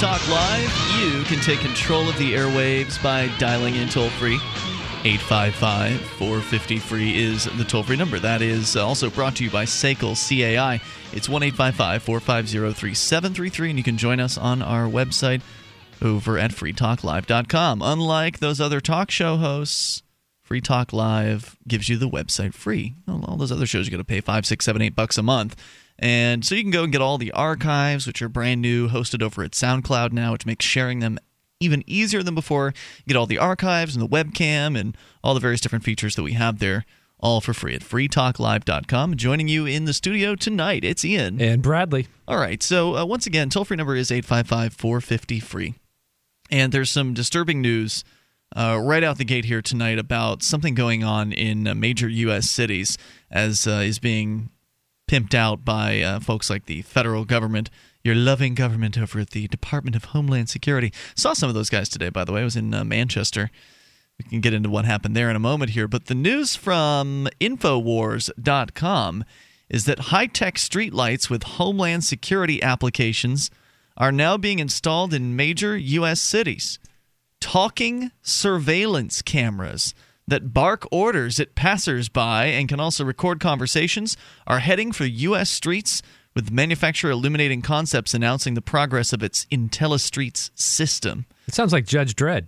Talk Live. You can take control of the airwaves by dialing in toll free. 855 450 free is the toll free number. That is also brought to you by SACL CAI. It's 1 855 450 3733, and you can join us on our website over at freetalklive.com. Unlike those other talk show hosts, Free Talk Live gives you the website free. All those other shows, you got to pay five, six, seven, eight bucks a month. And so you can go and get all the archives, which are brand new, hosted over at SoundCloud now, which makes sharing them even easier than before. You get all the archives and the webcam and all the various different features that we have there, all for free at freetalklive.com. Joining you in the studio tonight, it's Ian. And Bradley. All right. So, uh, once again, toll free number is 855 450 free. And there's some disturbing news uh, right out the gate here tonight about something going on in uh, major U.S. cities as uh, is being pimped out by uh, folks like the federal government, your loving government over at the Department of Homeland Security. Saw some of those guys today, by the way. I was in uh, Manchester. We can get into what happened there in a moment here. But the news from Infowars.com is that high tech streetlights with Homeland Security applications are now being installed in major U.S. cities. Talking surveillance cameras that bark orders at passersby and can also record conversations are heading for U.S. streets, with manufacturer Illuminating Concepts announcing the progress of its IntelliStreets system. It sounds like Judge Dredd.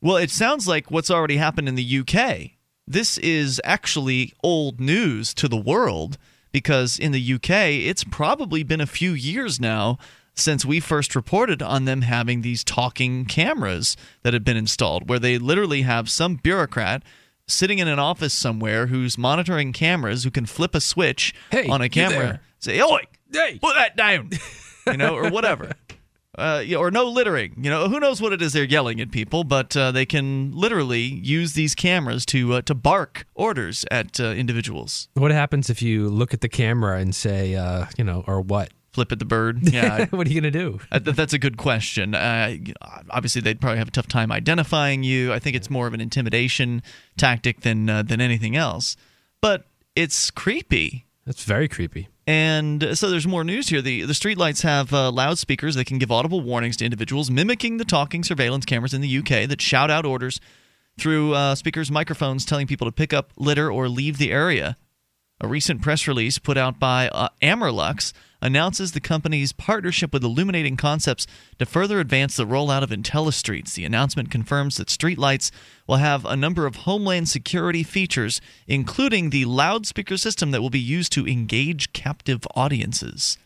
Well, it sounds like what's already happened in the UK. This is actually old news to the world because in the UK, it's probably been a few years now since we first reported on them having these talking cameras that have been installed, where they literally have some bureaucrat sitting in an office somewhere who's monitoring cameras who can flip a switch hey, on a camera, say, "Oi, hey. put that down," you know, or whatever. Uh, or no littering. You know, who knows what it is they're yelling at people, but uh, they can literally use these cameras to uh, to bark orders at uh, individuals. What happens if you look at the camera and say, uh, you know, or what? Flip at the bird. Yeah. what are you going to do? Uh, that's a good question. Uh, obviously, they'd probably have a tough time identifying you. I think it's more of an intimidation tactic than uh, than anything else. But it's creepy. That's very creepy. And so there's more news here. The the streetlights have uh, loudspeakers that can give audible warnings to individuals, mimicking the talking surveillance cameras in the UK that shout out orders through uh, speakers, microphones, telling people to pick up litter or leave the area. A recent press release put out by uh, Amerlux announces the company's partnership with Illuminating Concepts to further advance the rollout of IntelliStreets. The announcement confirms that streetlights will have a number of homeland security features, including the loudspeaker system that will be used to engage captive audiences.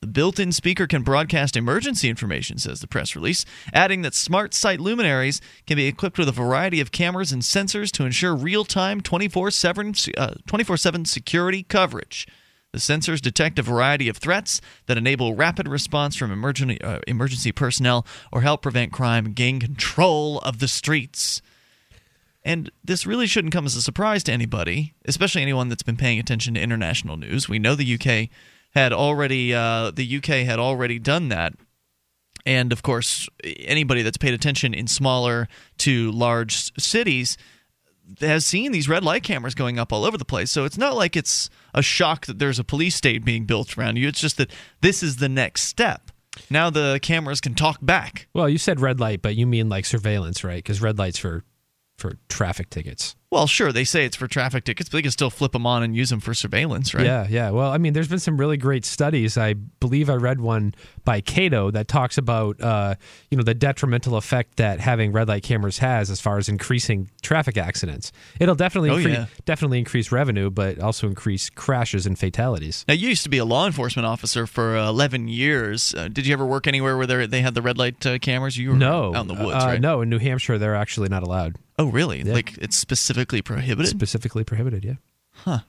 The built in speaker can broadcast emergency information, says the press release, adding that smart site luminaries can be equipped with a variety of cameras and sensors to ensure real time 24 7 uh, security coverage. The sensors detect a variety of threats that enable rapid response from emergency, uh, emergency personnel or help prevent crime gain control of the streets. And this really shouldn't come as a surprise to anybody, especially anyone that's been paying attention to international news. We know the UK had already uh, the UK had already done that, and of course, anybody that's paid attention in smaller to large cities has seen these red light cameras going up all over the place. So it's not like it's a shock that there's a police state being built around you. It's just that this is the next step. Now the cameras can talk back. Well, you said red light, but you mean like surveillance, right? Because red lights for for traffic tickets. Well, sure, they say it's for traffic tickets, but they can still flip them on and use them for surveillance, right? Yeah, yeah. Well, I mean, there's been some really great studies. I believe I read one by Cato that talks about, uh, you know, the detrimental effect that having red light cameras has as far as increasing traffic accidents. It'll definitely, oh, incre- yeah. definitely increase revenue, but also increase crashes and fatalities. Now, you used to be a law enforcement officer for uh, 11 years. Uh, did you ever work anywhere where they had the red light uh, cameras? You were no, out in the woods, uh, right? No, in New Hampshire, they're actually not allowed. Oh, really? Yeah. Like it's specifically prohibited? Specifically prohibited, yeah. Huh.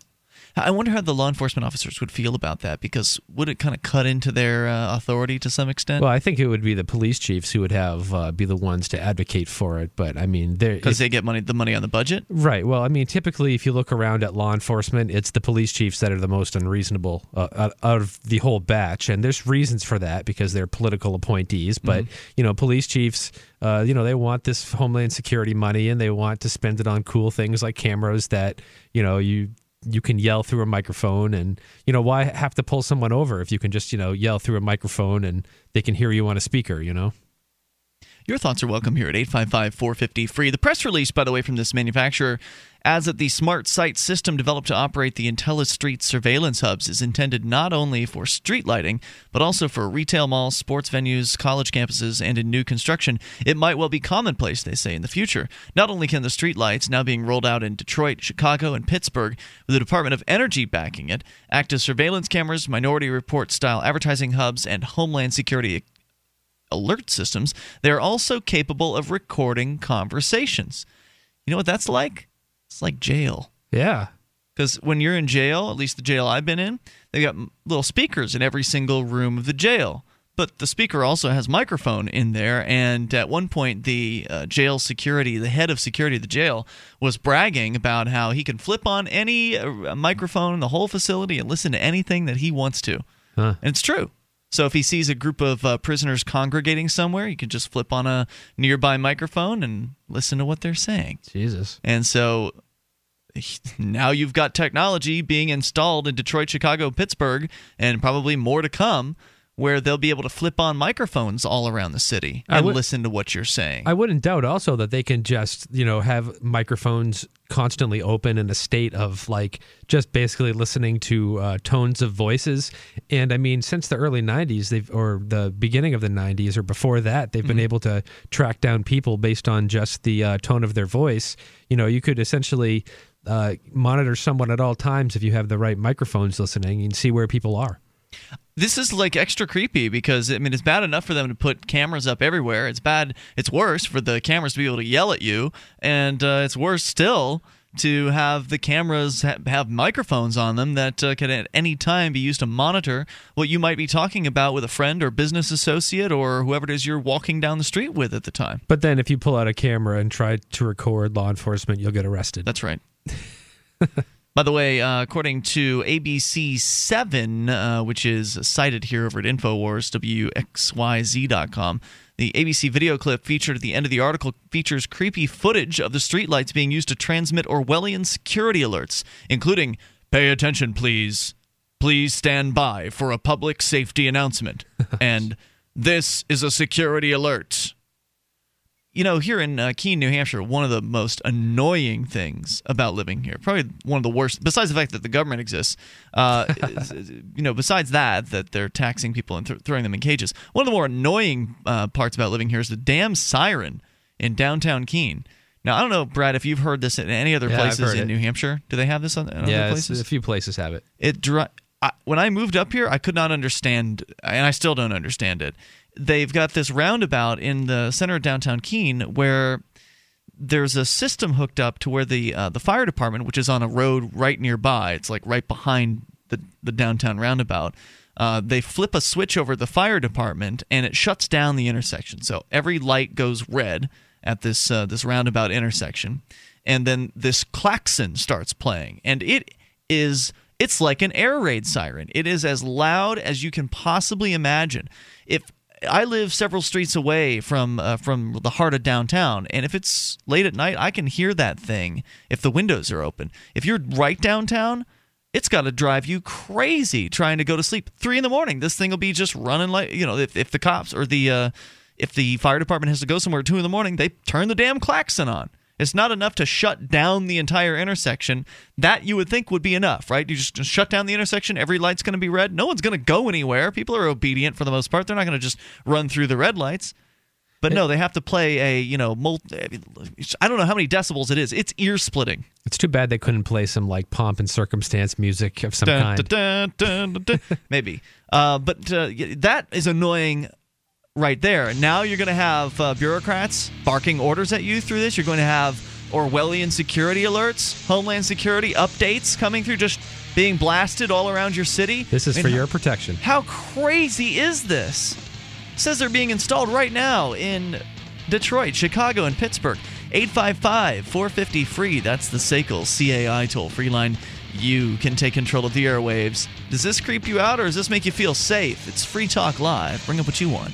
I wonder how the law enforcement officers would feel about that because would it kind of cut into their uh, authority to some extent? Well, I think it would be the police chiefs who would have uh, be the ones to advocate for it. But I mean, because they get money, the money on the budget, right? Well, I mean, typically, if you look around at law enforcement, it's the police chiefs that are the most unreasonable uh, out of the whole batch, and there's reasons for that because they're political appointees. But Mm-hmm. you know, police chiefs, uh, you know, they want this homeland security money, and they want to spend it on cool things like cameras that you know you you can yell through a microphone and you know why have to pull someone over if you can just you know yell through a microphone and they can hear you on a speaker you know your thoughts are welcome here at 855 450 free. The press release, by the way, from this manufacturer adds that the smart site system developed to operate the IntelliStreet surveillance hubs is intended not only for street lighting, but also for retail malls, sports venues, college campuses, and in new construction. It might well be commonplace, they say, in the future. Not only can the street lights, now being rolled out in Detroit, Chicago, and Pittsburgh, with the Department of Energy backing it, act as surveillance cameras, minority report style advertising hubs, and homeland security alert systems, they're also capable of recording conversations. You know what that's like? It's like jail. Yeah. Because when you're in jail, at least the jail I've been in, they got little speakers in every single room of the jail. But the speaker also has microphone in there, and at one point, the uh, jail security, the head of security of the jail, was bragging about how he can flip on any uh, microphone in the whole facility and listen to anything that he wants to. Huh. And it's true. So if he sees a group of uh, prisoners congregating somewhere, you can just flip on a nearby microphone and listen to what they're saying. Jesus. And so now you've got technology being installed in Detroit, Chicago, Pittsburgh, and probably more to come where they'll be able to flip on microphones all around the city and would, listen to what you're saying. I wouldn't doubt also that they can just, you know, have microphones constantly open in a state of like just basically listening to uh, tones of voices. And I mean, since the early 90s, they've, or the beginning of the 90s or before that, they've mm-hmm. been able to track down people based on just the uh, tone of their voice. You know, you could essentially uh, monitor someone at all times if you have the right microphones listening and see where people are. This is like extra creepy because I mean it's bad enough for them to put cameras up everywhere. It's bad. It's worse for the cameras to be able to yell at you, and uh, it's worse still to have the cameras ha- have microphones on them that uh, can at any time be used to monitor what you might be talking about with a friend or business associate or whoever it is you're walking down the street with at the time. But then if you pull out a camera and try to record law enforcement, you'll get arrested. That's right. By the way, uh, according to ABC7, uh, which is cited here over at Infowars, WXYZ.com, the ABC video clip featured at the end of the article features creepy footage of the streetlights being used to transmit Orwellian security alerts, including Pay attention, please. Please stand by for a public safety announcement. and this is a security alert you know, here in uh, Keene, New Hampshire, one of the most annoying things about living here, probably one of the worst, besides the fact that the government exists, uh, is, you know, besides that, that they're taxing people and th- throwing them in cages. One of the more annoying uh, parts about living here is the damn siren in downtown Keene. Now, I don't know, Brad, if you've heard this in any other yeah, places in it. New Hampshire. Do they have this on, yeah, other places? a few places have it. It dri- I, when I moved up here, I could not understand, and I still don't understand it they've got this roundabout in the center of downtown Keene where there's a system hooked up to where the uh, the fire department, which is on a road right nearby, it's like right behind the the downtown roundabout. Uh, they flip a switch over the fire department and it shuts down the intersection. So every light goes red at this uh, this roundabout intersection, and then this klaxon starts playing, and it is it's like an air raid siren. It is as loud as you can possibly imagine. If I live several streets away from uh, from the heart of downtown, and if it's late at night, I can hear that thing if the windows are open. If you're right downtown, it's got to drive you crazy trying to go to sleep. Three in the morning, this thing will be just running like you know. If, if the cops or the uh, if the fire department has to go somewhere two in the morning, they turn the damn klaxon on. It's not enough to shut down the entire intersection. That you would think would be enough, right? You just shut down the intersection, every light's going to be red. No one's going to go anywhere. People are obedient for the most part. They're not going to just run through the red lights. But no, they have to play a, you know, multi, I don't know how many decibels it is. It's ear splitting. It's too bad they couldn't play some like pomp and circumstance music of some dun, kind. Dun, dun, Maybe. Uh, but uh, that is annoying right there. Now you're going to have uh, bureaucrats barking orders at you through this. You're going to have Orwellian security alerts, Homeland Security updates coming through, just being blasted all around your city. This is I mean, for your protection. How crazy is this? It says they're being installed right now in Detroit, Chicago, and Pittsburgh. 855 450 free. That's the SACL CAI toll free line. You can take control of the airwaves. Does this creep you out or does this make you feel safe? It's Free Talk Live. Bring up what you want.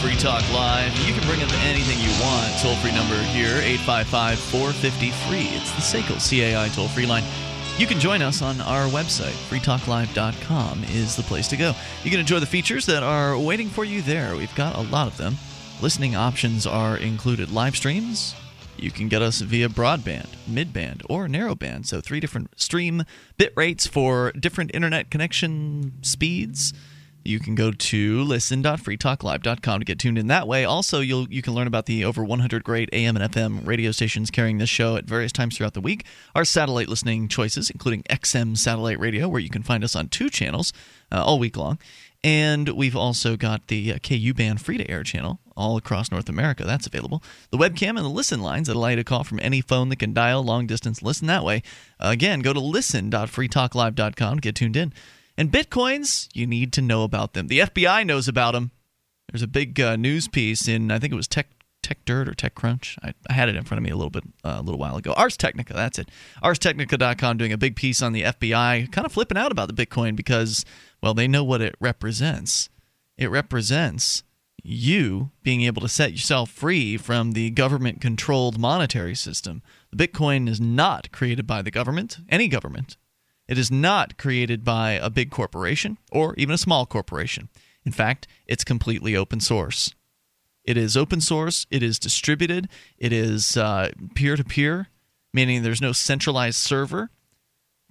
Free Talk Live. You can bring up anything you want. Toll free number here, 855 450 free. It's the SACL CAI toll free line. You can join us on our website. freetalklive.com is the place to go. You can enjoy the features that are waiting for you there. We've got a lot of them. Listening options are included live streams. You can get us via broadband, midband, or narrowband. So, three different stream bit rates for different internet connection speeds. You can go to listen.freetalklive.com to get tuned in that way. Also, you'll you can learn about the over 100 great AM and FM radio stations carrying this show at various times throughout the week. Our satellite listening choices, including XM Satellite Radio, where you can find us on two channels uh, all week long. And we've also got the uh, KU band free to air channel all across North America. That's available. The webcam and the listen lines that allow you to call from any phone that can dial long distance. Listen that way. again, go to listen.freetalklive.com to get tuned in. And bitcoins, you need to know about them. The FBI knows about them. There's a big uh, news piece in, I think it was Tech Tech Dirt or TechCrunch. I, I had it in front of me a little bit uh, a little while ago. Ars Technica, that's it. ArsTechnica.com doing a big piece on the FBI, kind of flipping out about the Bitcoin because, well, they know what it represents. It represents you being able to set yourself free from the government controlled monetary system. The Bitcoin is not created by the government, any government. It is not created by a big corporation or even a small corporation. In fact, it's completely open source. It is open source, it is distributed, it is peer to peer, meaning there's no centralized server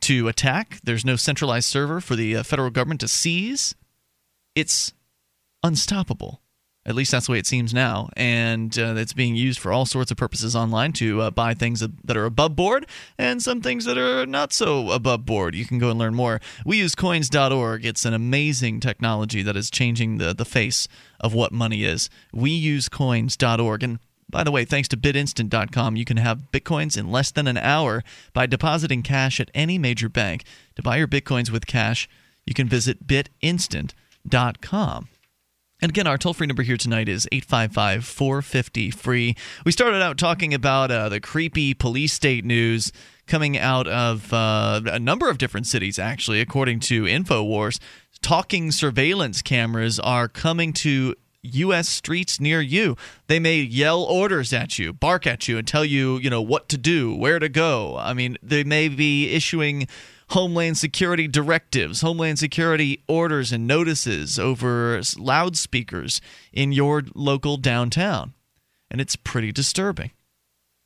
to attack, there's no centralized server for the uh, federal government to seize. It's unstoppable. At least that's the way it seems now. And uh, it's being used for all sorts of purposes online to uh, buy things that are above board and some things that are not so above board. You can go and learn more. We use coins.org. It's an amazing technology that is changing the, the face of what money is. We use coins.org. And by the way, thanks to bitinstant.com, you can have bitcoins in less than an hour by depositing cash at any major bank. To buy your bitcoins with cash, you can visit bitinstant.com. And again, our toll free number here tonight is 855 450 free. We started out talking about uh, the creepy police state news coming out of uh, a number of different cities, actually, according to InfoWars. Talking surveillance cameras are coming to U.S. streets near you. They may yell orders at you, bark at you, and tell you, you know, what to do, where to go. I mean, they may be issuing Homeland Security directives, Homeland Security orders and notices over loudspeakers in your local downtown. And it's pretty disturbing.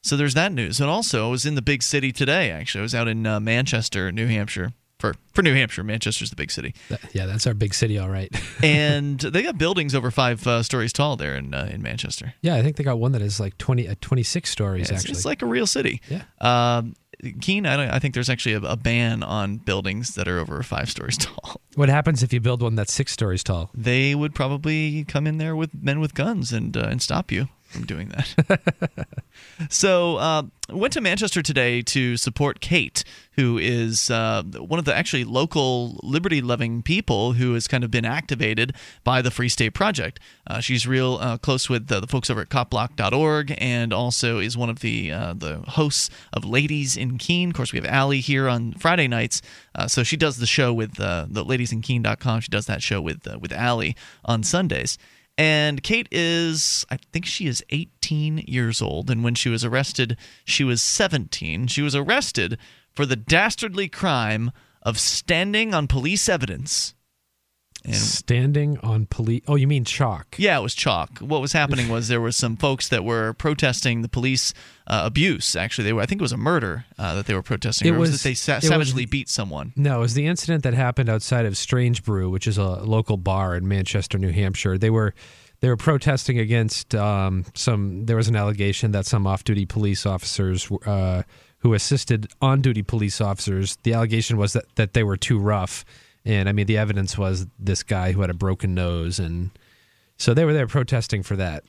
So there's that news. And also, I was in the big city today, actually. I was out in uh, Manchester, New Hampshire. For, for New Hampshire, Manchester's the big city. Yeah, that's our big city, all right. and they got buildings over five uh, stories tall there in uh, in Manchester. Yeah, I think they got one that is like 20, uh, 26 stories, yeah, it's, actually. It's like a real city. Yeah. Um, Keene, I, I, think there's actually a, a, ban on buildings that are over five stories tall. What happens if you build one that's six stories tall? They would probably come in there with men with guns and uh, and stop you from doing that. so, uh, went to Manchester today to support Kate, who is uh, one of the actually local liberty loving people who has kind of been activated by the Free State Project. Uh, she's real uh, close with the folks over at copblock.org and also is one of the uh, the hosts of Ladies in Keene. Of course, we have Allie here on Friday nights, uh, so she does the show with uh, the ladiesinkeene.com. She does that show with with Allie on Sundays. And Kate is, I think she is 18 years old. And when she was arrested, she was 17. She was arrested for the dastardly crime of standing on police evidence. And standing on police. Oh, you mean chalk? Yeah, it was chalk. What was happening was there were some folks that were protesting the police uh, abuse. Actually, they were. I think it was a murder uh, that they were protesting. It was, was that they sa- savagely was, beat someone. No, it was the incident that happened outside of Strange Brew, which is a local bar in Manchester, New Hampshire. They were they were protesting against um, some. There was an allegation that some off-duty police officers uh, who assisted on duty police officers. The allegation was that, that they were too rough. And I mean, the evidence was this guy who had a broken nose. And so they were there protesting for that.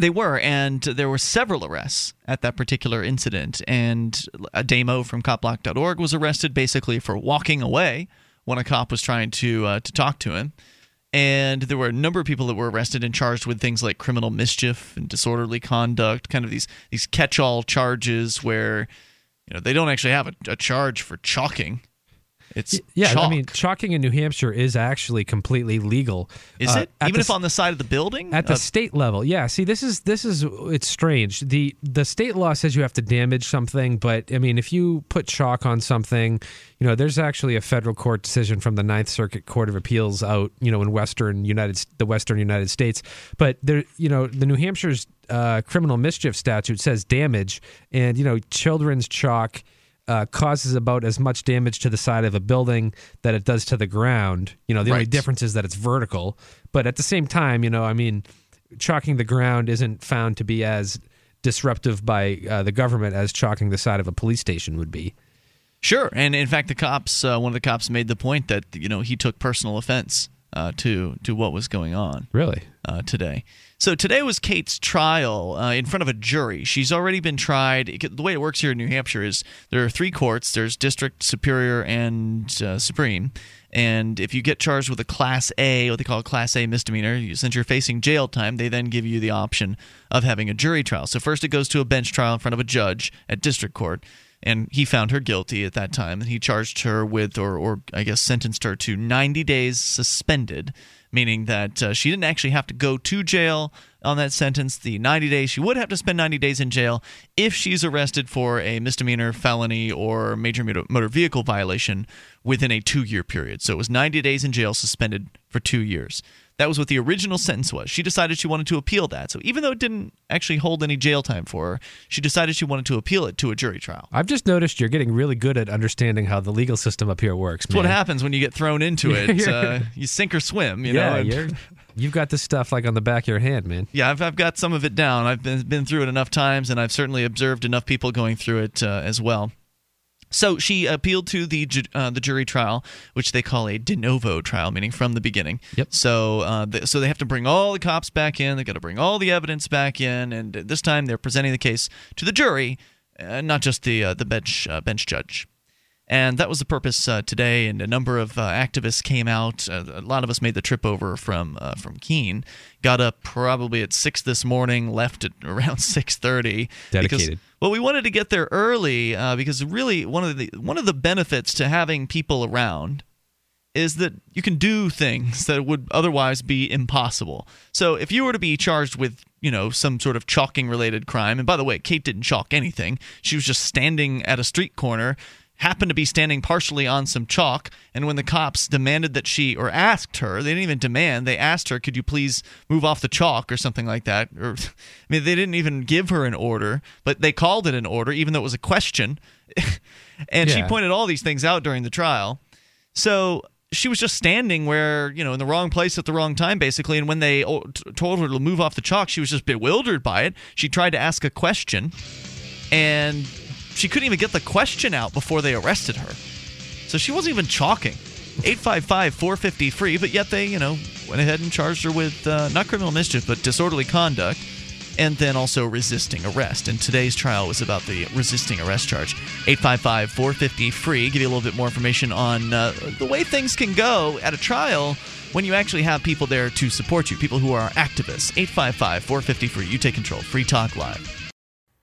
They were, and there were several arrests at that particular incident. And Ademo from copblock.org was arrested basically for walking away when a cop was trying to uh, to talk to him. And there were a number of people that were arrested and charged with things like criminal mischief and disorderly conduct, kind of these these catch-all charges where you know they don't actually have a, a charge for chalking. It's yeah. chalk. I mean, chalking in New Hampshire is actually completely legal. is Uh, it even the if on the side of the building? at the Uh, state level yeah see this is this is it's strange the the state law says you have to damage something but i mean if you put chalk on something you know there's actually a federal court decision from the ninth circuit court of appeals out you know in western united the western united states but there you know the new hampshire's uh, criminal mischief statute says damage and you know children's chalk uh, causes about as much damage to the side of a building that it does to the ground. You know, the only difference is that it's vertical. But at the same time, you know, I mean, chalking the ground isn't found to be as disruptive by uh, the government as chalking the side of a police station would be. Sure, and in fact, the cops, uh, one of the cops, made the point that you know he took personal offense uh, to to what was going on Really? uh, today. So today was Kate's trial uh, in front of a jury. She's already been tried. The way it works here in New Hampshire is there are three courts. There's district, superior, and uh, supreme. And if you get charged with a class A, what they call a class A misdemeanor, since you're facing jail time, they then give you the option of having a jury trial. So first it goes to a bench trial in front of a judge at district court and he found her guilty at that time and he charged her with or, or i guess sentenced her to 90 days suspended meaning that uh, she didn't actually have to go to jail on that sentence. The 90 days she would have to spend 90 days in jail if she's arrested for a misdemeanor felony or major motor vehicle violation within a two year period. So it was 90 days in jail suspended for two years that was what the original sentence was. She decided she wanted to appeal that. So even though it didn't actually hold any jail time for her, she decided she wanted to appeal it to a jury trial. I've just noticed you're getting really good at understanding how the legal system up here works. That's what happens when you get thrown into it. Uh, you sink or swim, you yeah, know. and- you've got this stuff like on the back of your hand, man. yeah, I've, I've got some of it down. I've been, been through it enough times, and I've certainly observed enough people going through it uh, as well. So she appealed to the uh, the jury trial, which they call a de novo trial, meaning from the beginning. Yep. So uh, th- so they have to bring all the cops back in. They got to bring all the evidence back in, and this time they're presenting the case to the jury, uh, not just the uh, the bench uh, bench judge. And that was the purpose uh, today. And a number of uh, activists came out. Uh, a lot of us made the trip over from uh, from Keene. Got up probably at six this morning. Left at around six thirty. Dedicated. Well, we wanted to get there early uh, because really one of the one of the benefits to having people around is that you can do things that would otherwise be impossible. So if you were to be charged with, you know, some sort of chalking related crime, and by the way, Kate didn't chalk anything. She was just standing at a street corner, happened to be standing partially on some chalk, and when the cops demanded that she or asked her, they didn't even demand, they asked her, "Could you please move off the chalk?" or something like that. Or I mean, they didn't even give her an order, but they called it an order even though it was a question. and she pointed all these things out during the trial. So she was just standing where, you know, in the wrong place at the wrong time, basically. And when they told her to move off the chalk, she was just bewildered by it. She tried to ask a question, and she couldn't even get the question out before they arrested her. So she wasn't even chalking. 855 450 free, but yet they, you know, went ahead and charged her with uh, not criminal mischief, but disorderly conduct, and then also resisting arrest. And today's trial was about the resisting arrest charge. 855 450 free. Give you a little bit more information on uh, the way things can go at a trial when you actually have people there to support you, people who are activists. 855 450 free. You take control. Free Talk Live.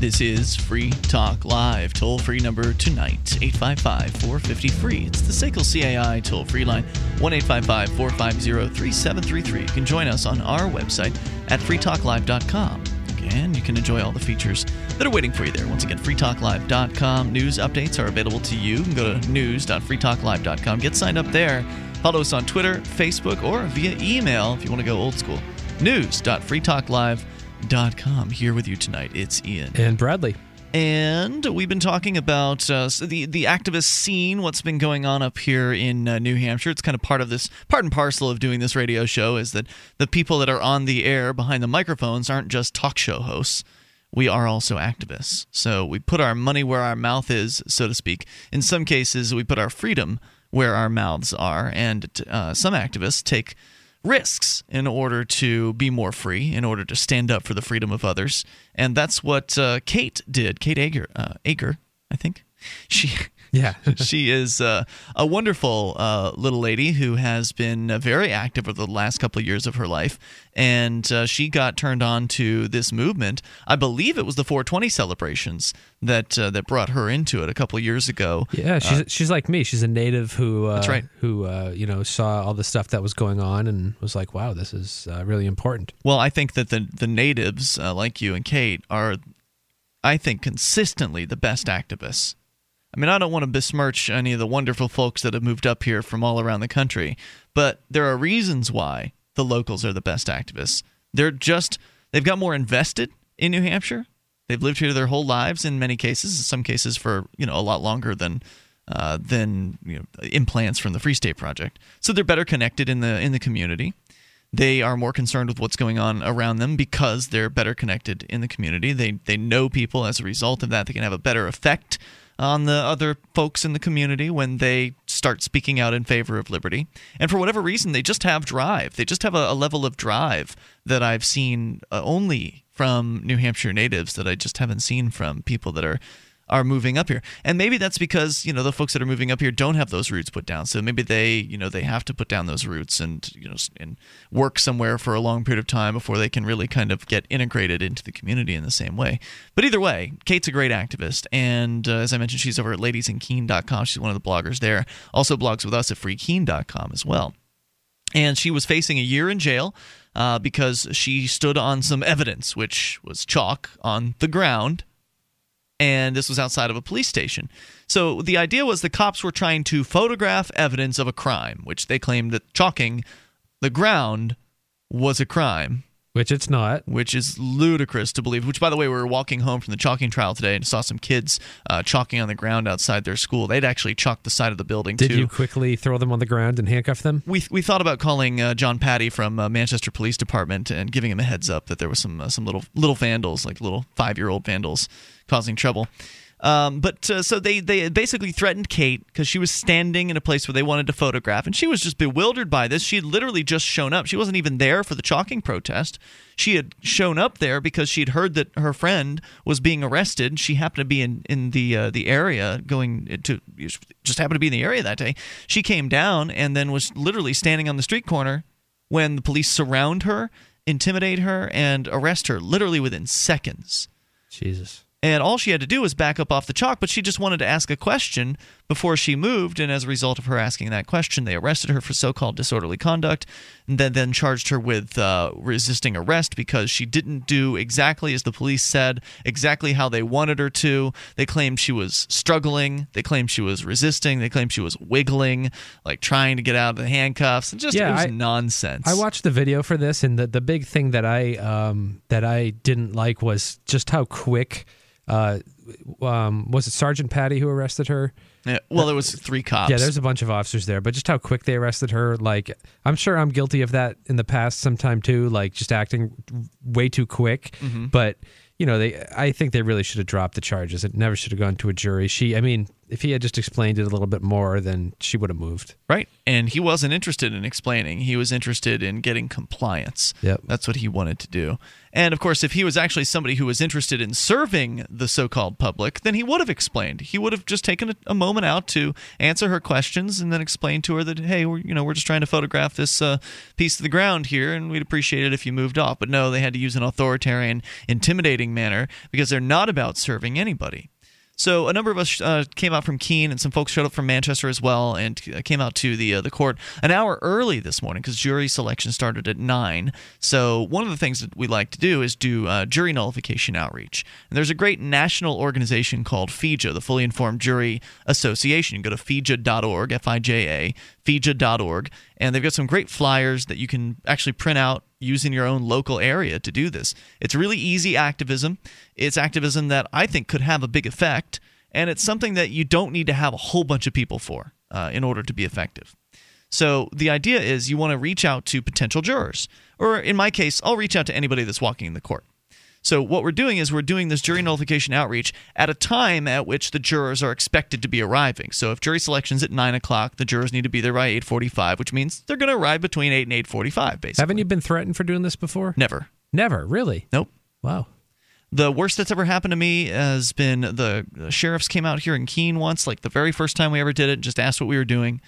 This is Free Talk Live. Toll free number tonight 855 450 free. It's the SACL CAI toll free line 1 855 450 3733. You can join us on our website at freetalklive.com. And you can enjoy all the features that are waiting for you there. Once again, freetalklive.com. News updates are available to you. You can go to news.freetalklive.com. Get signed up there. Follow us on Twitter, Facebook, or via email if you want to go old school. News.freetalklive.com. Here with you tonight, it's Ian. And Bradley. And we've been talking about uh, the the activist scene, what's been going on up here in uh, New Hampshire. It's kind of part of this, part and parcel of doing this radio show, is that the people that are on the air behind the microphones aren't just talk show hosts. We are also activists. So we put our money where our mouth is, so to speak. In some cases, we put our freedom where our mouths are, and uh, some activists take risks in order to be more free, in order to stand up for the freedom of others. And that's what uh, Kate did. Kate Ager, uh, Ager, I think. She. Yeah. she is uh, a wonderful uh, little lady who has been uh, very active over the last couple of years of her life. And uh, she got turned on to this movement. I believe it was the 420 celebrations that uh, that brought her into it a couple of years ago. Yeah, she's she's like me. She's a native who uh, That's right. who you know saw all the stuff that was going on and was like, "Wow, this is really important." Well, I think that the the natives like you and Kate are, I think, consistently the best activists. I mean, I don't want to besmirch any of the wonderful folks that have moved up here from all around the country, but there are reasons why the locals are the best activists. They're just, they've got more invested in New Hampshire. They've lived here their whole lives in many cases, in some cases for, you know, a lot longer than. Uh, than you know, implants from the Free State Project, so they're better connected in the in the community. They are more concerned with what's going on around them because they're better connected in the community. They they know people as a result of that. They can have a better effect on the other folks in the community when they start speaking out in favor of liberty. And for whatever reason, they just have drive. They just have a, a level of drive that I've seen uh, only from New Hampshire natives that I just haven't seen from people that are are moving up here. And maybe that's because, you know, the folks that are moving up here don't have those roots put down. So maybe they, you know, they have to put down those roots and, you know, and work somewhere for a long period of time before they can really kind of get integrated into the community in the same way. But either way, Kate's a great activist. And uh, as I mentioned, she's over at ladiesinkeene.com. She's one of the bloggers there. Also blogs with us at freekeene.com as well. And she was facing a year in jail uh, because she stood on some evidence, which was chalk on the ground and this was outside of a police station. So the idea was the cops were trying to photograph evidence of a crime, which they claimed that chalking the ground was a crime. Which it's not. Which is ludicrous to believe. Which, by the way, we were walking home from the chalking trial today and saw some kids uh, chalking on the ground outside their school. They'd actually chalked the side of the building, Did too. you quickly throw them on the ground and handcuff them? we we thought about calling uh, John Patty from uh, Manchester Police Department and giving him a heads up that there was some uh, some little little vandals, like little five year old vandals, causing trouble. Um, but uh, so they they basically threatened Kate because she was standing in a place where they wanted to photograph, and she was just bewildered by this. She had literally just shown up. She wasn't even there for the chalking protest. She had shown up there because she'd heard that her friend was being arrested. She happened to be in in the uh, the area going to just happened to be in the area that day. She came down and then was literally standing on the street corner when the police surround her, intimidate her, and arrest her literally within seconds. Jesus. And all she had to do was back up off the chalk, but she just wanted to ask a question before she moved. And as a result of her asking that question, they arrested her for so called disorderly conduct and then, then charged her with uh, resisting arrest because she didn't do exactly as the police said, exactly how they wanted her to. They claimed she was struggling. They claimed she was resisting. They claimed she was wiggling, like trying to get out of the handcuffs. And just Yeah, it was I- nonsense. I watched the video for this, and the, the big thing that I um, that I didn't like was just how quick. Uh, um, was it Sergeant Patty who arrested her? Yeah, well, there was three cops. Yeah, there's a bunch of officers there, but just how quick they arrested her. Like, I'm sure I'm guilty of that in the past sometime too, like just acting way too quick. Mm-hmm. But you know, they I think they really should have dropped the charges. It never should have gone to a jury. She, I mean, if he had just explained it a little bit more, then she would have moved. Right. And he wasn't interested in explaining. He was interested in getting compliance. Yep. That's what he wanted to do. And of course, if he was actually somebody who was interested in serving the so called public, then he would have explained. He would have just taken a, a, moment out to answer her questions and then explain to her that, hey, we're, you know, we're just trying to photograph this uh, piece of the ground here and we'd appreciate it if you moved off. But no, they had to use an authoritarian, intimidating manner because they're not about serving anybody. So a number of us uh, came out from Keene, and some folks showed up from Manchester as well, and came out to the uh, the court an hour early this morning because jury selection started at nine. So one of the things that we like to do is do uh, jury nullification outreach. And there's a great national organization called FIJA, the Fully Informed Jury Association. You can go to fija.org, F-I-J-A, fija.org, and they've got some great flyers that you can actually print out using your own local area to do this. It's really easy activism. It's activism that I think could have a big effect, and it's something that you don't need to have a whole bunch of people for uh, in order to be effective. So the idea is you want to reach out to potential jurors, or in my case, I'll reach out to anybody that's walking in the court. So what we're doing is we're doing this jury nullification outreach at a time at which the jurors are expected to be arriving. So if jury selection's at nine o'clock, the jurors need to be there by eight forty-five, which means they're going to arrive between eight and eight forty-five. Basically, haven't you been threatened for doing this before? Never. Never, really. Nope. Wow. The worst that's ever happened to me has been the sheriffs came out here in Keene once, like the very first time we ever did it, and just asked what we were doing.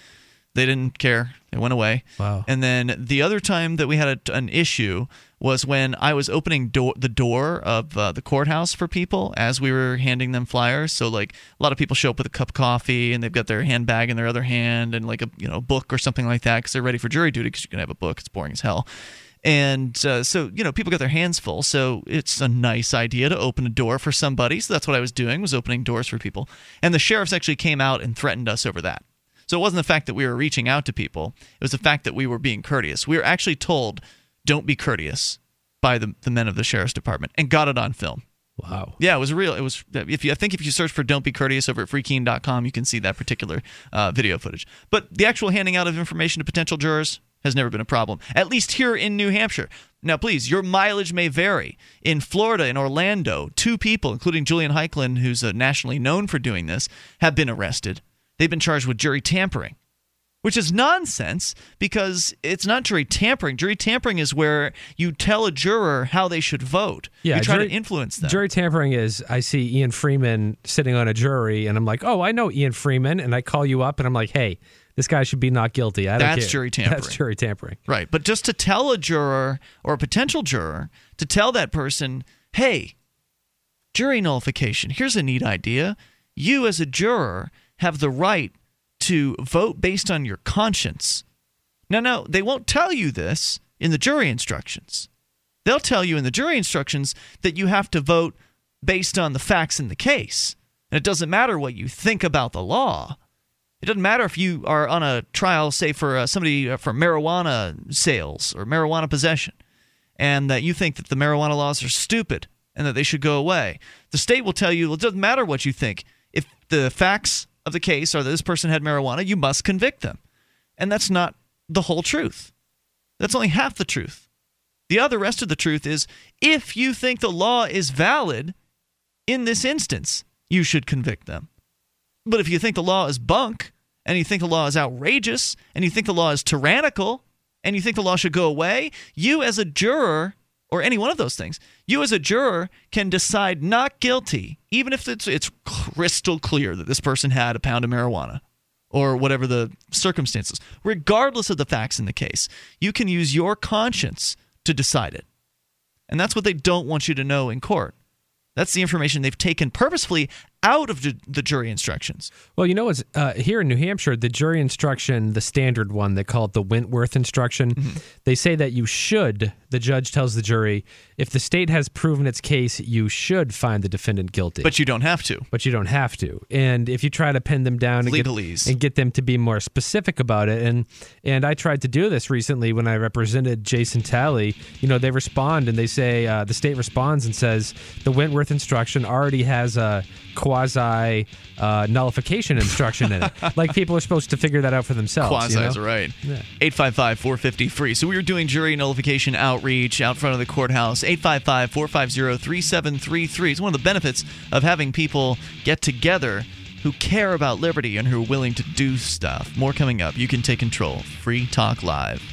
They didn't care. They went away. Wow. And then the other time that we had a, an issue was when I was opening do- the door of uh, the courthouse for people as we were handing them flyers. So like a lot of people show up with a cup of coffee and they've got their handbag in their other hand and like a you know book or something like that because they're ready for jury duty because you can have a book. It's boring as hell. And uh, so, you know, people got their hands full. So it's a nice idea to open a door for somebody. So that's what I was doing, was opening doors for people. And the sheriffs actually came out and threatened us over that. So it wasn't the fact that we were reaching out to people, it was the fact that we were being courteous. We were actually told, don't be courteous by the, the men of the sheriff's department and got it on film. Wow. Yeah, it was real. It was. If you, I think if you search for "Don't Be Courteous" over at freekeene.com, you can see that particular uh, video footage. But the actual handing out of information to potential jurors has never been a problem. At least here in New Hampshire. Now, please, your mileage may vary. In Florida, in Orlando, two people, including Julian Heicklen, who's uh, nationally known for doing this, have been arrested. They've been charged with jury tampering which is nonsense because it's not jury tampering. Jury tampering is where you tell a juror how they should vote. Yeah, you try jury, to influence them. Jury tampering is I see Ian Freeman sitting on a jury, and I'm like, oh, I know Ian Freeman, and I call you up, and I'm like, hey, this guy should be not guilty. I don't That's care. jury tampering. That's jury tampering. Right, but just to tell a juror or a potential juror to tell that person, hey, jury nullification. Here's a neat idea. You as a juror have the right to vote based on your conscience. Now, no, they won't tell you this in the jury instructions. They'll tell you in the jury instructions that you have to vote based on the facts in the case. And it doesn't matter what you think about the law. It doesn't matter if you are on a trial, say, for uh, somebody uh, for marijuana sales or marijuana possession, and that you think that the marijuana laws are stupid and that they should go away. The state will tell you well, it doesn't matter what you think. If the facts of the case are that this person had marijuana, you must convict them. And that's not the whole truth. That's only half the truth. The other rest of the truth is if you think the law is valid in this instance, you should convict them. But if you think the law is bunk, and you think the law is outrageous, and you think the law is tyrannical, and you think the law should go away, you as a juror or any one of those things, you as a juror can decide not guilty, even if it's it's crystal clear that this person had a pound of marijuana or whatever the circumstances. Regardless of the facts in the case, you can use your conscience to decide it. And that's what they don't want you to know in court. That's the information they've taken purposefully out of the jury instructions. Well, you know what's uh, here in New Hampshire, the jury instruction, the standard one, they call it the Wentworth instruction. Mm-hmm. They say that you should, the judge tells the jury, if the state has proven its case, you should find the defendant guilty. But you don't have to. But you don't have to. And if you try to pin them down and get, and get them to be more specific about it, and and I tried to do this recently when I represented Jason Talley, you know, they respond and they say, uh, the state responds and says, the Wentworth instruction already has a quasi uh, nullification instruction in it. like people are supposed to figure that out for themselves. Quasi you know? is right. 855 450 free. So we were doing jury nullification outreach out front of the courthouse. 855 450 3733. It's one of the benefits of having people get together who care about liberty and who are willing to do stuff. More coming up. You can take control. Free Talk Live.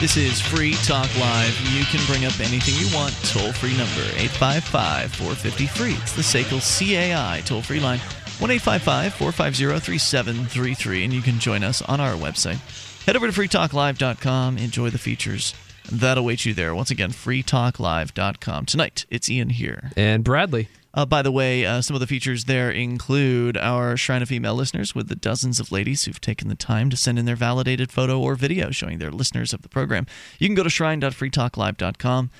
This is Free Talk Live. You can bring up anything you want. Toll free number 855 450 free. It's the SACL CAI toll free line 1 855 450 3733. And you can join us on our website. Head over to freetalklive.com. Enjoy the features that await you there. Once again, freetalklive.com. Tonight, it's Ian here. And Bradley. Uh, by the way, uh, some of the features there include our Shrine of Female listeners with the dozens of ladies who've taken the time to send in their validated photo or video showing they're listeners of the program. You can go to shrine.freetalklive.com.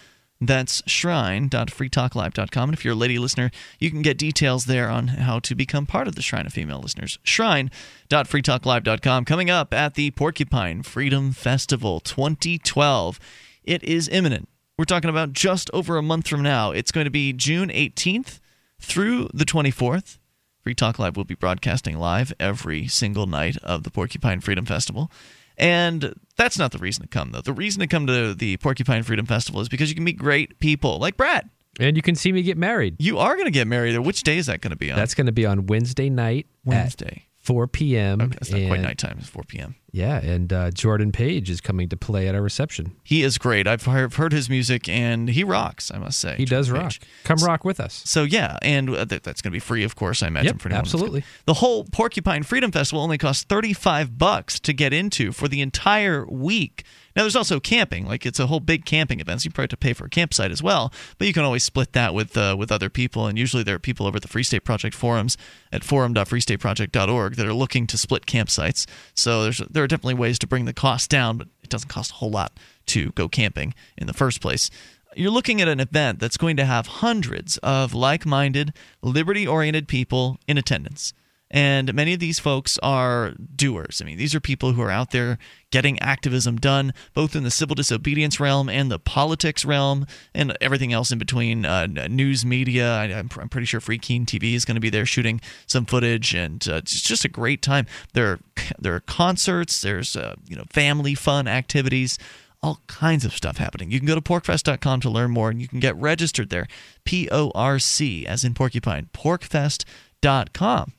That's shrine.freetalklive.com. And if you're a lady listener, you can get details there on how to become part of the Shrine of Female listeners. Shrine.freetalklive.com. Coming up at the Porcupine Freedom Festival 2012. It is imminent. We're talking about just over a month from now. It's going to be June 18th through the 24th. Free Talk Live will be broadcasting live every single night of the Porcupine Freedom Festival. And that's not the reason to come, though. The reason to come to the Porcupine Freedom Festival is because you can meet great people like Brad. And you can see me get married. You are going to get married there. Which day is that going to be on? That's going to be on Wednesday night Wednesday. At 4 p.m. Okay, that's not quite nighttime. It's 4 p.m. Yeah, and uh, Jordan Page is coming to play at our reception. He is great. I've heard, his music, and he rocks, I must say. He does rock. Page. Come rock with us. So yeah, and uh, th- that's going to be free, of course. I imagine Yep, for anyone. absolutely. The whole Porcupine Freedom Festival only costs thirty-five bucks to get into for the entire week. Now, there's also camping. Like it's a whole big camping event. So you probably have to pay for a campsite as well, but you can always split that with uh, with other people. And usually there are people over at the Free State Project forums at forum.freestateproject.org that are looking to split campsites. So there's there are definitely ways to bring the cost down, but it doesn't cost a whole lot to go camping in the first place you're looking at an event that's going to have hundreds of like minded, liberty oriented people in attendance. And many of these folks are doers. I mean, these are people who are out there getting activism done, both in the civil disobedience realm and the politics realm, and everything else in between. Uh, news media. I, I'm, I'm pretty sure Free Keene TV is going to be there shooting some footage, and uh, it's just a great time. There, are, there are concerts. There's uh, you know family fun activities all kinds of stuff happening. You can go to porcfest.com to learn more and you can get registered there. P O R C, as in porcupine, porcfest.com.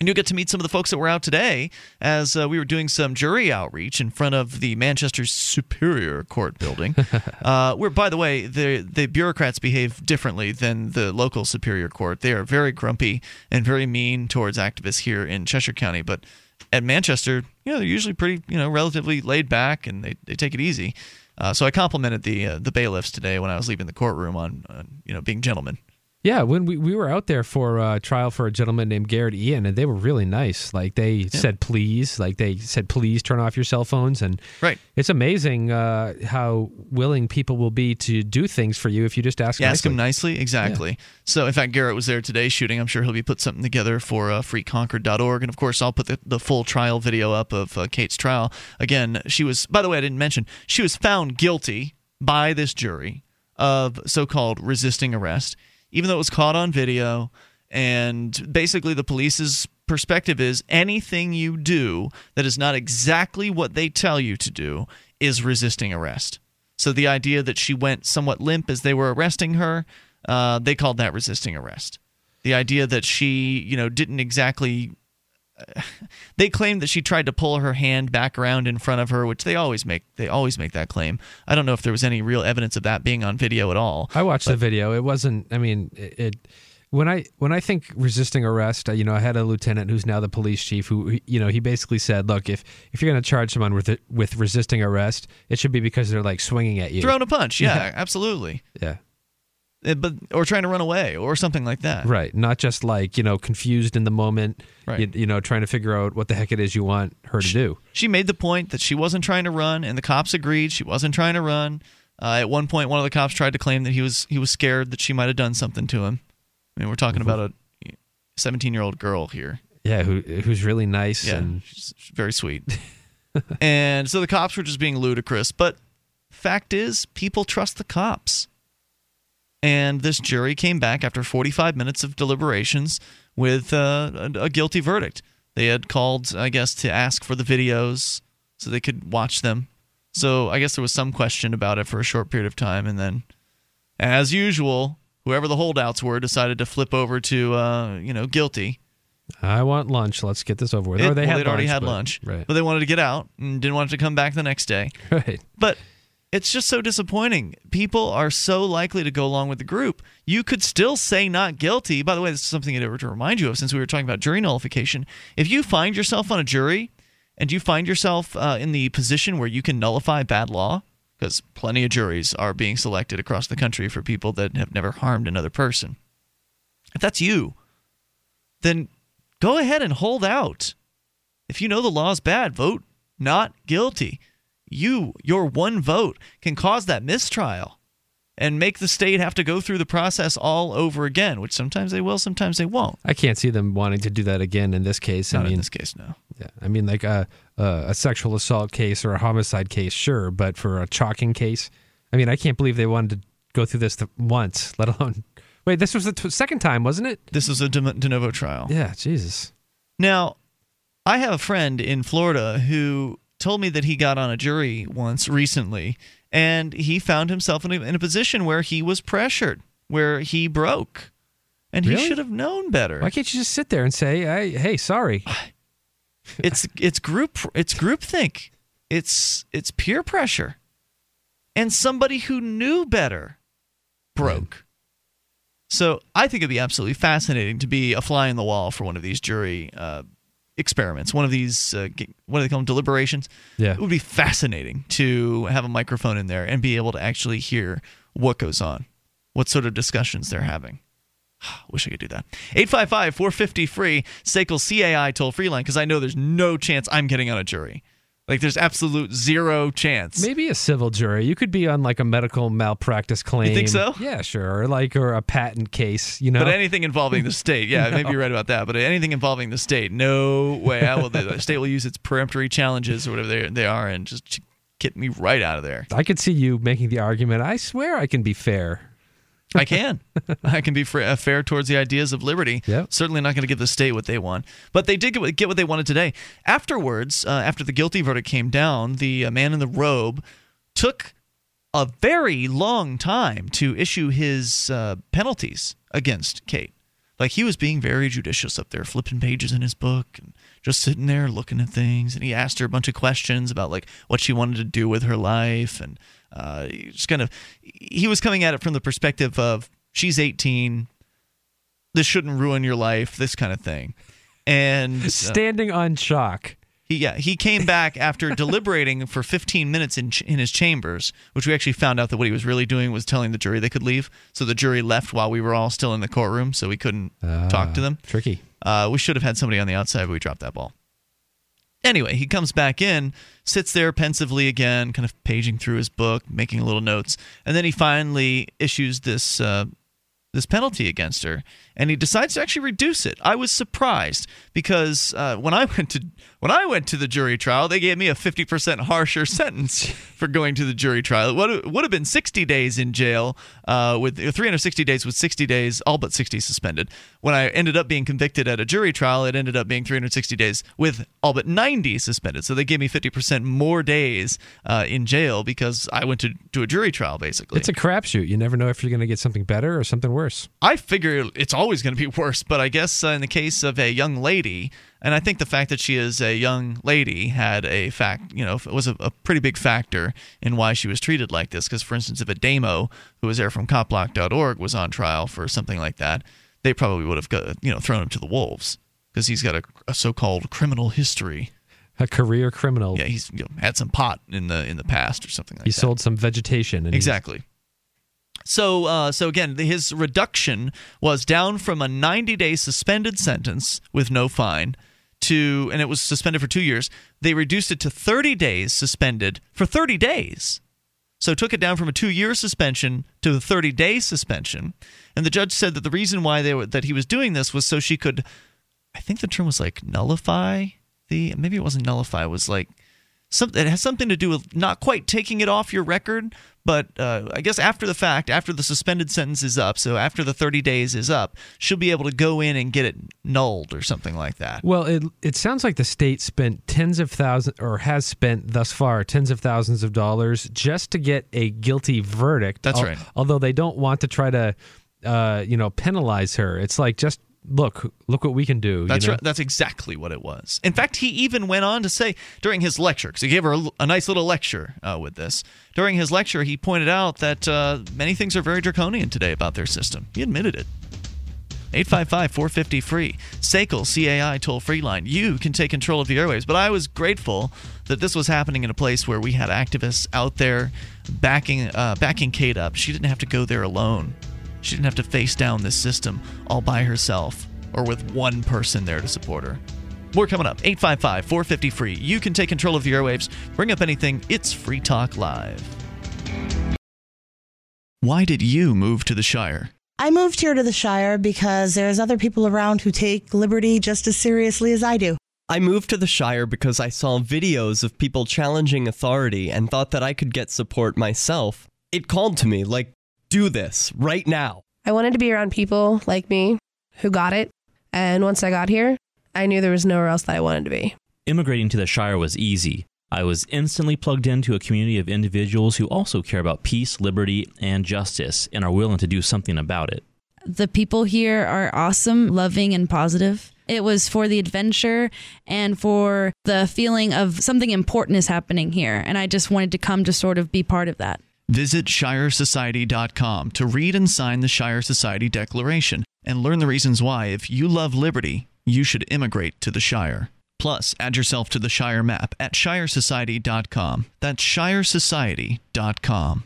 And you'll get to meet some of the folks that were out today as uh, we were doing some jury outreach in front of the Manchester Superior Court building. uh, where, by the way, the, the bureaucrats behave differently than the local Superior Court. They are very grumpy and very mean towards activists here in Cheshire County. But at Manchester, you know, they're usually pretty, you know, relatively laid back and they, they take it easy. Uh, so I complimented the uh, the bailiffs today when I was leaving the courtroom on, on you know being gentlemen. Yeah, when we, we were out there for a trial for a gentleman named Garrett Ean, and they were really nice. Like they said, please, like they said, please turn off your cell phones. And Right. it's amazing uh, how willing people will be to do things for you if you just ask. You ask them nicely, exactly. So, in fact, Garrett was there today shooting. I'm sure he'll be put something together for uh, freeconcord.org. And of course, I'll put the, the full trial video up of uh, Kate's trial. Again, she was, by the way, I didn't mention, she was found guilty by this jury of so called resisting arrest, even though it was caught on video. And basically, the police's perspective is anything you do that is not exactly what they tell you to do is resisting arrest. So the idea that she went somewhat limp as they were arresting her, uh, they called that resisting arrest. The idea that she, you know, didn't exactly. they claim that she tried to pull her hand back around in front of her, which they always make. They always make that claim. I don't know if there was any real evidence of that being on video at all. I watched the video. It wasn't. I mean, it, it. When I when I think resisting arrest, you know, I had a lieutenant who's now the police chief who, you know, he basically said, "Look, if if you're going to charge someone with it, with resisting arrest, it should be because they're like swinging at you." Throwing a punch, yeah, absolutely. yeah. Uh, but or trying to run away or something like that. Right. Not just like, you know, confused in the moment, Right. you, you know, trying to figure out what the heck it is you want her to do. She made the point that she wasn't trying to run, and the cops agreed she wasn't trying to run. Uh, at one point, one of the cops tried to claim that he was he was scared that she might have done something to him. I mean, we're talking about a 17 year old girl here. Yeah, who who's really nice Yeah, and she's very sweet. and so the cops were just being ludicrous. But fact is, people trust the cops. And this jury came back after 45 minutes of deliberations with uh, a, guilty verdict. They had called, I guess, to ask for the videos so they could watch them. So I guess there was some question about it for a short period of time. And then, as usual, whoever the holdouts were decided to flip over to, uh, you know, guilty. I want lunch. Let's get this over with. It- or they well, had already lunch, had but- lunch, Right. but they wanted to get out and didn't want to come back the next day. Right. But it's just so disappointing. People are so likely to go along with the group. You could still say not guilty. By the way, this is something to remind you of since we were talking about jury nullification. If you find yourself on a jury and you find yourself uh, in the position where you can nullify bad law, because plenty of juries are being selected across the country for people that have never harmed another person. If that's you, then go ahead and hold out. If you know the law is bad, vote not guilty. You, your one vote, can cause that mistrial and make the state have to go through the process all over again, which sometimes they will, sometimes they won't. I can't see them wanting to do that again in this case. Not I mean, in this case, no. yeah, I mean, like a, a a sexual assault case or a homicide case, sure, but for a chalking case, I mean, I can't believe they wanted to go through this th- once, let alone. Wait, this was the t- second time, wasn't it? This is a de, de novo trial. Yeah, Jesus. Now, I have a friend in Florida who told me that he got on a jury once recently, and he found himself in a, in a position where he was pressured, where he broke, and he should have known better. Why can't you just sit there and say, I, "Hey, sorry"? it's it's group it's groupthink. It's it's peer pressure, and somebody who knew better broke. So I think it'd be absolutely fascinating to be a fly in the wall for one of these jury uh, experiments, one of these uh, what do they call them deliberations. Yeah. it would be fascinating to have a microphone in there and be able to actually hear what goes on, what sort of discussions they're having. Wish I could do that. 855 450 free, SACL CAI toll free line, because I know there's no chance I'm getting on a jury. Like, there's absolute zero chance. Maybe a civil jury. You could be on like a medical malpractice claim. You think so? Yeah, sure. Or like or a patent case. You know. But anything involving the state, yeah, maybe you're right about that. But anything involving the state, no way. I will. The state will use its peremptory challenges or whatever they, they are and just get me right out of there. I could see you making the argument. I swear I can be fair. I can. I can be uh, fair towards the ideas of liberty. Yep. Certainly not going to give the state what they want. But they did get what, get what they wanted today. Afterwards, uh, after the guilty verdict came down, the uh, man in the robe took a very long time to issue his uh, penalties against Kate. Like he was being very judicious up there, flipping pages in his book and just sitting there looking at things. And he asked her a bunch of questions about like what she wanted to do with her life and uh, just kind of he was coming at it from the perspective of she's 18 this shouldn't ruin your life this kind of thing and uh, Standing on shock he yeah he came back after deliberating for 15 minutes in ch- in his chambers which we actually found out that what he was really doing was telling the jury they could leave so the jury left while we were all still in the courtroom so we couldn't talk to them Tricky. uh, we should have had somebody on the outside, but we dropped that ball. Anyway, he comes back in, sits there pensively again, kind of paging through his book, making little notes, and then he finally issues this uh, this penalty against her, and he decides to actually reduce it. I was surprised because uh, when I went to when I went to the jury trial, they gave me a fifty percent harsher sentence for going to the jury trial. It would would have been sixty days in jail uh, with three hundred sixty days with sixty days, all but sixty suspended. When I ended up being convicted at a jury trial, it ended up being three hundred sixty days with all but ninety suspended. So they gave me fifty percent more days uh, in jail because I went to to a jury trial basically. It's a crapshoot. You never know if you're going to get something better or something worse. I figure it's always going to be worse, but I guess uh, in the case of a young lady, and I think the fact that she is a young lady had a fact, you know, it was a, a pretty big factor in why she was treated like this. Because, for instance, if Ademo who was there from copblock.org was on trial for something like that, they probably would have, got, you know, thrown him to the wolves because he's got a, a so-called criminal history. A career criminal. Yeah, he's you know, had some pot in the in the past or something like he that. He sold some vegetation. Exactly. So, uh, so again, his reduction was down from a 90-day suspended sentence with no fine to, and it was suspended for two years. They reduced it to 30 days suspended for 30 days. So took it down from a two-year suspension to a 30-day suspension. And the judge said that the reason why they were, that he was doing this was so she could, I think the term was like nullify the, maybe it wasn't nullify, it was like something. It has something to do with not quite taking it off your record, but uh, I guess after the fact, after the suspended sentence is up, so after the 30 days is up, she'll be able to go in and get it nulled or something like that. Well, it it sounds like the state spent tens of thousands, or has spent thus far tens of thousands of dollars just to get a guilty verdict. That's al- right. Although they don't want to try to, uh, you know, penalize her. It's like just look, look what we can do. you That's know? right. That's exactly what it was. In fact, he even went on to say during his lecture, because he gave her a, a nice little lecture uh, with this. During his lecture, he pointed out that uh, many things are very draconian today about their system. He admitted it. 855 450 free. SACL CAI toll free line. You can take control of the airwaves. But I was grateful that this was happening in a place where we had activists out there backing, uh, backing Kate up. She didn't have to go there alone. She didn't have to face down this system all by herself or with one person there to support her. More coming up. 855 450 free. You can take control of the airwaves. Bring up anything. It's Free Talk Live. Why did you move to the Shire? I moved here to the Shire because there's other people around who take liberty just as seriously as I do. I moved to the Shire because I saw videos of people challenging authority and thought that I could get support myself. It called to me, like, do this right now. I wanted to be around people like me who got it. And once I got here, I knew there was nowhere else that I wanted to be. Immigrating to the Shire was easy. I was instantly plugged into a community of individuals who also care about peace, liberty, and justice and are willing to do something about it. The people here are awesome, loving, and positive. It was for the adventure and for the feeling of something important is happening here. And I just wanted to come to sort of be part of that. Visit ShireSociety.com to read and sign the Shire Society Declaration and learn the reasons why, if you love liberty, you should immigrate to the Shire. Plus, add yourself to the Shire map at ShireSociety.com. That's ShireSociety.com.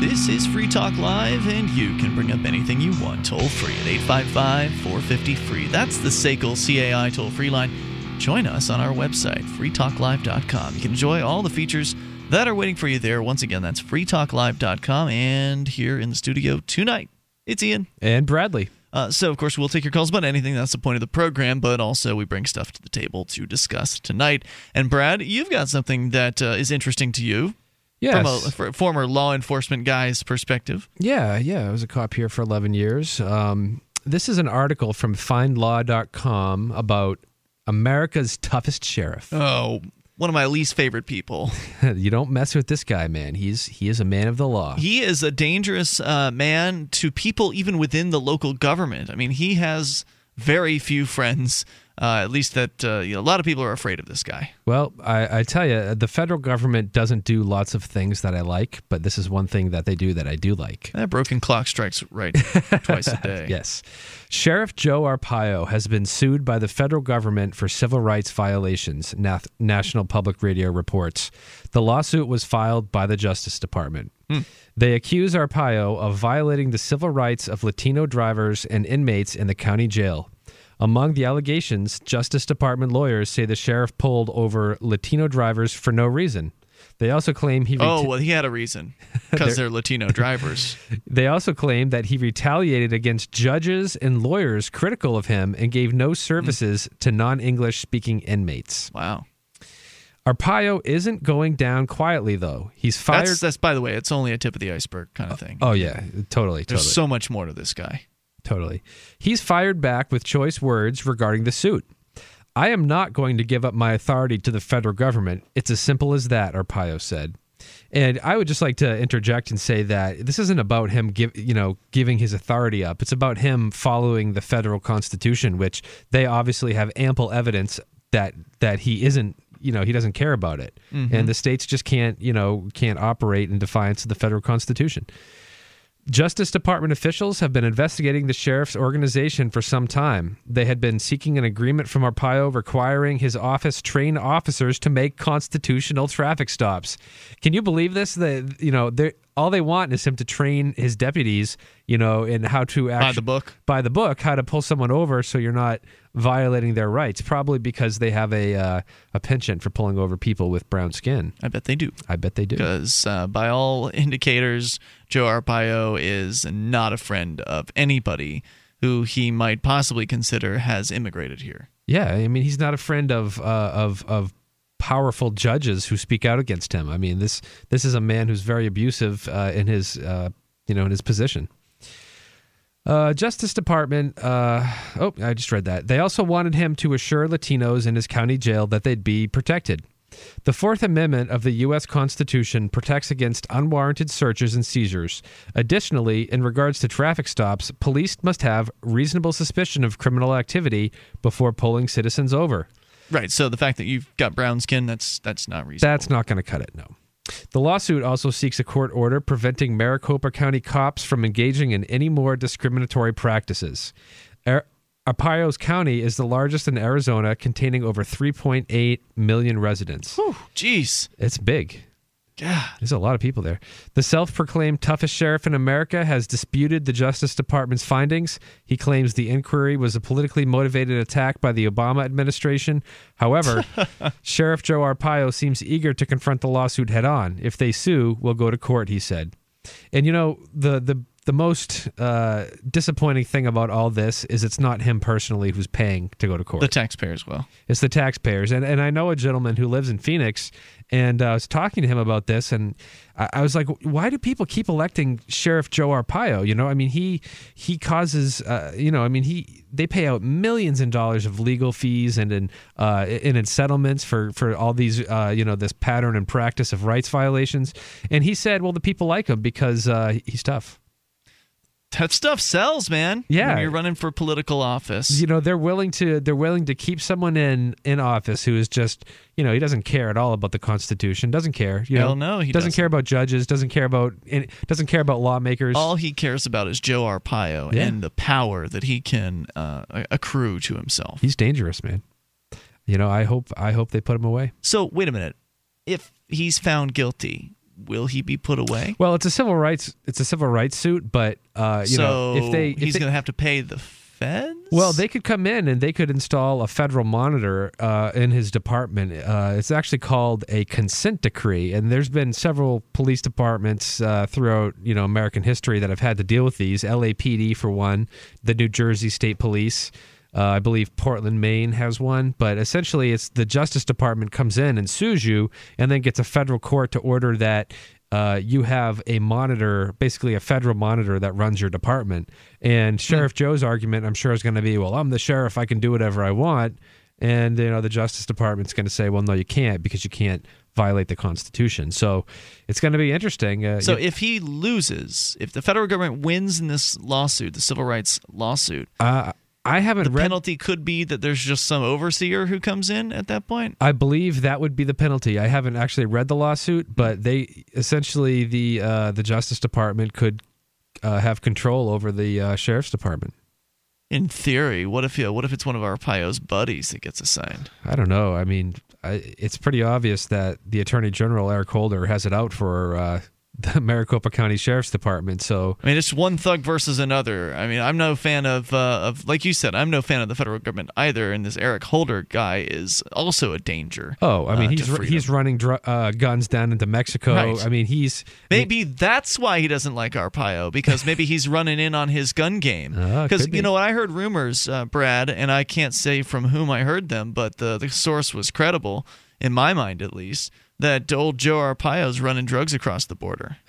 This is Free Talk Live, and you can bring up anything you want toll free at 855 450 free. That's the SACL CAI toll free line. Join us on our website, freetalklive.com. You can enjoy all the features that are waiting for you there. Once again, that's freetalklive.com. And here in the studio tonight, it's Ian. And Bradley. Uh, so, of course, we'll take your calls about anything. That's the point of the program. But also, we bring stuff to the table to discuss tonight. And, Brad, you've got something that uh, is interesting to you Yes. from a for- former law enforcement guy's perspective. Yeah, yeah. I was a cop here for 11 years. Um, this is an article from findlaw.com about America's toughest sheriff. Oh, one of my least favorite people. you don't mess with this guy, man. He's he is a man of the law. He is a dangerous uh, man to people even within the local government. I mean, he has very few friends. Uh, at least that uh, you know, a lot of people are afraid of this guy. Well, I, I tell you, the federal government doesn't do lots of things that I like, but this is one thing that they do that I do like. That broken clock strikes right twice a day. Yes. Sheriff Joe Arpaio has been sued by the federal government for civil rights violations, Nath- National Public Radio reports. The lawsuit was filed by the Justice Department. They accuse Arpaio of violating the civil rights of Latino drivers and inmates in the county jail. Among the allegations, Justice Department lawyers say the sheriff pulled over Latino drivers for no reason. They also claim he Oh well, he had a reason because they're Latino drivers. they also claim that he retaliated against judges and lawyers critical of him and gave no services to non-English speaking inmates. Wow. Arpaio isn't going down quietly though. He's fired. That's, that's by the way, it's only a tip of the iceberg kind of oh, thing. oh yeah, totally, totally. There's so much more to this guy. Totally. He's fired back with choice words regarding the suit. I am not going to give up my authority to the federal government. It's as simple as that, Arpaio said. And I would just like to interject and say that this isn't about him give, you know, giving his authority up. It's about him following the federal constitution, which they obviously have ample evidence that that he isn't, you know, he doesn't care about it. Mm-hmm. And the states just can't, you know, can't operate in defiance of the federal constitution. Justice Department officials have been investigating the sheriff's organization for some time. They had been seeking an agreement from Arpaio requiring his office train officers to make constitutional traffic stops. Can you believe this? That you know, they're- all they want is him to train his deputies, you know, in how to By the book. by the book how to pull someone over so you're not violating their rights. Probably because they have a uh, a penchant for pulling over people with brown skin. I bet they do. I bet they do. Because uh, by all indicators, Joe Arpaio is not a friend of anybody who he might possibly consider has immigrated here. Yeah, I mean he's not a friend of uh, of of powerful judges who speak out against him. I mean this this is a man who's very abusive uh, in his uh, you know in his position. Uh, Justice Department. Uh, oh, I just read that. They also wanted him to assure Latinos in his county jail that they'd be protected. The Fourth Amendment of the U.S. Constitution protects against unwarranted searches and seizures. Additionally, in regards to traffic stops, police must have reasonable suspicion of criminal activity before pulling citizens over. Right. So the fact that you've got brown skin, that's that's not reasonable. That's not going to cut it, no. The lawsuit also seeks a court order preventing Maricopa County cops from engaging in any more discriminatory practices. Ar- Arpaio's County is the largest in Arizona, containing over 3.8 million residents. Whew, Jeez. It's big. God. There's a lot of people there. The self proclaimed toughest sheriff in America has disputed the Justice Department's findings. He claims the inquiry was a politically motivated attack by the Obama administration. However, Sheriff Joe Arpaio seems eager to confront the lawsuit head on. If they sue, we'll go to court, he said. And you know, the the the most uh, disappointing thing about all this is it's not him personally who's paying to go to court. The taxpayers will. It's the taxpayers. And and I know a gentleman who lives in Phoenix, and uh, I was talking to him about this, and I, I was like, why do people keep electing Sheriff Joe Arpaio? You know, I mean, he he causes, uh, you know, I mean, he they pay out millions in dollars of legal fees and in uh, and in settlements for for all these, uh, you know, this pattern and practice of rights violations. And he said, well, the people like him because uh, he's tough. That stuff sells, man. Yeah. When you're running for political office. you know they're willing to they're willing to keep someone in in office who is just you know he doesn't care at all about the constitution doesn't care you Hell know no, he doesn't, doesn't. care about judges doesn't care about doesn't care about lawmakers All he cares about is Joe Arpaio Yeah. and the power that he can uh, accrue to himself. he's dangerous man you know i hope i hope they put him away So wait a minute. If he's found guilty, will he be put away? well it's a civil rights it's a civil rights suit but uh you so know if they if he's going to have to pay the feds. Well, they could come in and they could install a federal monitor uh, in his department. Uh, it's actually called a consent decree, and there's been several police departments uh, throughout you know American history that have had to deal with these. LAPD for one, the New Jersey State Police. Uh, I believe Portland, Maine has one, but essentially it's the Justice Department comes in and sues you, and then gets a federal court to order that uh, you have a monitor, basically a federal monitor that runs your department. And Sheriff Joe's argument, I'm sure, is going to be, well, I'm the sheriff, I can do whatever I want. And you know, the Justice Department's going to say, well, no, you can't because you can't violate the Constitution. So it's going to be interesting. Uh, So if he loses, if the federal government wins in this lawsuit, the civil rights lawsuit, uh, I haven't the read. penalty could be that there's just some overseer who comes in at that point. I believe that would be the penalty. I haven't actually read the lawsuit, but they essentially the uh, the Justice Department could uh, have control over the uh, sheriff's department. In theory, what if yeah, what if it's one of Arpaio's buddies that gets assigned? I don't know. I mean, I, it's pretty obvious that the Attorney General Eric Holder has it out for uh, the Maricopa County Sheriff's Department. So I mean, it's one thug versus another. I mean, I'm no fan of uh, of like you said, I'm no fan of the federal government either. And this Eric Holder guy is also a danger. Oh, I mean, uh, he's to ru- freedom. he's running dr- uh, guns down into Mexico. Right. I mean, he's Maybe that's why he doesn't like Arpaio because maybe he's running in on his gun game. Ah, Because could be. you know what I heard rumors, uh, Brad, and I can't say from whom I heard them, but the the source was credible in my mind at least. That old Joe Arpaio's running drugs across the border.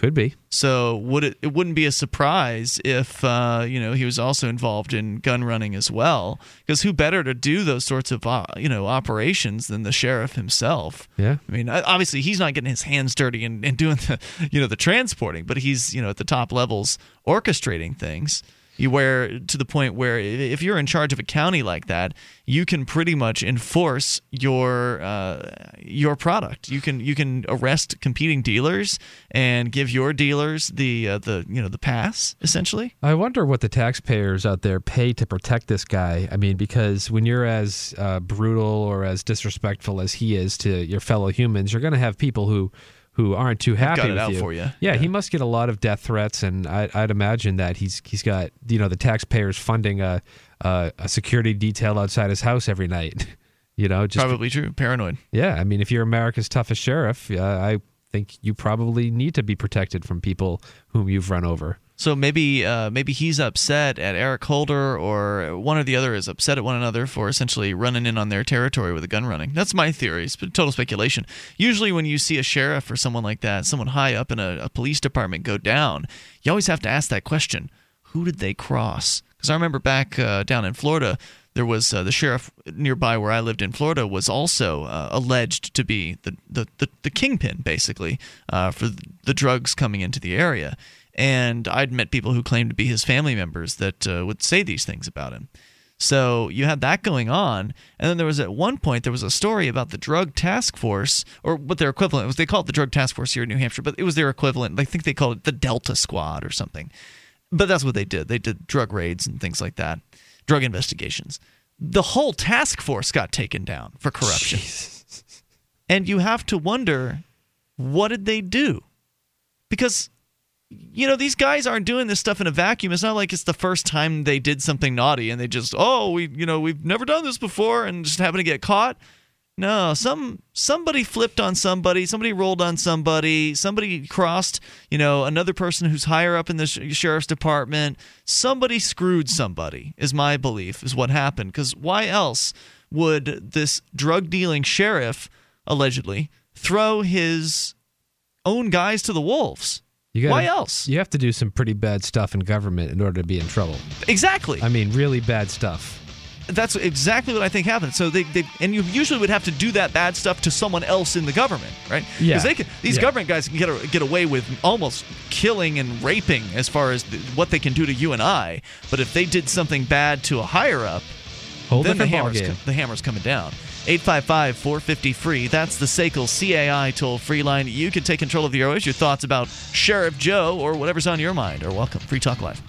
could be. So would it? It wouldn't be a surprise if uh, you know he was also involved in gun running as well. Because who better to do those sorts of uh, you know operations than the sheriff himself? Yeah. I mean, obviously he's not getting his hands dirty and, and doing the you know the transporting, but he's you know at the top levels orchestrating things. You where to the point where if you're in charge of a county like that, you can pretty much enforce your uh, your product. You can you can arrest competing dealers and give your dealers the uh, the you know the pass essentially. I wonder what the taxpayers out there pay to protect this guy. I mean, because when you're as uh, brutal or as disrespectful as he is to your fellow humans, you're going to have people who who aren't too happy got it with out you. for you. Yeah, he must get a lot of death threats, and I, I'd imagine that he's he's got you know the taxpayers funding a a, a security detail outside his house every night. you know, just Probably true. Paranoid. yeah. I mean, if you're America's toughest sheriff, uh, I think you probably need to be protected from people whom you've run over. So maybe uh, maybe he's upset at Eric Holder, or one or the other is upset at one another for essentially running in on their territory with a gun running. That's my theory. It's total speculation. Usually, when you see a sheriff or someone like that, someone high up in a, a police department go down, you always have to ask that question: Who did they cross? Because I remember back uh, down in Florida, there was uh, the sheriff nearby where I lived in Florida was also uh, alleged to be the the, the, the kingpin basically uh, for the drugs coming into the area. And I'd met people who claimed to be his family members that uh, would say these things about him. So you had that going on, and then there was at one point there was a story about the drug task force, or what their equivalent was. They call it the drug task force here in New Hampshire, but it was their equivalent. I think they called it the Delta Squad or something. But that's what they did. They did drug raids and things like that, drug investigations. The whole task force got taken down for corruption, and you have to wonder, what did they do? Because you know these guys aren't doing this stuff in a vacuum. It's not like it's the first time they did something naughty and they just oh we you know we've never done this before and just happen to get caught. No some somebody flipped on somebody. Somebody rolled on somebody. Somebody crossed you know another person who's higher up in the sh- sheriff's department. Somebody screwed somebody is my belief is what happened. Because why else would this drug dealing sheriff allegedly throw his own guys to the wolves You gotta, Why else? You have to do some pretty bad stuff in government in order to be in trouble. Exactly. I mean, really bad stuff. That's exactly what I think happened. So they, they and you usually would have to do that bad stuff to someone else in the government, right? Yeah. Because they can, these Yeah. government guys can get a, get away with almost killing and raping as far as the, what they can do to you and I. But if they did something bad to a higher up, Whole then the hammer's, the hammer's coming down. 855 450 free. That's the SACL CAI toll free line. You can take control of the airways. Your thoughts about Sheriff Joe or whatever's on your mind are welcome. Free Talk Live.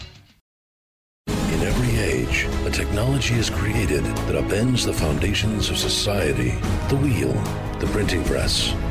In every age, a technology is created that upends the foundations of society the wheel, the printing press,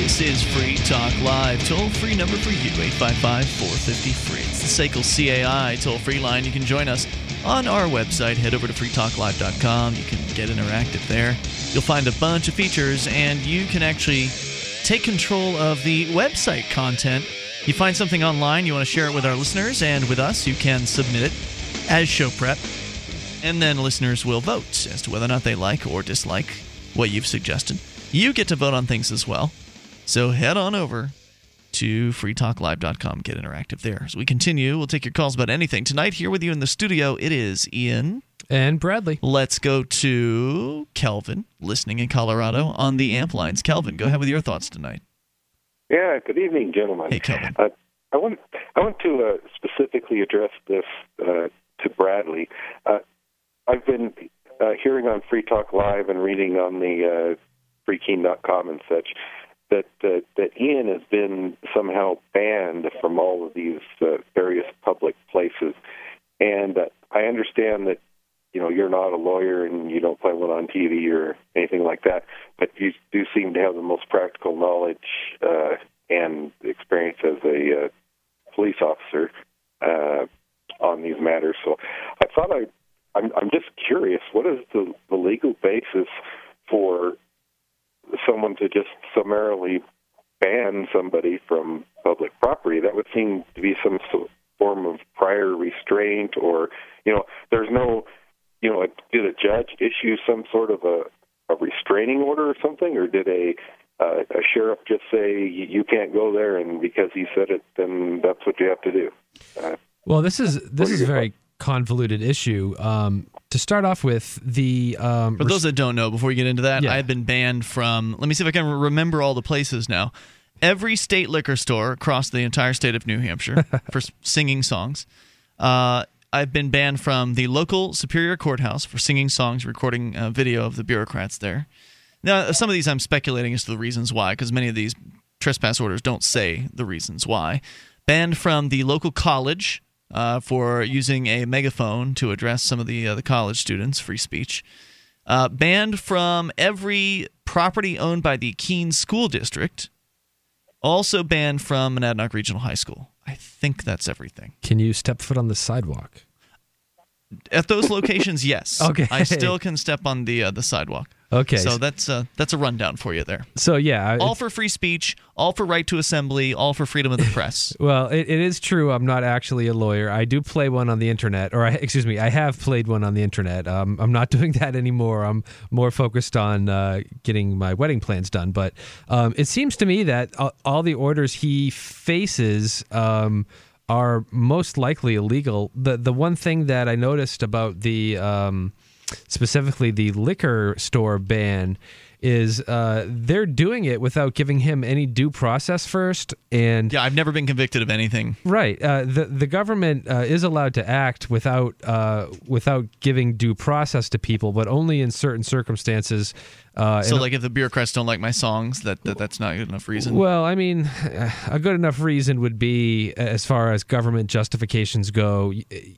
This is Free Talk Live. Toll free number for you, 855 450 free. It's the SACL CAI toll free line. You can join us on our website. Head over to freetalklive.com. You can get interactive there. You'll find a bunch of features, and you can actually take control of the website content. You find something online, you want to share it with our listeners and with us, you can submit it as show prep. And then listeners will vote as to whether or not they like or dislike what you've suggested. You get to vote on things as well. So head on over to freetalklive.com. Get interactive there. As we continue, we'll take your calls about anything. Tonight, here with you in the studio, it is Ian. And Bradley. Let's go to Kelvin, listening in Colorado on the amp lines. Kelvin, go ahead with your thoughts tonight. Yeah, good evening, gentlemen. Hey, Kelvin. Uh, I want I want to uh, specifically address this uh, to Bradley. Uh, I've been uh, hearing on Free Talk Live and reading on the uh, freekeene.com and such that uh, that Ian has been somehow banned from all of these uh, various public places, and uh, I understand that you know you're not a lawyer and you don't play one on TV or anything like that, but you do seem to have the most practical knowledge uh, and experience as a uh, police officer uh, on these matters. So I thought I, I'm, I'm just curious, what is the, the legal basis for someone to just summarily ban somebody from public property? That would seem to be some form of prior restraint, or you know, there's no, you know, did a judge issue some sort of a, a restraining order or something, or did a uh, a sheriff just say "You- can't go there, and because he said it, then that's what you have to do? Uh, Well, this is this is a very convoluted issue. Um, to start off with, the um, For those that don't know, before we get into that, Yeah. I've been banned from. Let me see if I can remember all the places now. Every state liquor store across the entire state of New Hampshire for singing songs. Uh, I've been banned from the local Superior Courthouse for singing songs, recording uh, video of the bureaucrats there. Now, some of these I'm speculating as to the reasons why, because many of these trespass orders don't say the reasons why. Banned from the local college uh, for using a megaphone to address some of the uh, the college students, free speech. Uh, banned from every property owned by the Keene School District. Also banned from Monadnock Regional High School. I think that's everything. Can you step foot on the sidewalk? At those locations, yes. Okay. I still can step on the uh, the sidewalk. Okay. So that's uh, that's a rundown for you there. So yeah, all for free speech, all for right to assembly, all for freedom of the press. Well, it, it is true. I'm not actually a lawyer. I do play one on the internet, or I, excuse me, I have played one on the internet. Um, I'm not doing that anymore. I'm more focused on uh, getting my wedding plans done. But um, it seems to me that all, all the orders he faces. Um, are most likely illegal. The the one thing that I noticed about the um, specifically the liquor store ban is uh, they're doing it without giving him any due process first and Yeah, I've never been convicted of anything. Right. Uh, the the government uh, is allowed to act without uh, without giving due process to people, but only in certain circumstances. Uh, so, like, if the bureaucrats don't like my songs, that, that that's not good enough reason. well, I mean, a good enough reason would be as far as government justifications go.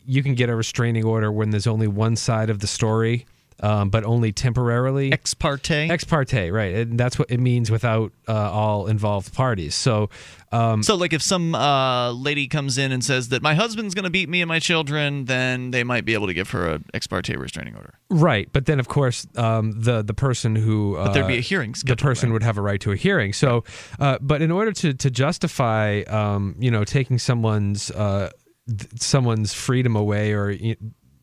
You can get a restraining order when there's only one side of the story. Um, but only temporarily. Ex parte. Ex parte, right? And that's what it means without uh, all involved parties. So, um, so, like, if some uh, lady comes in and says that my husband's going to beat me and my children, then they might be able to give her an ex parte restraining order. Right, but then of course um, the the person who uh, But there'd be a hearing the scheduled, person would have a right to a hearing. So, uh, but in order to to justify, um, you know, taking someone's uh, someone's freedom away, or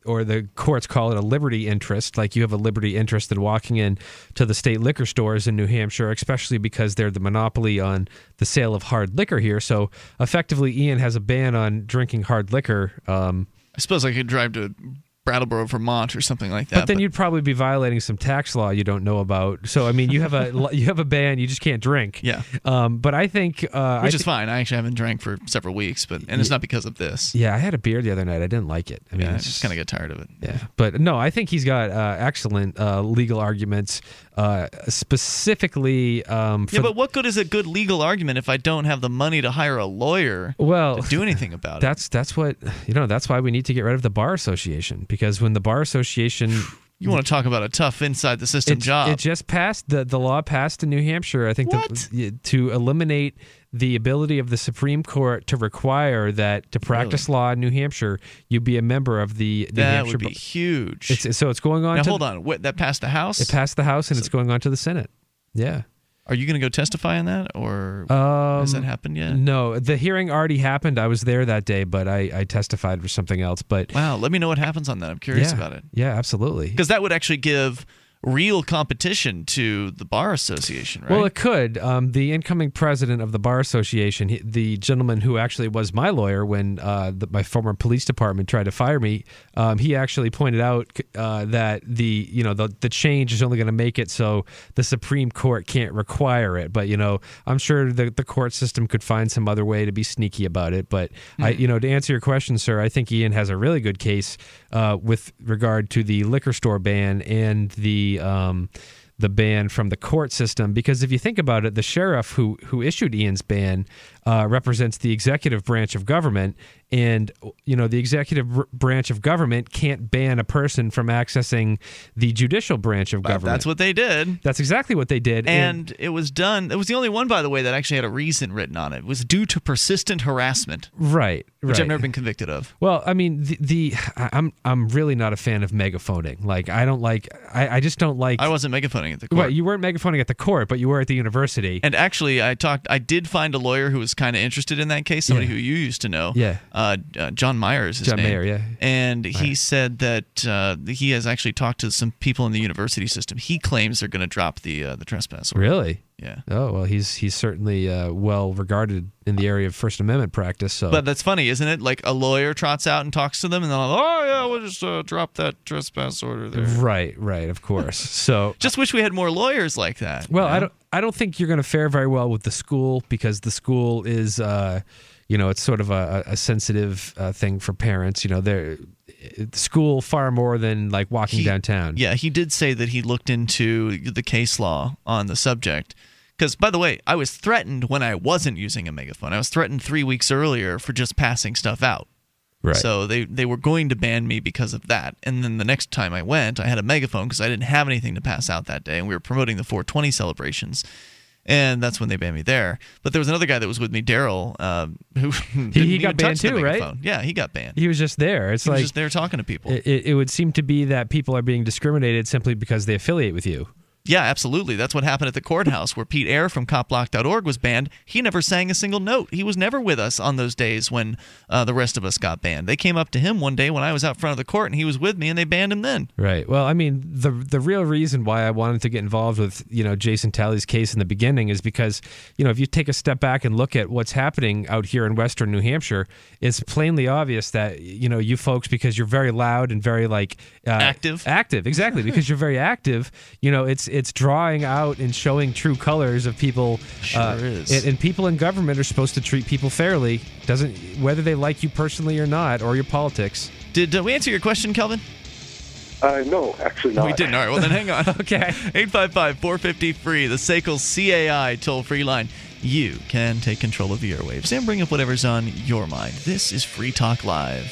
or the courts call it a liberty interest, like you have a liberty interest in walking in to the state liquor stores in New Hampshire, especially because they're the monopoly on the sale of hard liquor here. So, effectively, Ian has a ban on drinking hard liquor. Um, I suppose I could drive to Brattleboro, Vermont, or something like that. but then you'd probably be violating some tax law you don't know about. So I mean, you have a you have a ban, you just can't drink. Yeah. Um, but I think uh, which I is fine. I actually haven't drank for several weeks, but and it's not because of this. Yeah, I had a beer the other night. I didn't like it. I mean, Yeah, I just kind of get tired of it. Yeah, but no, I think he's got uh, excellent uh, legal arguments, uh, specifically. Um, for Yeah, but what good is a good legal argument if I don't have the money to hire a lawyer well, to do anything about it? that's that's what you know. That's why we need to get rid of the bar association because when the bar association You want to talk about a tough inside the system it, job? It just passed the the law passed in New Hampshire. I think the, to eliminate the ability of the Supreme Court to require that to practice law in New Hampshire, you be a member of the New that Hampshire. would be huge. It's, so it's going on. now hold on. What, that passed the House. It passed the House and it's going on to the Senate. Yeah. Are you going to go testify on that, or Um, has that happened yet? No, the hearing already happened. I was there that day, but I, I testified for something else. But Wow, let me know what happens on that. I'm curious yeah, about it Yeah, absolutely. because that would actually give real competition to the bar association, right? Well, it could. Um, the incoming president of the bar association, he, the gentleman who actually was my lawyer when uh, the, my former police department tried to fire me, um, he actually pointed out uh, that the you know the the change is only going to make it so the Supreme Court can't require it. But you know, I'm sure the the court system could find some other way to be sneaky about it. But I, Hmm. you know, to answer your question, sir, I think Ian has a really good case uh, with regard to the liquor store ban and the um, the ban from the court system. Because if you think about it, the sheriff who who issued Ian's ban uh, represents the executive branch of government, and you know the executive br- branch of government can't ban a person from accessing the judicial branch of But government. that's what they did. That's exactly what they did, And it was done. It was the only one, by the way, that actually had a reason written on it. It was due to persistent harassment, right, which right. I've never been convicted of. Well, I mean, the, the I'm I'm really not a fan of megaphoning. Like, I don't like. I, I just don't like. I wasn't megaphoning at the court. Right, you weren't megaphoning at the court, but you were at the university. And actually, I talked. I did find a lawyer who was was kind of interested in that case. Somebody Yeah. who you used to know. Yeah. Uh, uh, John Myers. His John name. Mayer, yeah. And he said that uh, he has actually talked to some people in the university system. He claims they're going to drop the uh, the trespass. order. Really? Yeah. Oh well, he's he's certainly uh, well regarded in the area of First Amendment practice. So, But that's funny, isn't it? Like a lawyer trots out and talks to them, and they're like, "Oh yeah, we'll just uh, drop that trespass order there." right, right, of course. So, Just wish we had more lawyers like that. well, you I don't I don't think you're going to fare very well with the school because the school is, uh, you know, it's sort of a, a sensitive uh, thing for parents. You know, they're school far more than like walking He- downtown. Yeah, he did say that he looked into the case law on the subject. Because, by the way, I was threatened when I wasn't using a megaphone. I was threatened three weeks earlier for just passing stuff out. Right. So they, they were going to ban me because of that. And then the next time I went, I had a megaphone because I didn't have anything to pass out that day. And we were promoting the 420 celebrations. And that's when they banned me there. But there was another guy that was with me, Daryl, uh, who didn't he got banned too, right? Yeah, he got banned. He was just there. It's He was like just there talking to people. It, it would seem to be that people are being discriminated simply because they affiliate with you. Yeah, absolutely. That's what happened at the courthouse where Pete Eyre from copblock.org was banned. He never sang a single note. He was never with us on those days when uh, the rest of us got banned. They came up to him one day when I was out front of the court and he was with me and they banned him then. Right. Well, I mean, the the real reason why I wanted to get involved with you know Jason Talley's case in the beginning is because you know if you take a step back and look at what's happening out here in Western New Hampshire, it's plainly obvious that you know you folks because you're very loud and very like uh, Active. active exactly because you're very active. You know, it's it's drawing out and showing true colors of people. uh, is. And, and people in government are supposed to treat people fairly. Doesn't whether they like you personally or not or your politics. Did uh, we answer your question, Kelvin? Uh, no, actually not. We didn't. All right. Well, then hang on. okay. 855 450 free, the SACL CAI toll free line. You can take control of the airwaves and bring up whatever's on your mind. This is Free Talk Live.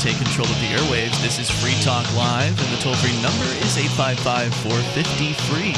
take control of the airwaves. This is Free Talk Live, and the toll free number is 855 450 free.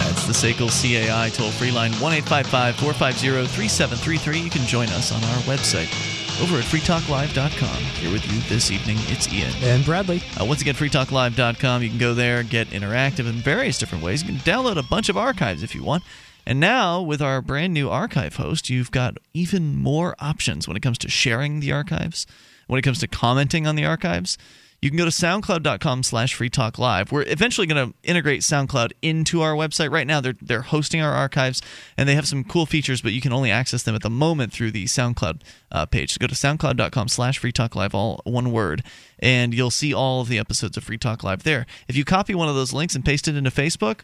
That's the SACL CAI toll free line 1 855 450 3733. You can join us on our website over at freetalklive.com. Here with you this evening, it's Ian. And Bradley. Uh, once again, freetalklive.com. You can go there, get interactive in various different ways. You can download a bunch of archives if you want. And now, with our brand new archive host, you've got even more options when it comes to sharing the archives, when it comes to commenting on the archives. You can go to soundcloud.com slash freetalklive. We're eventually going to integrate SoundCloud into our website. Right now, they're, they're hosting our archives, and they have some cool features, but you can only access them at the moment through the SoundCloud uh, page. So go to soundcloud.com slash freetalklive, all one word, and you'll see all of the episodes of Free Talk Live there. If you copy one of those links and paste it into Facebook,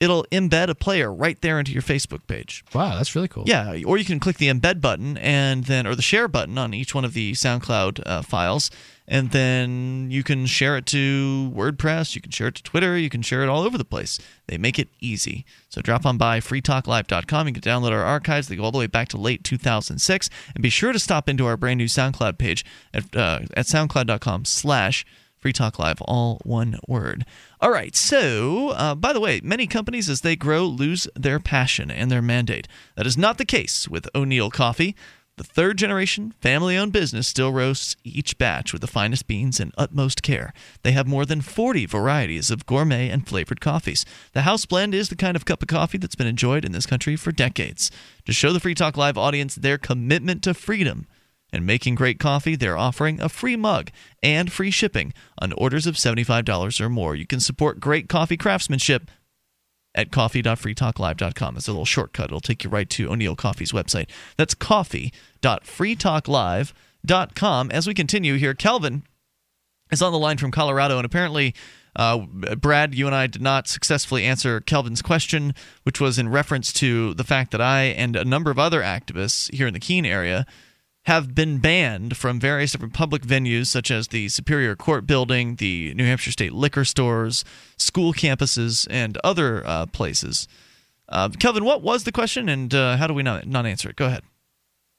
it'll embed a player right there into your Facebook page. Wow, that's really cool. Yeah, or you can click the embed button and then, or the share button on each one of the SoundCloud uh, files, and then you can share it to WordPress, you can share it to Twitter, you can share it all over the place. They make it easy. So drop on by freetalklive.com. You can download our archives. They go all the way back to late 2006. And be sure to stop into our brand new SoundCloud page at, uh, at soundcloud.com slash Free Talk Live, all one word. All right, so uh, by the way, many companies as they grow lose their passion and their mandate. That is not the case with O'Neill Coffee. The third generation, family owned business still roasts each batch with the finest beans and utmost care. They have more than 40 varieties of gourmet and flavored coffees. The house blend is the kind of cup of coffee that's been enjoyed in this country for decades. To show the Free Talk Live audience their commitment to freedom, and making great coffee, they're offering a free mug and free shipping on orders of $75 or more. You can support great coffee craftsmanship at coffee.freetalklive.com. It's a little shortcut. It'll take you right to O'Neill Coffee's website. That's coffee.freetalklive.com. As we continue here, Kelvin is on the line from Colorado, and apparently, uh, Brad, you and I did not successfully answer Kelvin's question, which was in reference to the fact that I and a number of other activists here in the Keene area have been banned from various different public venues, such as the Superior Court building, the New Hampshire State liquor stores, school campuses, and other uh, places. Uh, Kelvin, what was the question, and uh, how do we not, not answer it? Go ahead.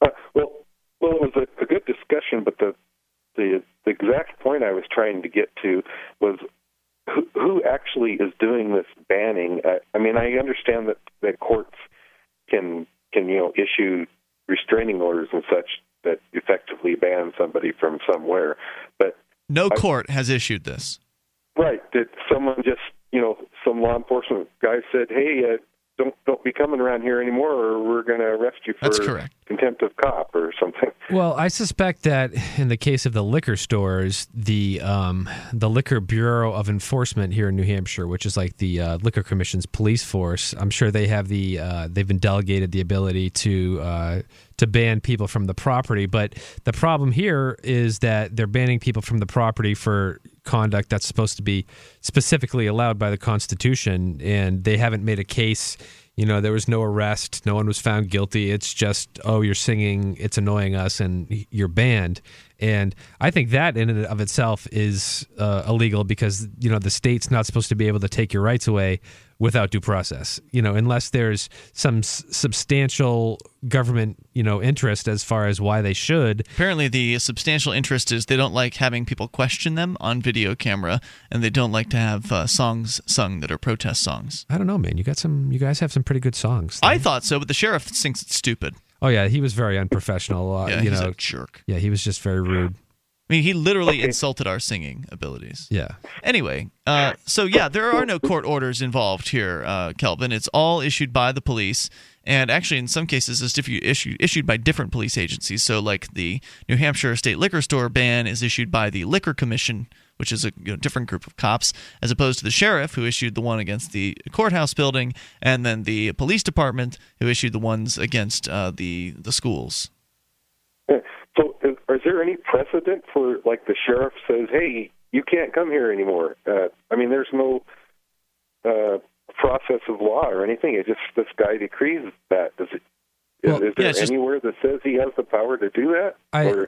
Uh, well, well, it was a, a good discussion, but the, the the exact point I was trying to get to was who, who actually is doing this banning. I, I mean, I understand that that courts can can you know issue restraining orders and such that effectively ban somebody from somewhere, but No I- court has issued this. Right. That someone just, you know, some law enforcement guy said, "Hey, uh, don't don't be coming around here anymore, or we're going to arrest you for That's correct. Contempt of cop or something." Well, I suspect that in the case of the liquor stores, the um, the Liquor Bureau of Enforcement here in New Hampshire, which is like the uh, Liquor Commission's police force, I'm sure they have the uh, they've been delegated the ability to uh, to ban people from the property. But the problem here is that they're banning people from the property for conduct that's supposed to be specifically allowed by the Constitution, and they haven't made a case. You know, there was no arrest, no one was found guilty. It's just, oh, you're singing, it's annoying us, and you're banned. And I think that in and of itself is uh, illegal because you know the state's not supposed to be able to take your rights away without due process. You know, unless there's some s- substantial government you know interest as far as why they should. Apparently, the substantial interest is they don't like having people question them on video camera, and they don't like to have uh, songs sung that are protest songs. I don't know, man. You got some. You guys have some pretty good songs. I thought so, but the sheriff thinks it's stupid. Oh yeah, he was very unprofessional. Uh, Yeah, you he's know, a jerk. Yeah, he was just very rude. I mean, he literally insulted our singing abilities. Yeah. Anyway, uh, so yeah, there are no court orders involved here, uh, Kelvin. It's all issued by the police, and actually, in some cases, it's diffu- issued issued by different police agencies. So, like the New Hampshire State Liquor Store ban is issued by the Liquor Commission, which is a you know, different group of cops, as opposed to the sheriff who issued the one against the courthouse building, and then the police department who issued the ones against uh, the the schools. So, is, is there any precedent for like the sheriff says, "Hey, you can't come here anymore"? Uh, I mean, there's no uh, process of law or anything. It just this guy decrees that. Does it? Is, Well, is there yeah, it's just- anywhere that says he has the power to do that? I- or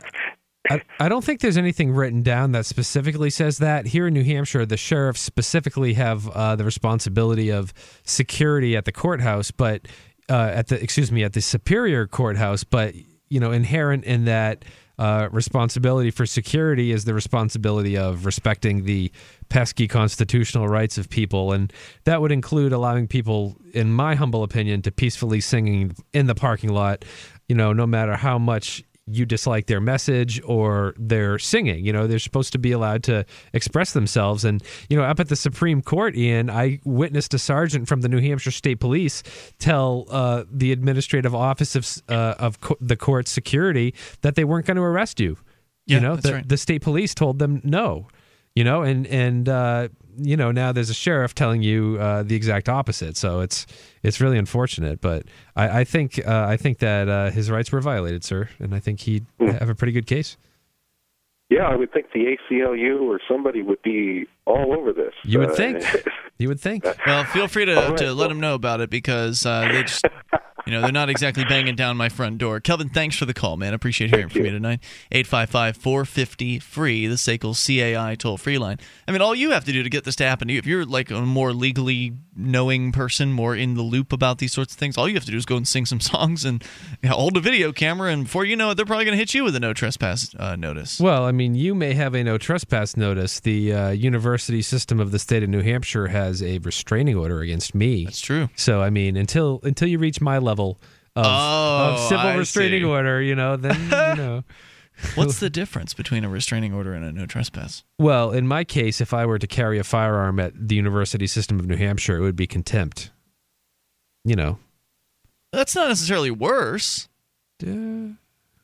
I, I don't think there's anything written down that specifically says that. Here in New Hampshire, the sheriffs specifically have uh, the responsibility of security at the courthouse, but uh, at the excuse me at the superior courthouse. But you know, inherent in that uh, responsibility for security is the responsibility of respecting the pesky constitutional rights of people, and that would include allowing people, in my humble opinion, to peacefully singing in the parking lot. You know, no matter how much you dislike their message or their singing. You know, they're supposed to be allowed to express themselves. And, you know, up at the Supreme Court, Ian, I witnessed a sergeant from the New Hampshire State Police tell uh, the administrative office of, uh, of co- the court security that they weren't going to arrest you. Yeah, you know, the, right. the state police told them no. You know, and and uh, you know now there's a sheriff telling you uh, the exact opposite. So it's it's really unfortunate, but I, I think uh, I think that uh, his rights were violated, sir, and I think he'd have a pretty good case. yeah, I would think the ACLU or somebody would be all over this. You would Uh, think. You would think. Well, feel free to, All right, to let well- them know about it because uh, they just, you know, they're not exactly banging down my front door. Kelvin, thanks for the call, man. I Appreciate hearing from you tonight. 855 450 free, the SACL CAI toll free line. I mean, all you have to do to get this to happen to you, if you're like a more legally knowing person, more in the loop about these sorts of things, all you have to do is go and sing some songs and you know, hold a video camera, and before you know it, they're probably going to hit you with a no trespass uh, notice. Well, I mean, you may have a no trespass notice. The uh, university system of the state of New Hampshire has a restraining order against me. That's true. So, I mean, until until you reach my level of, Oh, of civil I restraining see. order, you know, then you know. What's the difference between a restraining order and a no trespass? Well, in my case, if I were to carry a firearm at the university system of New Hampshire, it would be contempt. You know. That's not necessarily worse.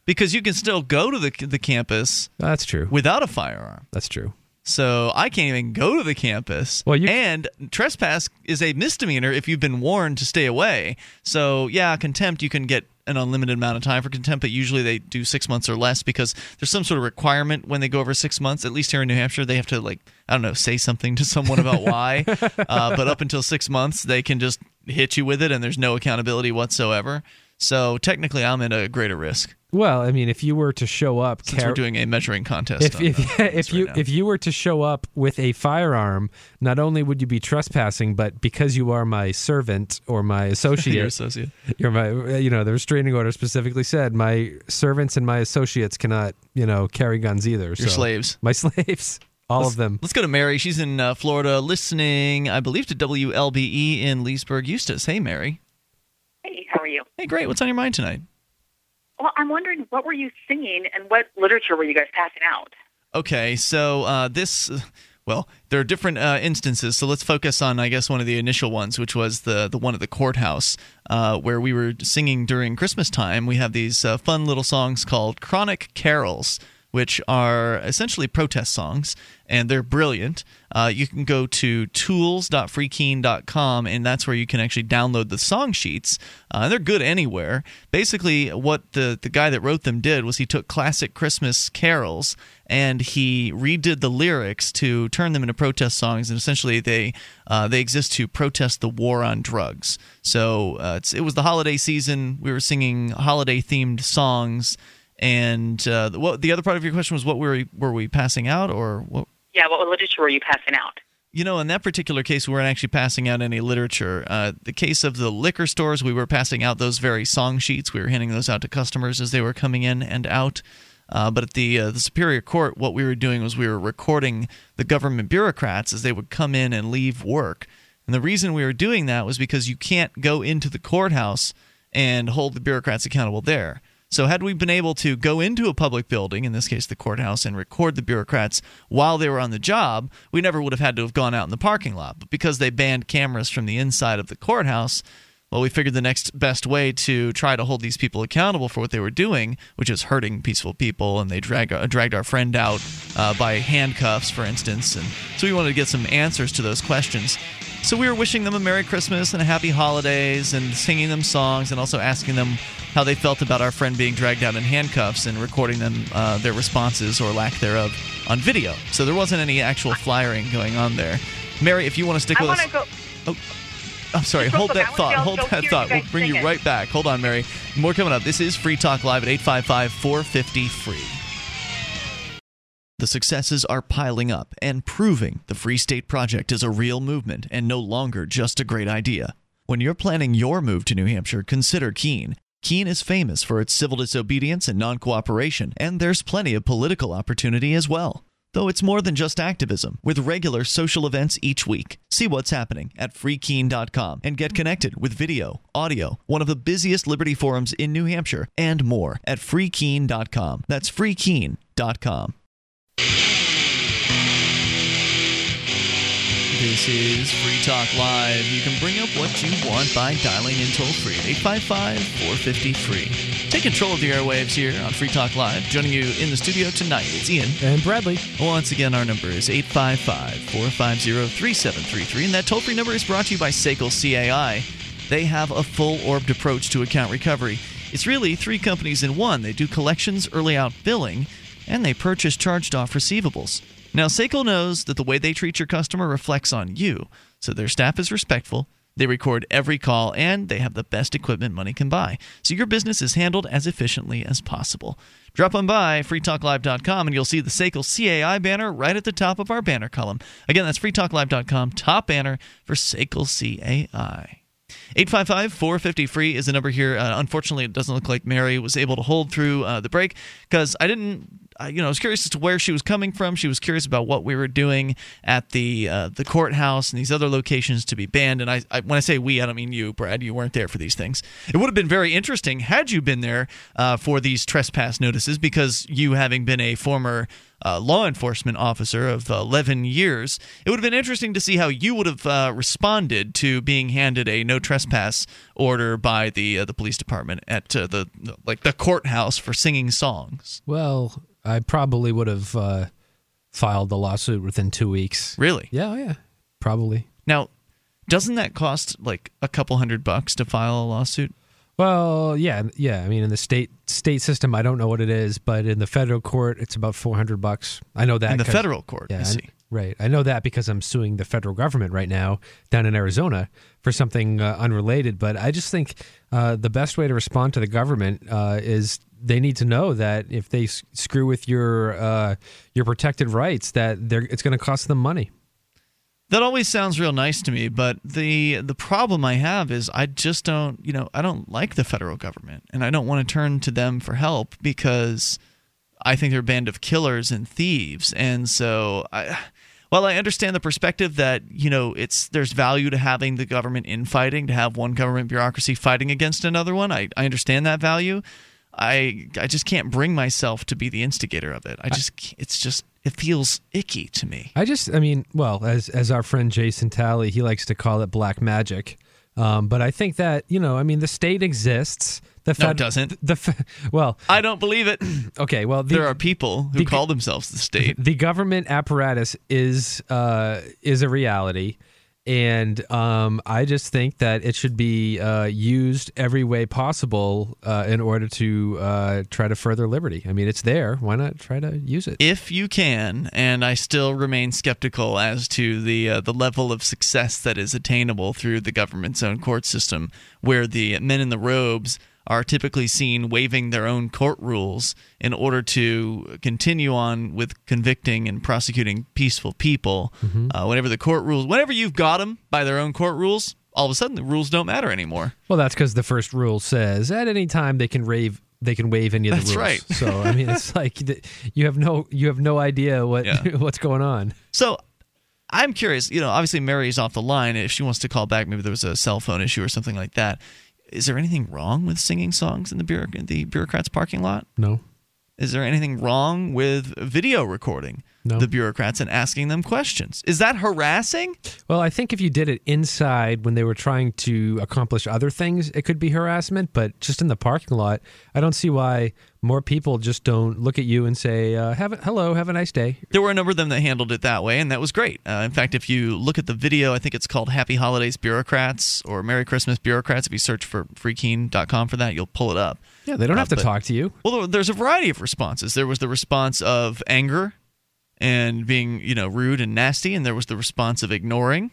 Because you can still go to the the campus That's true. without a firearm. That's true. So I can't even go to the campus. Well, you- and trespass is a misdemeanor if you've been warned to stay away. So yeah, contempt you can get an unlimited amount of time for contempt, but usually they do six months or less because there's some sort of requirement when they go over six months. At least here in New Hampshire, they have to like I don't know say something to someone about why. uh, but up until six months, they can just hit you with it, and there's no accountability whatsoever. So technically, I'm at a greater risk. Well, I mean, if you were to show up, Since we're doing a measuring contest. if on, if, uh, if you right if you were to show up with a firearm, not only would you be trespassing, but because you are my servant or my associate, Your associate. you're my you know the restraining order specifically said my servants and my associates cannot you know carry guns either. Your so- slaves. my slaves, all Let's- of them. Let's go to Mary. She's in uh, Florida, listening, I believe, to WLBE in Leesburg, Eustis. Hey, Mary. Hey, are you? Hey, great. What's on your mind tonight? Well, I'm wondering what were you singing and what literature were you guys passing out? Okay, so uh, this, well, there are different uh, instances. So let's focus on, I guess, one of the initial ones, which was the the one at the courthouse, uh, where we were singing during Christmas time. We have these uh, fun little songs called chronic carols. Which are essentially protest songs, and they're brilliant. Uh, you can go to tools.freekeene.com, and that's where you can actually download the song sheets. Uh, they're good anywhere. Basically, what the, the guy that wrote them did was he took classic Christmas carols and he redid the lyrics to turn them into protest songs. And essentially, they uh, they exist to protest the war on drugs. So uh, it was the holiday season. We were singing holiday themed songs. And uh, what the other part of your question was, what were we, were we passing out, or what? Yeah, what literature were you passing out? You know, in that particular case, we weren't actually passing out any literature. Uh, the case of the liquor stores, we were passing out those very song sheets. We were handing those out to customers as they were coming in and out. Uh, but at the uh, the Superior Court, what we were doing was we were recording the government bureaucrats as they would come in and leave work. And the reason we were doing that was because you can't go into the courthouse and hold the bureaucrats accountable there. So, had we been able to go into a public building, in this case the courthouse, and record the bureaucrats while they were on the job, we never would have had to have gone out in the parking lot. But because they banned cameras from the inside of the courthouse, well, we figured the next best way to try to hold these people accountable for what they were doing, which is hurting peaceful people, and they drag, uh, dragged our friend out uh, by handcuffs, for instance. And so we wanted to get some answers to those questions. So we were wishing them a Merry Christmas and a Happy Holidays and singing them songs and also asking them how they felt about our friend being dragged out in handcuffs and recording them uh, their responses or lack thereof on video. So there wasn't any actual flyering going on there. Mary, if you want to stick I with us. go. Oh, I'm sorry. Hold that thought. Hold that thought. We'll bring you it. right back. Hold on, Mary. More coming up. This is Free Talk Live at 855 450 free. The successes are piling up and proving the Free State Project is a real movement and no longer just a great idea. When you're planning your move to New Hampshire, consider Keene. Keene is famous for its civil disobedience and non cooperation, and there's plenty of political opportunity as well. Though it's more than just activism, with regular social events each week. See what's happening at freekeene.com and get connected with video, audio, one of the busiest liberty forums in New Hampshire, and more at freekeene.com. That's freekeene.com. This is Free Talk Live. You can bring up what you want by dialing in toll free at 855 450 free. Take control of the airwaves here on Free Talk Live. Joining you in the studio tonight, it's Ian. And Bradley. Once again, our number is 855 450 3733. And that toll free number is brought to you by Sekel CAI. They have a full orbed approach to account recovery. It's really three companies in one. They do collections, early out billing, and they purchase charged off receivables. Now, Seiko knows that the way they treat your customer reflects on you, so their staff is respectful. They record every call and they have the best equipment money can buy. So your business is handled as efficiently as possible. Drop on by freetalklive.com and you'll see the Seiko CAI banner right at the top of our banner column. Again, that's freetalklive.com, top banner for Seiko CAI. 855 450 free is the number here. Uh, unfortunately, it doesn't look like Mary was able to hold through uh, the break because I didn't. You know, I was curious as to where she was coming from. She was curious about what we were doing at the uh, the courthouse and these other locations to be banned. And I, I, when I say we, I don't mean you, Brad. You weren't there for these things. It would have been very interesting had you been there uh, for these trespass notices, because you having been a former uh, law enforcement officer of 11 years, it would have been interesting to see how you would have uh, responded to being handed a no trespass order by the uh, the police department at the like the courthouse for singing songs. Well, I probably would have uh, filed the lawsuit within two weeks. Really? Yeah, oh, yeah, probably. Now, doesn't that cost like a couple hundred bucks to file a lawsuit? Well, yeah, yeah. I mean, in the state state system, I don't know what it is, but in the federal court, it's about four hundred bucks. I know that In the federal court, I Yeah, see. Right. I know that because I'm suing the federal government right now down in Arizona for something uh, unrelated. But I just think uh, the best way to respond to the government uh, is they need to know that if they s- screw with your uh, your protected rights, that it's going to cost them money. That always sounds real nice to me, but the the problem I have is I just don't, you know, I don't like the federal government and I don't want to turn to them for help because I think they're a band of killers and thieves. And so I while I understand the perspective that, you know, it's there's value to having the government infighting, to have one government bureaucracy fighting against another one. I, I understand that value. I I just can't bring myself to be the instigator of it. I just can't- it's just it feels icky to me. I just, I mean, well, as as our friend Jason Talley, he likes to call it black magic. Um, but I think that you know, I mean, the state exists. The No, it doesn't. The fe- well, I don't believe it. okay, well, the, there are people who the- call themselves the state. the government apparatus is uh, is a reality, and um, I just think that it should be uh, used every way possible uh, in order to uh, try to further liberty. I mean, it's there. Why not try to use it? if you can, and I still remain skeptical as to the uh, the level of success that is attainable through the government's own court system, where the men in the robes are typically seen waiving their own court rules in order to continue on with convicting and prosecuting peaceful people. Uh, whenever the court rules, whenever you've got them by their own court rules, all of a sudden the rules don't matter anymore. Well, that's because the first rule says at any time they can rave. They can waive any of the That's rules. right. So I mean, it's like you have no you have no idea what Yeah. what's going on. So I'm curious, you know, obviously Mary's off the line. If she wants to call back, maybe there was a cell phone issue or something like that. Is there anything wrong with singing songs in the, the bureaucrat's parking lot? No. Is there anything wrong with video recording No. the bureaucrats and asking them questions? Is that harassing? Well, I think if you did it inside when they were trying to accomplish other things, it could be harassment. But just in the parking lot, I don't see why more people just don't look at you and say, uh, "Have a, hello, have a nice day." There were a number of them that handled it that way, and that was great. Uh, in fact, if you look at the video, I think it's called Happy Holidays Bureaucrats or Merry Christmas Bureaucrats. If you search for freekeene.com for that, you'll pull it up. Yeah, they don't Uh, have to but- talk to you. Well, there's a variety of responses. There was the response of anger and being, you know, rude and nasty, and there was the response of ignoring.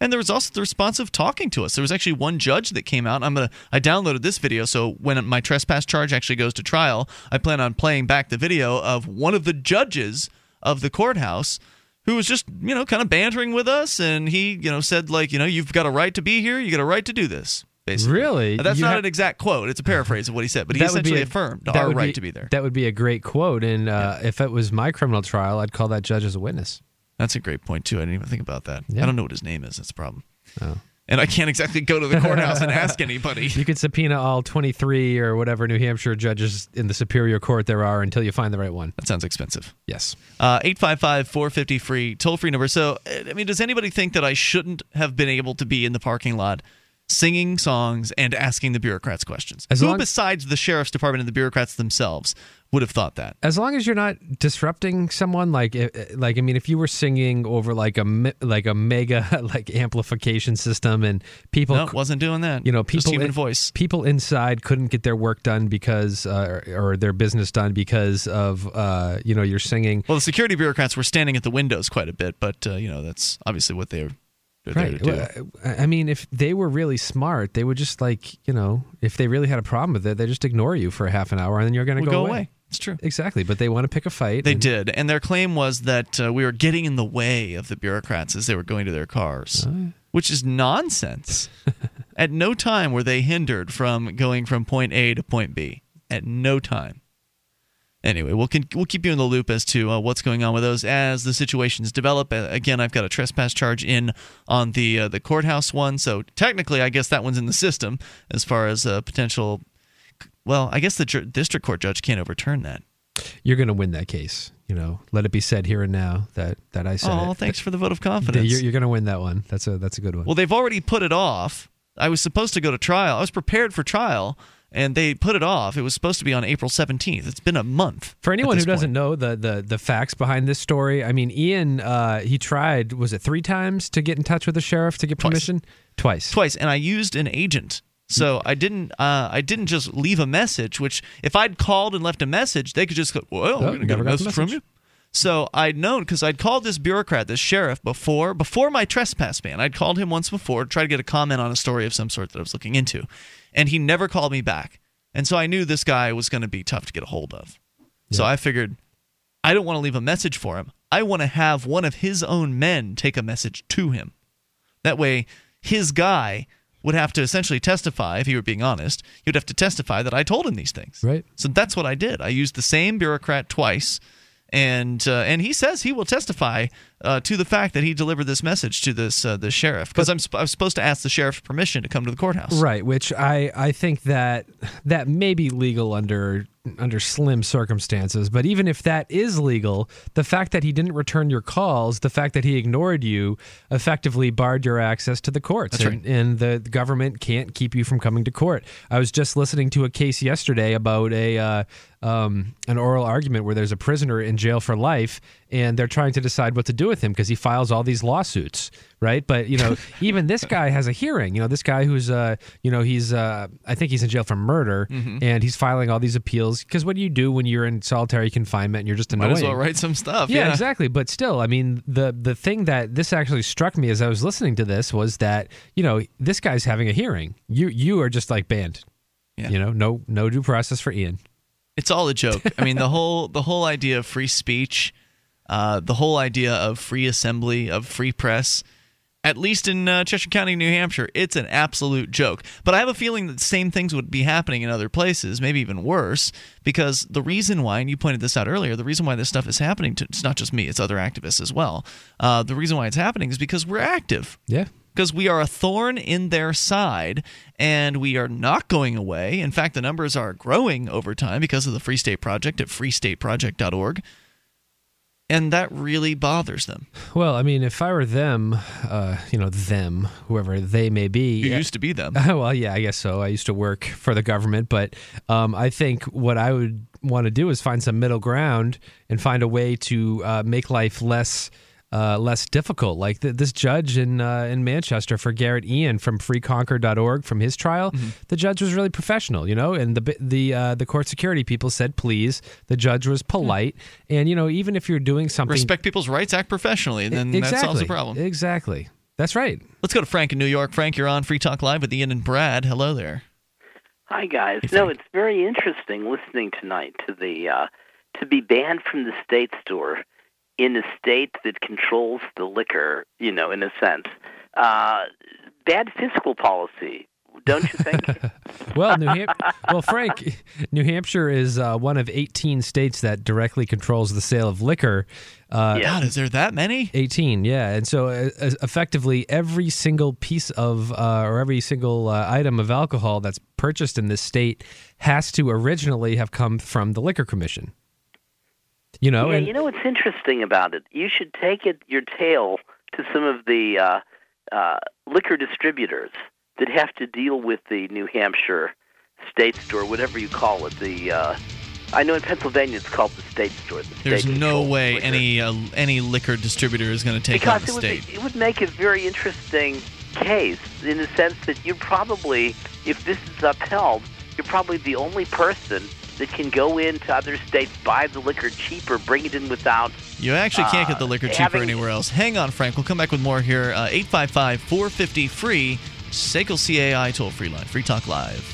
And there was also the response of talking to us. There was actually one judge that came out. I'm gonna I downloaded this video, so when my trespass charge actually goes to trial, I plan on playing back the video of one of the judges of the courthouse who was just, you know, kind of bantering with us and he, you know, said like, you know, you've got a right to be here, you got a right to do this. Basically. Really? That's You not an exact quote. It's a paraphrase of what he said, but he That be essentially a- affirmed our right to be there. That would be a great quote. And uh, if it was my criminal trial, I'd call that judge as a witness. That's a great point too. I didn't even think about that. Yeah. I don't know what his name is. That's the problem. Oh. And I can't exactly go to the courthouse and ask anybody. You could subpoena all 23 or whatever New Hampshire judges in the Superior Court there are until you find the right one. That sounds expensive. Yes. Uh, 855 450 free, toll free number. So, uh, I mean, does anybody think that I shouldn't have been able to be in the parking lot singing songs and asking the bureaucrats questions? As Who long- besides the sheriff's department and the bureaucrats themselves would have thought that? As long as you're not disrupting someone, like, eh, eh, like I mean, if you were singing over like a like a mega like amplification system and people, No, wasn't doing that. you know, Just people human in- voice. people inside couldn't get their work done because uh, or, or their business done because of uh, you know you're singing. Well, the security bureaucrats were standing at the windows quite a bit, but, uh, you know, that's obviously what they're, they're there to do. Well, I I mean, if they were really smart, they would just like you know, if they really had a problem with it, they just ignore you for a half an hour and then you're going to go, go away. It's true. Exactly, but they want to pick a fight. They and- did, and their claim was that uh, we were getting in the way of the bureaucrats as they were going to their cars, which is nonsense. At no time were they hindered from going from point A to point B. At no time. Anyway, we'll con- we'll keep you in the loop as to uh, what's going on with those as the situations develop. Uh, again, I've got a trespass charge in on the uh, the courthouse one, so technically, I guess that one's in the system as far as uh, potential. Well, I guess the ju- district court judge can't overturn that. You're going to win that case. You know, let it be said here and now that that I said. Oh, it. thanks for the vote of confidence. You're, you're going to win that one. That's a that's a good one. Well, they've already put it off. I was supposed to go to trial. I was prepared for trial, and they put it off. It was supposed to be on April 17th. It's been a month. For anyone who doesn't know the, the the facts behind this story, I mean, Ian, uh, he tried was it three times to get in touch with the sheriff to get permission? Twice. Twice, and I used an agent. So I didn't. Uh, I didn't just leave a message. Which, if I'd called and left a message, they could just go, "Well, Oh, to get a got the message, from you." So I'd known because I'd called this bureaucrat, this sheriff, before before my trespass ban. I'd called him once before to try to get a comment on a story of some sort that I was looking into, and he never called me back. And so I knew this guy was going to be tough to get a hold of. So I figured I don't want to leave a message for him. I want to have one of his own men take a message to him. That way, his guy would have to essentially testify, if he were being honest, he would have to testify that I told him these things. Right. So that's what I did. I used the same bureaucrat twice, and uh, and he says he will testify uh, to the fact that he delivered this message to this uh, the sheriff because I'm, sp- I was supposed to ask the sheriff's permission to come to the courthouse. Right, which I, I think that that may be legal under under slim circumstances, but even if that is legal, the fact that he didn't return your calls, the fact that he ignored you, effectively barred your access to the courts, That's and, and the, the government can't keep you from coming to court. I was just listening to a case yesterday about a uh, um, an oral argument where there's a prisoner in jail for life, and they're trying to decide what to do with him because he files all these lawsuits, right? But you know, even this guy has a hearing. You know, this guy who's uh, you know, he's uh, I think he's in jail for murder, Mhm. and he's filing all these appeals because what do you do when you're in solitary confinement and you're just annoying? Might as well write some stuff. Yeah, Yeah, exactly. But still, I mean, the the thing that this actually struck me as I was listening to this was that you know this guy's having a hearing. You you are just like banned. Yeah. You know, no no due process for Ian. It's all a joke. I mean, the whole the whole idea of free speech, uh, the whole idea of free assembly, of free press, at least in uh, Cheshire County, New Hampshire, it's an absolute joke. But I have a feeling that the same things would be happening in other places, maybe even worse, because the reason why, and you pointed this out earlier, the reason why this stuff is happening to it's not just me, it's other activists as well. Uh, the reason why it's happening is because we're active Yeah. because we are a thorn in their side and we are not going away. In fact, the numbers are growing over time because of the Free State Project at freestateproject.org. And that really bothers them. Well, I mean, if I were them, uh, you know, them, whoever they may be. You used to be them. well, yeah, I guess so. I used to work for the government, but um, I think what I would want to do is find some middle ground and find a way to uh, make life less. Uh, less difficult, like th- this judge in uh, in Manchester for Garrett Ean from FreeConquer.org from his trial. Mm-hmm. The judge was really professional, you know, and the the uh, the court security people said please. The judge was polite, and you know, even if you're doing something, Respect people's rights, act professionally, and then exactly, that solves the problem. Exactly. That's right. Let's go to Frank in New York. Frank, you're on Free Talk Live with Ian and Brad. Hello there. Hi guys. No, it's very interesting listening tonight to the uh, to be banned from the state store in a state that controls the liquor. You know, in a sense, uh, bad fiscal policy. Don't you think? Well, New Ham- well, Frank, New Hampshire is uh, one of 18 states that directly controls the sale of liquor. Uh, God, is there that many? 18, yeah. And so, uh, uh, effectively, every single piece of uh, or every single uh, item of alcohol that's purchased in this state has to originally have come from the liquor commission. You know, yeah, and you know what's interesting about it? You should take it your tail to some of the uh, uh, liquor distributors that have to deal with the New Hampshire state store, whatever you call it. The uh, I know in Pennsylvania it's called the state store. The There's state no way liquor. any uh, any liquor distributor is going to take because on the it would, state. be, it would make a very interesting case in the sense that you're probably, if this is upheld, you're probably the only person that can go into other states, buy the liquor cheaper, bring it in without. You actually can't get the uh, liquor cheaper having- anywhere else. Hang on, Frank. We'll come back with more here. Uh, 855 450 free. SACL CAI toll free line. Free Talk Live.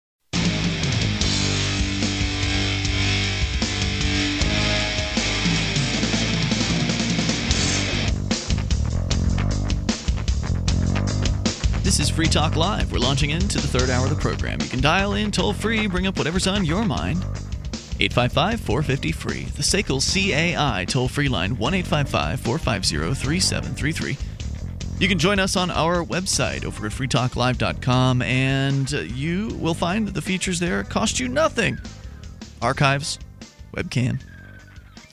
This is Free Talk Live. We're launching into the third hour of the program. You can dial in toll free, bring up whatever's on your mind. 855 450 free. The SACL CAI toll free line 1 855 450 3733. You can join us on our website over at freetalklive.com and you will find that the features there cost you nothing. Archives, webcam,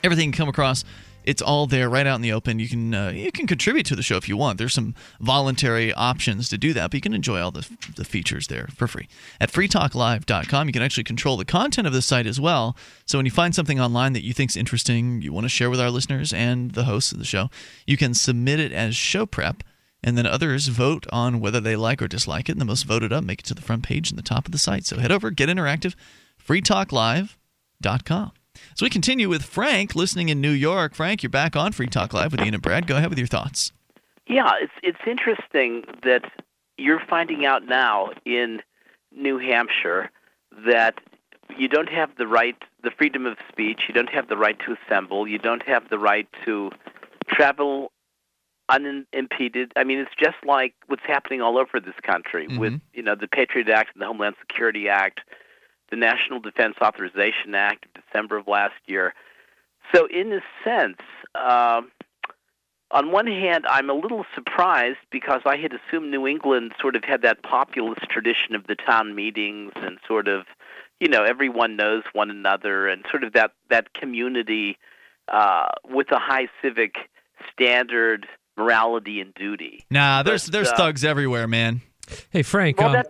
everything you come across it's all there right out in the open. You can uh, you can contribute to the show if you want. There's some voluntary options to do that but you can enjoy all the, the features there for free at freetalklive.com you can actually control the content of the site as well. So when you find something online that you think's interesting you want to share with our listeners and the hosts of the show you can submit it as show prep and then others vote on whether they like or dislike it and the most voted up make it to the front page and the top of the site. So head over get interactive freetalklive.com so we continue with Frank listening in New York. Frank, you're back on Free Talk Live with Ian and Brad. Go ahead with your thoughts. Yeah, it's it's interesting that you're finding out now in New Hampshire that you don't have the right, the freedom of speech. You don't have the right to assemble. You don't have the right to travel unimpeded. I mean, it's just like what's happening all over this country Mm-hmm. with you know the Patriot Act and the Homeland Security Act, the National Defense Authorization Act of December of last year. So, in a sense, um, on one hand, I'm a little surprised because I had assumed New England sort of had that populist tradition of the town meetings and sort of, you know, everyone knows one another and sort of that that community uh, with a high civic standard, morality, and duty. Nah, there's But, there's uh, thugs everywhere, man. Hey, Frank. Well, um, that-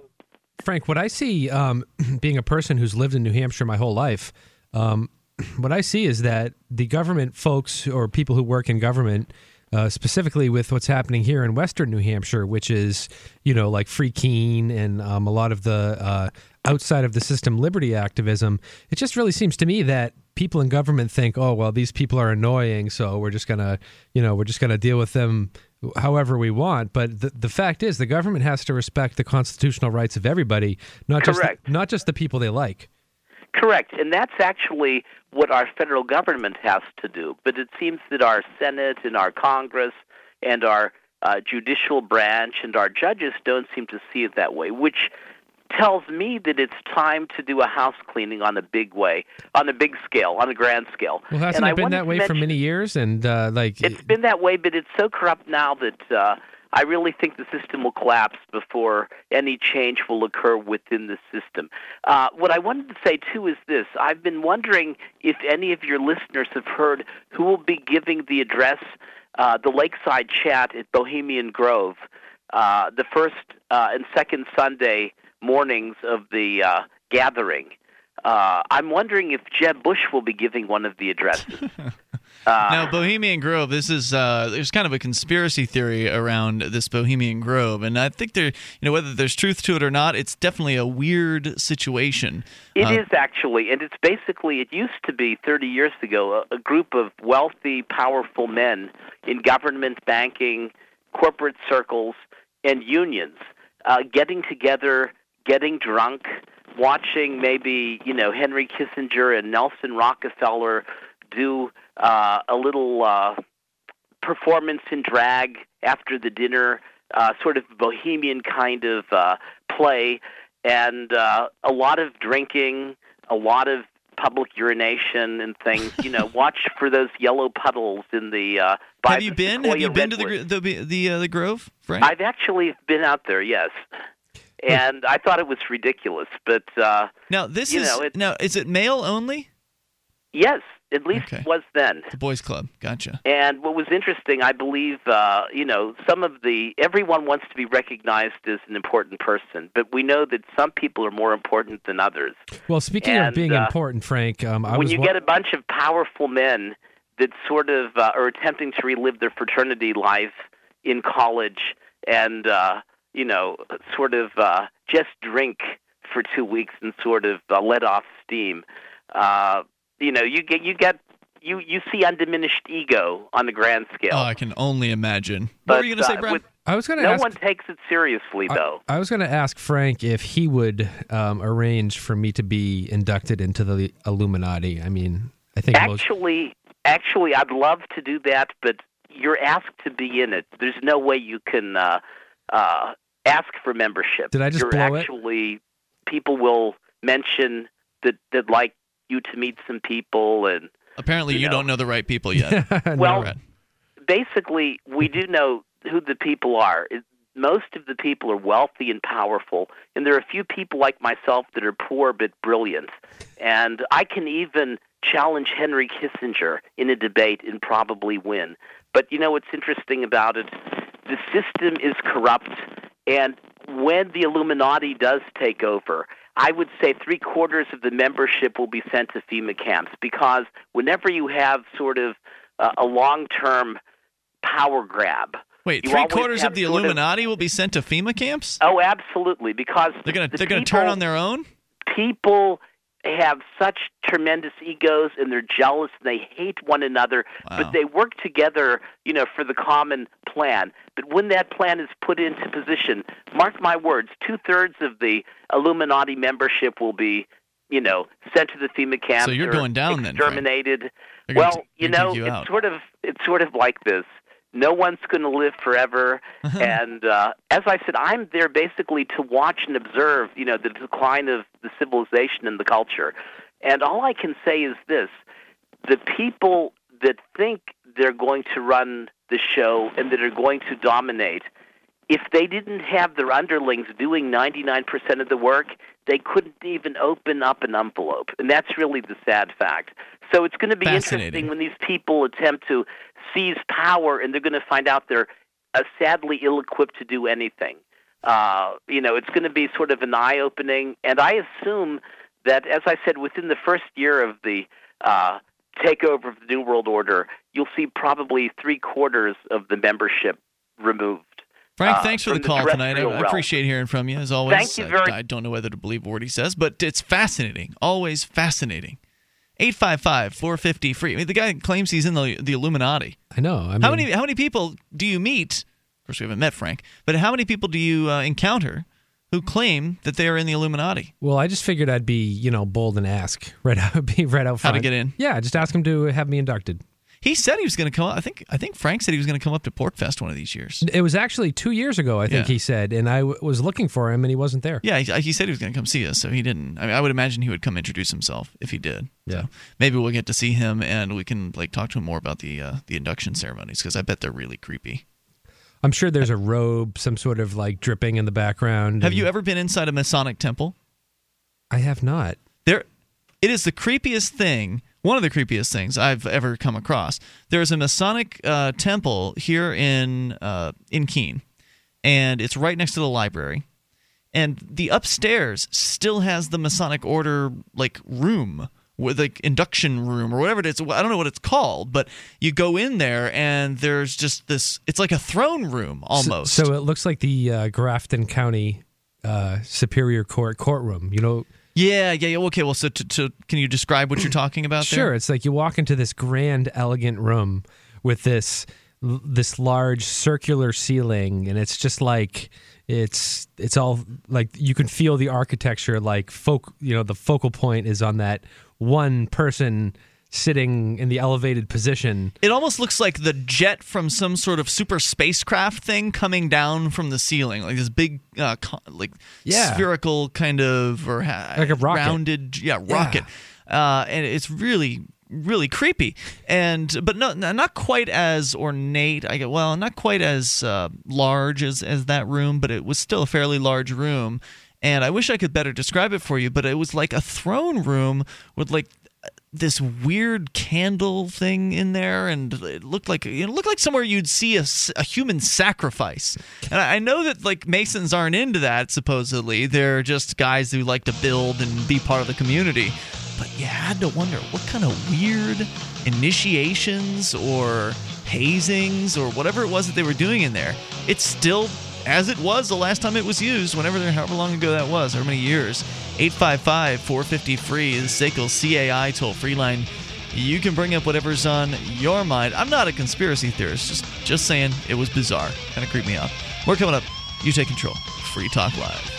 Frank, what I see, um, being a person who's lived in New Hampshire my whole life, um, what I see is that the government folks or people who work in government, uh, specifically with what's happening here in Western New Hampshire, which is, you know, like Free Keene and um, a lot of the uh, outside of the system liberty activism, it just really seems to me that people in government think, oh, well, these people are annoying, so we're just to, you know, we're just to deal with them however we want. But the, the fact is, the government has to respect the constitutional rights of everybody, not just the, not just the people they like. Correct, and that's actually what our federal government has to do. But it seems that our Senate and our Congress and our uh, judicial branch and our judges don't seem to see it that way, which tells me that it's time to do a house cleaning on a big way, on a big scale, on a grand scale. Well, hasn't and it been that way for many years? And uh, like, It's been that way, but it's so corrupt now that uh, I really think the system will collapse before any change will occur within the system. Uh, what I wanted to say too is this: I've been wondering if any of your listeners have heard who will be giving the address, uh, the Lakeside Chat at Bohemian Grove, uh, the first uh, and second Sunday mornings of the uh, gathering. Uh, I'm wondering if Jeb Bush will be giving one of the addresses. Uh, now, Bohemian Grove. This is uh, there's kind of a conspiracy theory around this Bohemian Grove, and I think there, you know, whether there's truth to it or not, it's definitely a weird situation. It is Uh, actually, and it's basically, it used to be 30 years ago, a, a group of wealthy, powerful men in government, banking, corporate circles, and unions uh, getting together, getting drunk, watching maybe, you know, Henry Kissinger and Nelson Rockefeller do uh, a little uh, performance in drag after the dinner, uh, sort of bohemian kind of uh, play, and uh, a lot of drinking, a lot of public urination and things. You know, watch for those yellow puddles in the. Uh, by have you the been? Have you been to the the the uh, the Grove, Frank? I've actually been out there, yes, and I thought it was ridiculous, but uh, now this you is know, it- now is it male only? yes, at least it was then. The boys' club. Gotcha. And what was interesting, I believe, uh, you know, some of the everyone wants to be recognized as an important person, but we know that some people are more important than others. well, speaking and, of being uh, important, Frank, um, I when was you wa- get a bunch of powerful men that sort of uh, are attempting to relive their fraternity life in college and uh, you know sort of uh, just drink for two weeks and sort of uh, let off steam, uh, you know you get you get you you see undiminished ego on the grand scale. Oh, I can only imagine. what were you going to say, uh, Brad? with- I was going to no ask. one takes it seriously though. I was going to ask Frank if he would um, arrange for me to be inducted into the Illuminati. I mean, I think most. Actually, actually, I'd love to do that, but you're asked to be in it. There's no way you can uh, uh, ask for membership. Did I just you're blow it? actually, people will mention that they'd like you to meet some people, and Apparently, you, you know. don't know the right people yet. well, Brad. basically, we do know who the people are. It, most of the people are wealthy and powerful, and there are a few people like myself that are poor but brilliant. And I can even challenge Henry Kissinger in a debate and probably win. But you know what's interesting about it? The system is corrupt, and when the Illuminati does take over, I would say three quarters of the membership will be sent to FEMA camps because whenever you have sort of uh, a long term power grab, Wait, three quarters of the Illuminati will be sent to FEMA camps? Oh, absolutely, because They're gonna the they're gonna turn on their own. people have such tremendous egos and they're jealous and they hate one another Wow. but they work together you know for the common plan but when that plan is put into position mark my words two-thirds of the illuminati membership will be you know sent to the fema camps So you're going down then, exterminated They're gonna well you know you it's out. sort of it's sort of like this no one's going to live forever and uh, as i said i'm there basically to watch and observe you know the decline of the civilization and the culture and all i can say is this the people that think they're going to run the show and that are going to dominate if they didn't have their underlings doing 99% of the work, they couldn't even open up an envelope. And that's really the sad fact. So it's going to be interesting when these people attempt to seize power and they're going to find out they're uh, sadly ill equipped to do anything. Uh, you know, it's going to be sort of an eye opening. And I assume that, as I said, within the first year of the uh, takeover of the New World Order, you'll see probably three quarters of the membership removed. Frank, uh, thanks for the from call tonight. I, I appreciate hearing from you as always. Thank you I- very- I, don't know whether to believe word he says, but it's fascinating. Always fascinating. 855 450 free. I mean, the guy claims he's in the, the Illuminati. I know. I mean, how many how many people do you meet? Of course, we haven't met Frank, but how many people do you uh, encounter who claim that they are in the Illuminati? Well, I just figured I'd be, you know, bold and ask right out, be right out front. How to get in? Yeah, just ask him to have me inducted. He said he was going to come. I think I think Frank said he was going to come up to PorcFest one of these years. It was actually two years ago, I think Yeah. he said, and I w- was looking for him, and he wasn't there. Yeah, he, he said he was going to come see us, so he didn't. I, mean, I would imagine he would come introduce himself if he did. Yeah. So maybe we'll get to see him and we can like talk to him more about the uh, the induction ceremonies because I bet they're really creepy. I'm sure there's a robe, some sort of like dripping in the background. Have and- you ever been inside a Masonic temple? I have not. There, it is the creepiest thing. One of the creepiest things I've ever come across. There's a Masonic uh, temple here in uh, in Keene, and it's right next to the library. And the upstairs still has the Masonic Order like room with like induction room or whatever it is. I don't know what it's called, but you go in there and there's just this. It's like a throne room almost. So, so it looks like the uh, Grafton County uh, Superior Court courtroom. You know, yeah, yeah, yeah. Okay, well, so to, to, can you describe what you're talking about? there? Sure, it's like you walk into this grand, elegant room with this this large circular ceiling, and it's just like it's it's all like you can feel the architecture. Like folk, you know, the focal point is on that one person sitting in the elevated position. It almost looks like the jet from some sort of super spacecraft thing coming down from the ceiling, like this big, uh, co- like Yeah. spherical kind of or ha- Like a rocket. rounded, yeah, rocket. Uh, and it's really, really creepy. And but no, no- not quite as ornate. I get well, not quite as uh, large as as that room, but it was still a fairly large room. And I wish I could better describe it for you, but it was like a throne room with like this weird candle thing in there, and it looked like it looked like somewhere you'd see a, a human sacrifice. And I I know that like Masons aren't into that. Supposedly, they're just guys who like to build and be part of the community. But you had to wonder what kind of weird initiations or hazings or whatever it was that they were doing in there. It's still as it was the last time it was used, whenever however long ago that was, however many years. 855 450 free is SACL CAI toll free line. You can bring up whatever's on your mind. I'm not a conspiracy theorist, just just saying it was bizarre. Kind of creeped me out. We're coming up. You take control. Free Talk Live.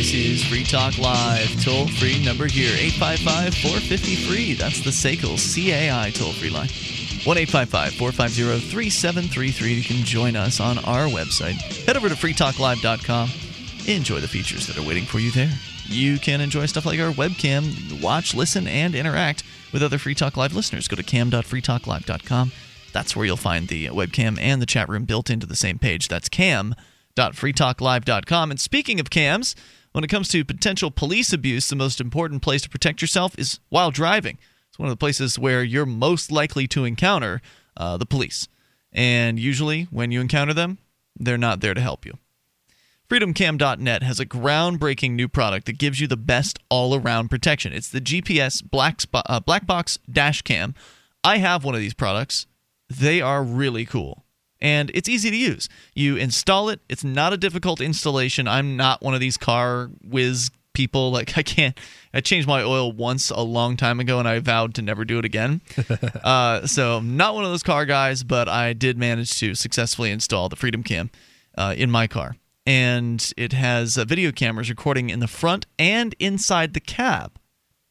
This is Free Talk Live. Toll free number here 855 450 free. That's the SACL CAI toll free line. 1 450 3733. You can join us on our website. Head over to freetalklive.com. Enjoy the features that are waiting for you there. You can enjoy stuff like our webcam, watch, listen, and interact with other Free Talk Live listeners. Go to cam.freetalklive.com. That's where you'll find the webcam and the chat room built into the same page. That's cam.freetalklive.com. And speaking of cams, when it comes to potential police abuse, the most important place to protect yourself is while driving. It's one of the places where you're most likely to encounter uh, the police. And usually, when you encounter them, they're not there to help you. FreedomCam.net has a groundbreaking new product that gives you the best all around protection. It's the GPS Black, Spo- uh, Black Box Dash Cam. I have one of these products. They are really cool. And it's easy to use. You install it, it's not a difficult installation. I'm not one of these car whiz people. Like, I can't, I changed my oil once a long time ago and I vowed to never do it again. uh, so, I'm not one of those car guys, but I did manage to successfully install the Freedom Cam uh, in my car and it has uh, video cameras recording in the front and inside the cab.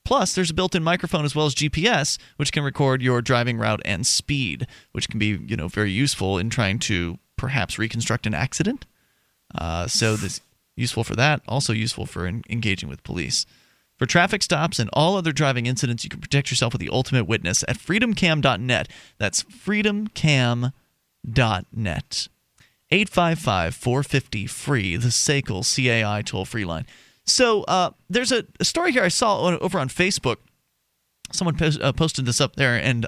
Plus, there's a built-in microphone as well as GPS, which can record your driving route and speed, which can be you know very useful in trying to perhaps reconstruct an accident. Uh, so this useful for that. Also useful for en- engaging with police. For traffic stops and all other driving incidents, you can protect yourself with the ultimate witness at freedomcam.net. That's freedomcam.net. 855 450 free, the SACL CAI toll free line. So uh, there's a, a, story here I saw on, over on Facebook. Someone post, uh, posted this up there, and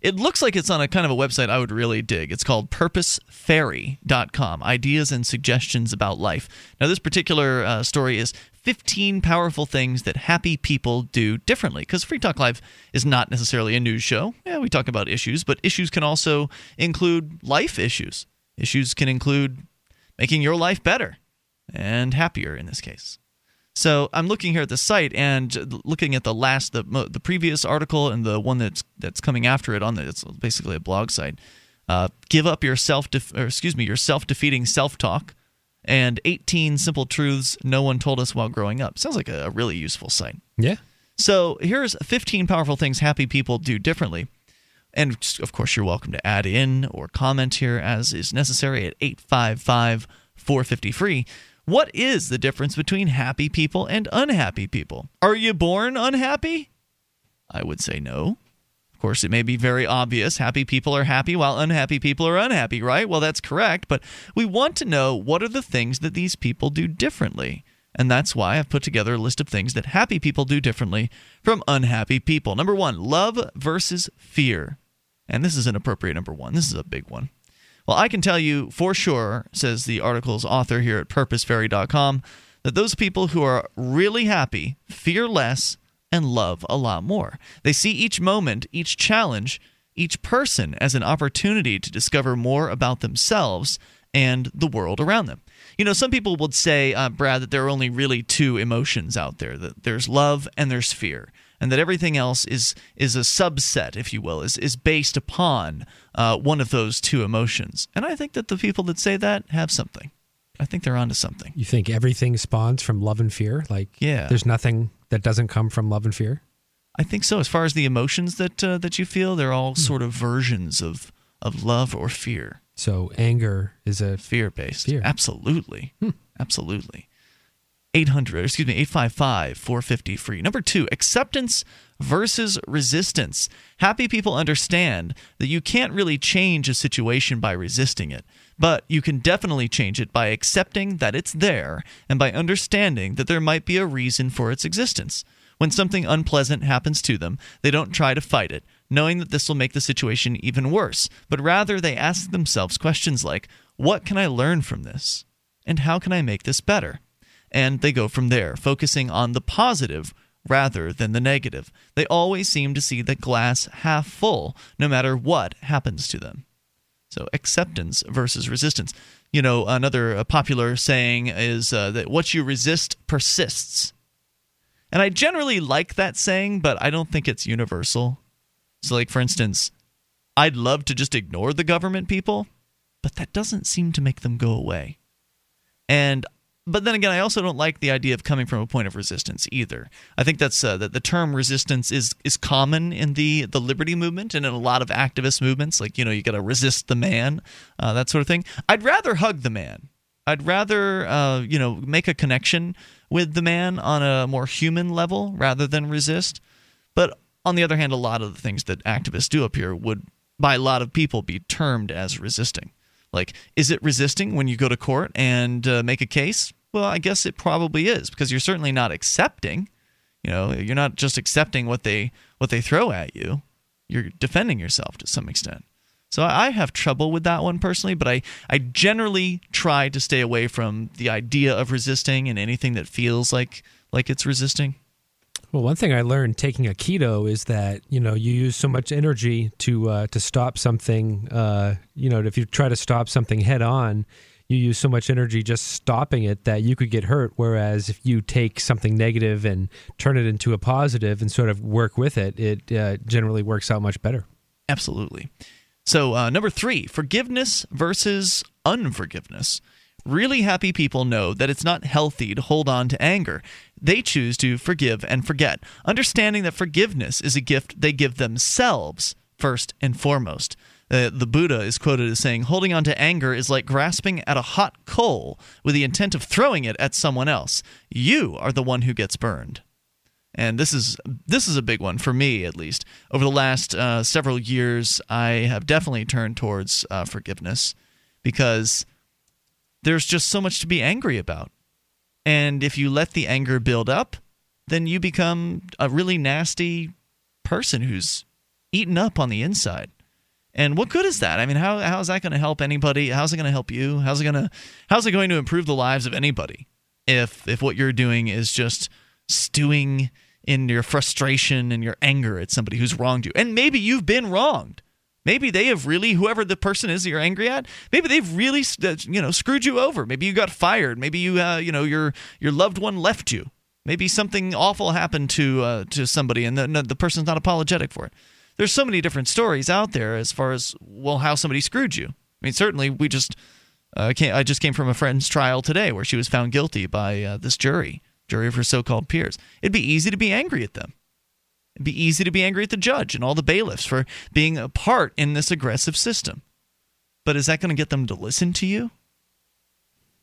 it looks like it's on a kind of a website I would really dig. It's called purposefairy.com Ideas and Suggestions About Life. Now, this particular uh, story is 15 powerful things that happy people do differently. Because Free Talk Live is not necessarily a news show. Yeah, we talk about issues, but issues can also include life issues. Issues can include making your life better and happier in this case. So I'm looking here at the site and looking at the last, the, the previous article and the one that's that's coming after it on the, it's basically a blog site. Uh, give up your self, or excuse me, your self-defeating self-talk, and 18 simple truths no one told us while growing up. Sounds like a, a really useful site. Yeah. So here's 15 powerful things happy people do differently. And of course, you're welcome to add in or comment here as is necessary at 855 450 free. What is the difference between happy people and unhappy people? Are you born unhappy? I would say no. Of course, it may be very obvious. Happy people are happy while unhappy people are unhappy, right? Well, that's correct. But we want to know what are the things that these people do differently. And that's why I've put together a list of things that happy people do differently from unhappy people. Number one, love versus fear. And this is an appropriate number one. This is a big one. Well, I can tell you for sure, says the article's author here at purposefairy.com, that those people who are really happy fear less and love a lot more. They see each moment, each challenge, each person as an opportunity to discover more about themselves and the world around them. You know, some people would say, uh, Brad, that there are only really two emotions out there that there's love and there's fear and that everything else is is a subset, if you will, is is based upon uh, one of those two emotions. And I think that the people that say that have something. I think they're onto something. You think everything spawns from love and fear? Like, yeah, there's nothing that doesn't come from love and fear. I think so. As far as the emotions that uh, that you feel, they're all hmm. sort of versions of of love or fear. So anger is a fear based. Fear. Absolutely. Hmm. Absolutely. 800, excuse me, 855 450 free. Number two, acceptance versus resistance. Happy people understand that you can't really change a situation by resisting it, but you can definitely change it by accepting that it's there and by understanding that there might be a reason for its existence. When something unpleasant happens to them, they don't try to fight it, knowing that this will make the situation even worse, but rather they ask themselves questions like, What can I learn from this? And how can I make this better? And they go from there, focusing on the positive rather than the negative. They always seem to see the glass half full, no matter what happens to them. So, acceptance versus resistance. You know, another popular saying is uh, that what you resist persists. And I generally like that saying, but I don't think it's universal. So, like, for instance, I'd love to just ignore the government people, but that doesn't seem to make them go away. And but then again, I also don't like the idea of coming from a point of resistance either. I think that's uh, that the term resistance is is common in the the liberty movement and in a lot of activist movements. Like you know, you got to resist the man, uh, that sort of thing. I'd rather hug the man. I'd rather uh, you know make a connection with the man on a more human level rather than resist. But on the other hand, a lot of the things that activists do up here would, by a lot of people, be termed as resisting. Like, is it resisting when you go to court and uh, make a case? Well, I guess it probably is because you're certainly not accepting. You know, you're not just accepting what they what they throw at you. You're defending yourself to some extent. So I have trouble with that one personally, but I, I generally try to stay away from the idea of resisting and anything that feels like like it's resisting. Well, one thing I learned taking aikido is that you know you use so much energy to uh, to stop something. Uh, you know, if you try to stop something head on, you use so much energy just stopping it that you could get hurt. Whereas if you take something negative and turn it into a positive and sort of work with it, it uh, generally works out much better. Absolutely. So, uh, number three, forgiveness versus unforgiveness. Really happy people know that it's not healthy to hold on to anger. They choose to forgive and forget, understanding that forgiveness is a gift they give themselves first and foremost. Uh, the Buddha is quoted as saying, Holding on to anger is like grasping at a hot coal with the intent of throwing it at someone else. You are the one who gets burned. And this is this is a big one for me, at least. Over the last uh, several years, I have definitely turned towards uh, forgiveness because there's just so much to be angry about. And if you let the anger build up, then you become a really nasty person who's eaten up on the inside. And what good is that? I mean, how how is that going to help anybody? How's it going to help you? How's it going to how's it going to improve the lives of anybody if if what you're doing is just stewing in your frustration and your anger at somebody who's wronged you? And maybe you've been wronged. Maybe they have really, whoever the person is that you're angry at, maybe they've really, you know, screwed you over. Maybe you got fired. Maybe you, uh, you know, your your loved one left you. Maybe something awful happened to uh, to somebody, and the, the person's not apologetic for it. There's so many different stories out there as far as well how somebody screwed you. I mean, certainly we just, uh, I just came from a friend's trial today where she was found guilty by uh, this jury, jury of her so-called peers. It'd be easy to be angry at them. It'd be easy to be angry at the judge and all the bailiffs for being a part in this aggressive system. But is that going to get them to listen to you?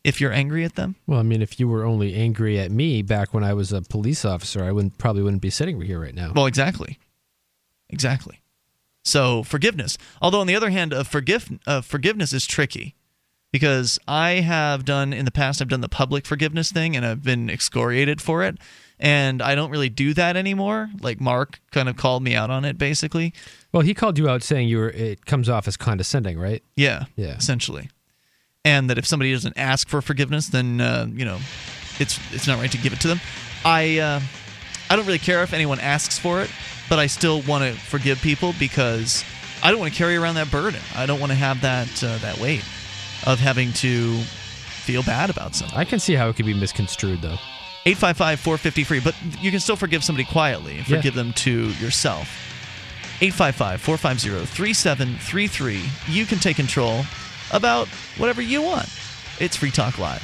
If you're angry at them? Well, I mean, if you were only angry at me back when I was a police officer, I wouldn't probably wouldn't be sitting here right now. Well, exactly. Exactly. So, forgiveness. Although on the other hand, of forgive, uh, forgiveness is tricky because I have done in the past I've done the public forgiveness thing and I've been excoriated for it and I don't really do that anymore. Like Mark kind of called me out on it, basically. Well, he called you out saying you were. It comes off as condescending, right? Yeah, Yeah. essentially. And that if somebody doesn't ask for forgiveness, then uh, you know, it's it's not right to give it to them. I uh, I don't really care if anyone asks for it, but I still want to forgive people because I don't want to carry around that burden. I don't want to have that uh, that weight of having to feel bad about something. I can see how it could be misconstrued, though. 855 450 free, but you can still forgive somebody quietly and Yeah. forgive them to yourself. 855 450 3733. You can take control about whatever you want. It's Free Talk Live.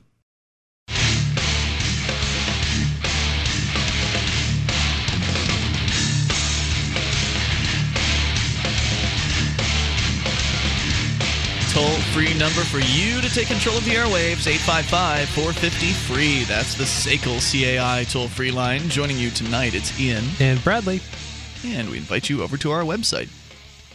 Toll free number for you to take control of the airwaves 855 450 free. That's the SACL CAI toll free line. Joining you tonight, it's Ian. And Bradley. And we invite you over to our website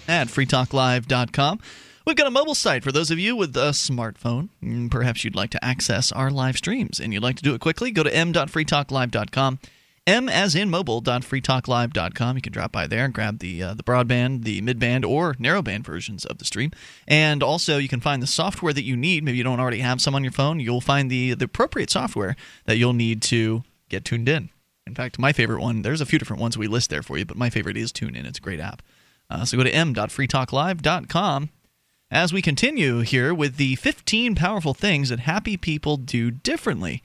at freetalklive.com. We've got a mobile site for those of you with a smartphone. Mm, Perhaps you'd like to access our live streams and you'd like to do it quickly. Go to m.freetalklive.com M as in mobile.freetalklive.com. You can drop by there and grab the uh, the broadband, the midband, or narrowband versions of the stream. And also, you can find the software that you need. Maybe you don't already have some on your phone. You'll find the the appropriate software that you'll need to get tuned in. In fact, my favorite one. There's a few different ones we list there for you, but my favorite is TuneIn. It's a great app. Uh, so go to m.freetalklive.com as we continue here with the 15 powerful things that happy people do differently.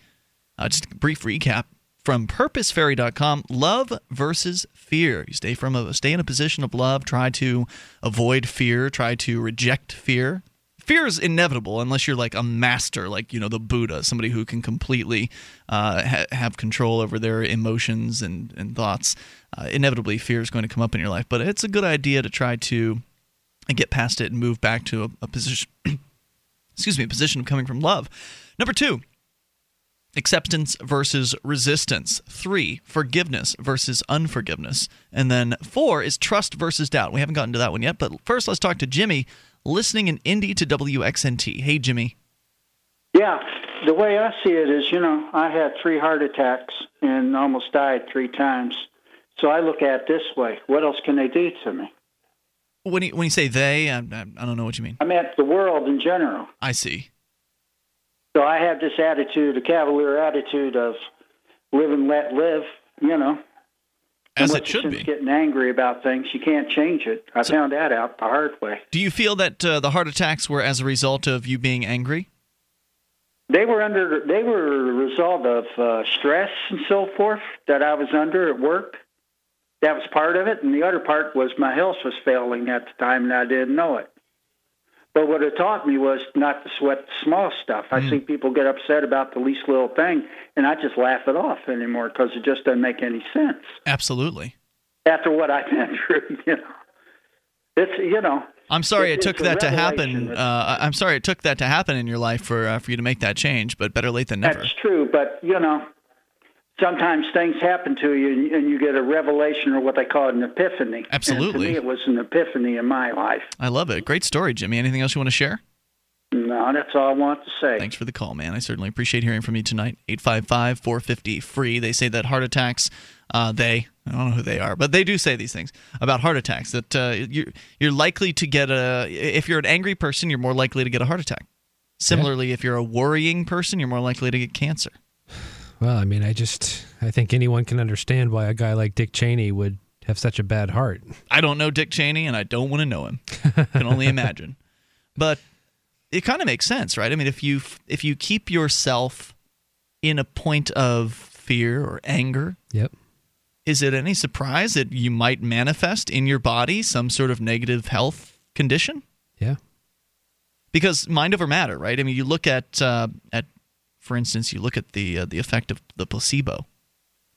Uh, just a brief recap from purposefairy.com love versus fear. You stay from a stay in a position of love try to avoid fear try to reject fear. Fear is inevitable unless you're like a master like you know the buddha somebody who can completely uh, ha- have control over their emotions and, and thoughts. Uh, inevitably fear is going to come up in your life but it's a good idea to try to get past it and move back to a, a position excuse me a position of coming from love. Number two acceptance versus resistance. Three, forgiveness versus unforgiveness. And then four is trust versus doubt. We haven't gotten to that one yet, but first let's talk to Jimmy, listening in Indy to WXNT. Hey, Jimmy. Yeah, the way I see it is, you know, I had three heart attacks and almost died three times. So I look at it this way what else can they do to me? When you, when you say they, I, I don't know what you mean. I meant the world in general. I see. So I have this attitude, a cavalier attitude of live and let live, you know. As it should be. Getting angry about things, you can't change it. I so, found that out the hard way. Do you feel that uh, the heart attacks were as a result of you being angry? They were under. They were a result of uh, stress and so forth that I was under at work. That was part of it, and the other part was my health was failing at the time, and I didn't know it. But what it taught me was not to sweat the small stuff. I mm. see people get upset about the least little thing, and I just laugh it off anymore because it just doesn't make any sense. Absolutely. After what I've been through, you know, it's you know. I'm sorry it, it took that to happen. Uh, I'm sorry it took that to happen in your life for uh, for you to make that change. But better late than never. That's true, but you know, sometimes things happen to you and you get a revelation or what they call an epiphany. Absolutely. And to me, it was an epiphany in my life. I love it. Great story, Jimmy. Anything else you want to share? No, that's all I want to say. Thanks for the call, man. I certainly appreciate hearing from you tonight. 855 450 free. They say that heart attacks, uh, they, I don't know who they are, but they do say these things about heart attacks that uh, you're, you're likely to get a, if you're an angry person, you're more likely to get a heart attack. Similarly, yeah. if you're a worrying person, you're more likely to get cancer. Well, I mean, I just I think anyone can understand why a guy like Dick Cheney would have such a bad heart. I don't know Dick Cheney, and I don't want to know him. I can only imagine. But it kind of makes sense, right? I mean, if you if you keep yourself in a point of fear or anger, yep. Is it any surprise that you might manifest in your body some sort of negative health condition? Yeah. Because mind over matter, right? I mean, you look at uh, at for instance, you look at the uh, the effect of the placebo,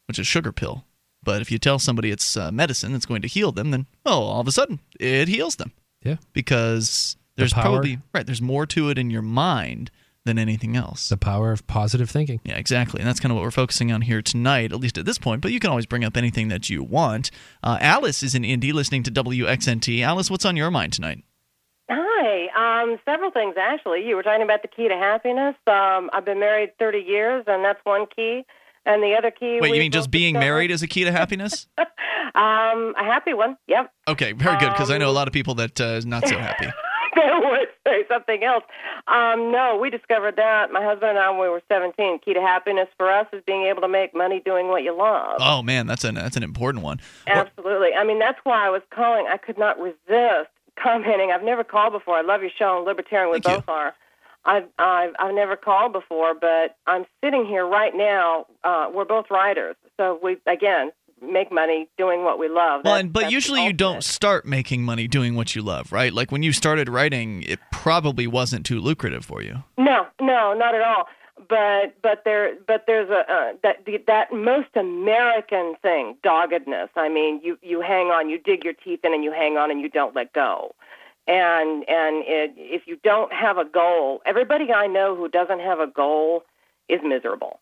which is sugar pill. But if you tell somebody it's uh, medicine that's going to heal them, then oh, all of a sudden it heals them. Yeah, because there's the probably right. There's more to it in your mind than anything else. The power of positive thinking. Yeah, exactly. And that's kind of what we're focusing on here tonight, at least at this point. But you can always bring up anything that you want. Uh, Alice is in Indy listening to WXNT. Alice, what's on your mind tonight? Hi. Um, several things, actually. You were talking about the key to happiness. Um, I've been married 30 years, and that's one key. And the other key. Wait, you mean just being discovered? married is a key to happiness? um, a happy one. Yep. Okay, very good. Because um, I know a lot of people that uh, is not so happy. they would say something else. Um, no, we discovered that my husband and I when we were 17. Key to happiness for us is being able to make money doing what you love. Oh man, that's an that's an important one. Absolutely. I mean, that's why I was calling. I could not resist commenting. I've never called before. I love your show and Libertarian. We Thank both you. are. I've, I've I've never called before, but I'm sitting here right now. Uh, we're both writers, so we again make money doing what we love. Well, and, but usually you don't start making money doing what you love, right? Like when you started writing, it probably wasn't too lucrative for you. No, no, not at all but but there but there's a uh, that that most American thing, doggedness. I mean, you you hang on, you dig your teeth in, and you hang on, and you don't let go. And and it, if you don't have a goal, everybody I know who doesn't have a goal is miserable.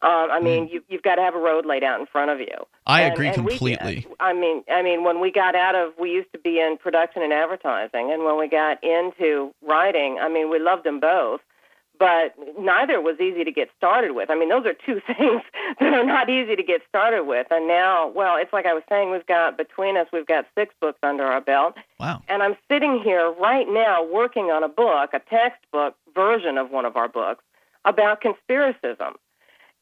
Um, I mean, mm. you, you've got to have a road laid out in front of you. I and, agree and completely. We, I mean, I mean, when we got out of, we used to be in production and advertising, and when we got into writing, I mean, we loved them both but neither was easy to get started with. I mean, those are two things that are not easy to get started with. And now, well, it's like I was saying, we've got between us, we've got six books under our belt. Wow. And I'm sitting here right now working on a book, a textbook version of one of our books about conspiracism.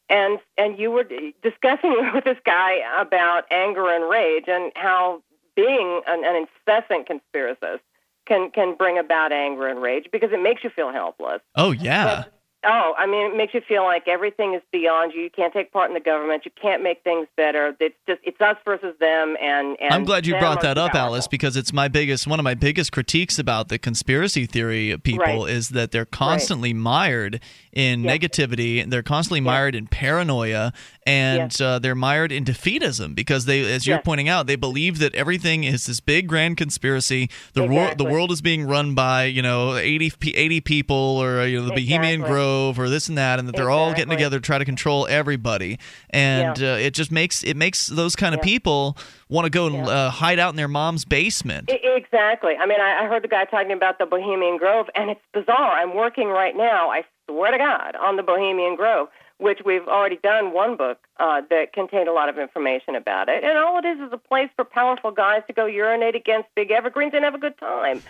And and you were discussing with this guy about anger and rage and how being an, an incessant conspiracist can can bring about anger and rage because it makes you feel helpless. Oh yeah. Oh, I mean, it makes you feel like everything is beyond you. You can't take part in the government. You can't make things better. It's just it's us versus them. And, and I'm glad you brought that up, powerful. Alice, because it's my biggest one of my biggest critiques about the conspiracy theory people Right. is that they're constantly mired in negativity. They're constantly mired in paranoia, and uh, they're mired in defeatism because they, as you're pointing out, they believe that everything is this big grand conspiracy. The world, the world is being run by you know 80, 80 people or uh, you know the Bohemian Grove or this and that, and that they're all getting together to try to control everybody. And Yeah. uh, it just makes it makes those kind of people want to go and uh, hide out in their mom's basement. I- exactly. I mean, I, I heard the guy talking about the Bohemian Grove, and it's bizarre. I'm working right now. I swear to God on the Bohemian Grove, which we've already done one book uh, that contained a lot of information about it. And all it is is a place for powerful guys to go urinate against big evergreens and have a good time.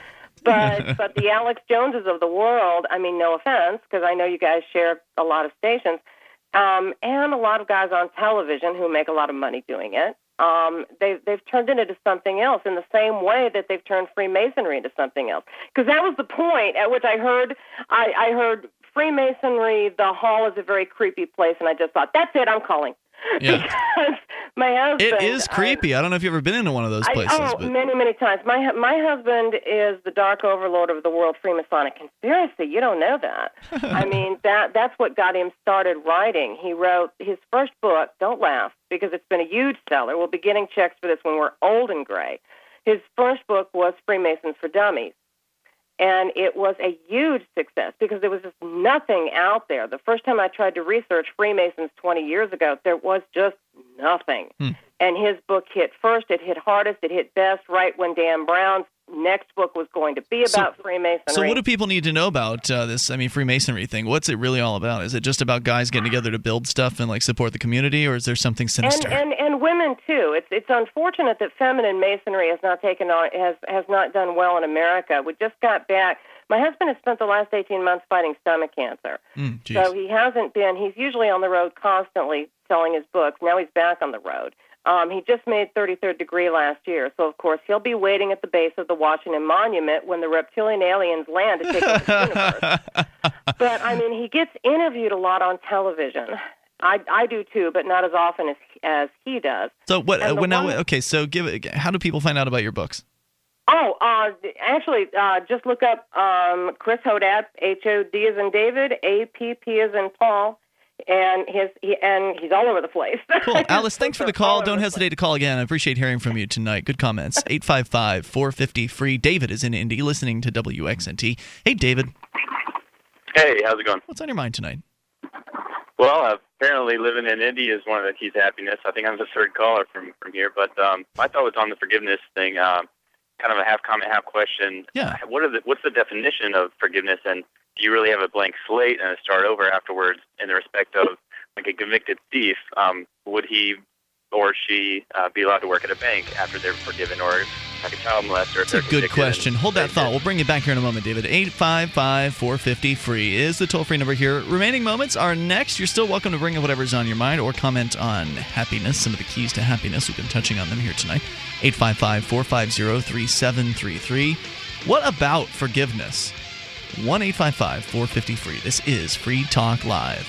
But but the Alex Joneses of the world, I mean, no offense, because I know you guys share a lot of stations, um, and a lot of guys on television who make a lot of money doing it. Um, they've they've turned it into something else in the same way that they've turned Freemasonry into something else. Because that was the point at which I heard I, I heard Freemasonry. The hall is a very creepy place, and I just thought that's it. I'm calling. Yeah. because my husband. It is I- creepy. I, don't know if you've ever been into one of those I- oh, places. oh, but many, many times. My my husband is the dark overlord of the world Freemasonic conspiracy. You don't know that. I mean, that that's what got him started writing. He wrote his first book. Don't laugh, because it's been a huge seller. We'll be getting checks for this when we're old and gray. His first book was Freemasons for Dummies. And it was a huge success because there was just nothing out there. The first time I tried to research Freemasons 20 years ago, there was just nothing. Hmm. And his book hit first, it hit hardest, it hit best right when Dan Brown's next book was going to be So- about Freemasonry. so, what do people need to know about uh, this? I mean, Freemasonry thing. What's it really all about? Is it just about guys getting together to build stuff and like support the community, or is there something and, sinister? and and women too. It's it's unfortunate that feminine masonry has not taken on has has not done well in America. We just got back. My husband has spent the last 18 months fighting stomach cancer. Mm. So he hasn't been. He's usually on the road constantly selling his books. Now he's back on the road. Um, he just made 33rd degree last year, so of course he'll be waiting at the base of the Washington Monument when the reptilian aliens land to take over the universe. But I mean, he gets interviewed a lot on television. I I do too, but not as often as as he does. so what? Uh, now, okay, so give it. How do people find out about your books? Oh, uh, actually, uh, just look up um, Chris Hodapp, H O D as in David, A P P as in Paul, and his he, and he's all over the place. Cool. Alice, thanks for the call. Don't hesitate to call again. I appreciate hearing from you tonight. Good comments. 855 450 free. David is in Indy listening to WXNT. Hey, David. Hey, how's it going? What's on your mind tonight? Well, apparently living in Indy is one of the keys to happiness. I think I'm the third caller from from here, but um, my thought was on the forgiveness thing. Um, kind of a half comment, half question. Yeah. What are the what's the definition of forgiveness, and do you really have a blank slate and a start over afterwards? In the respect of like a convicted thief, um, would he or she uh, be allowed to work at a bank after they're forgiven, or like a child molester? That's a good question. Hold that thought. We'll bring you back here in a moment, David. 855 450 free is the toll free number here. Remaining moments are next. You're still welcome to bring up whatever's on your mind or comment on happiness, some of the keys to happiness. We've been touching on them here tonight. 855 450 3733. What about forgiveness? 1 855 450 free. This is Free Talk Live.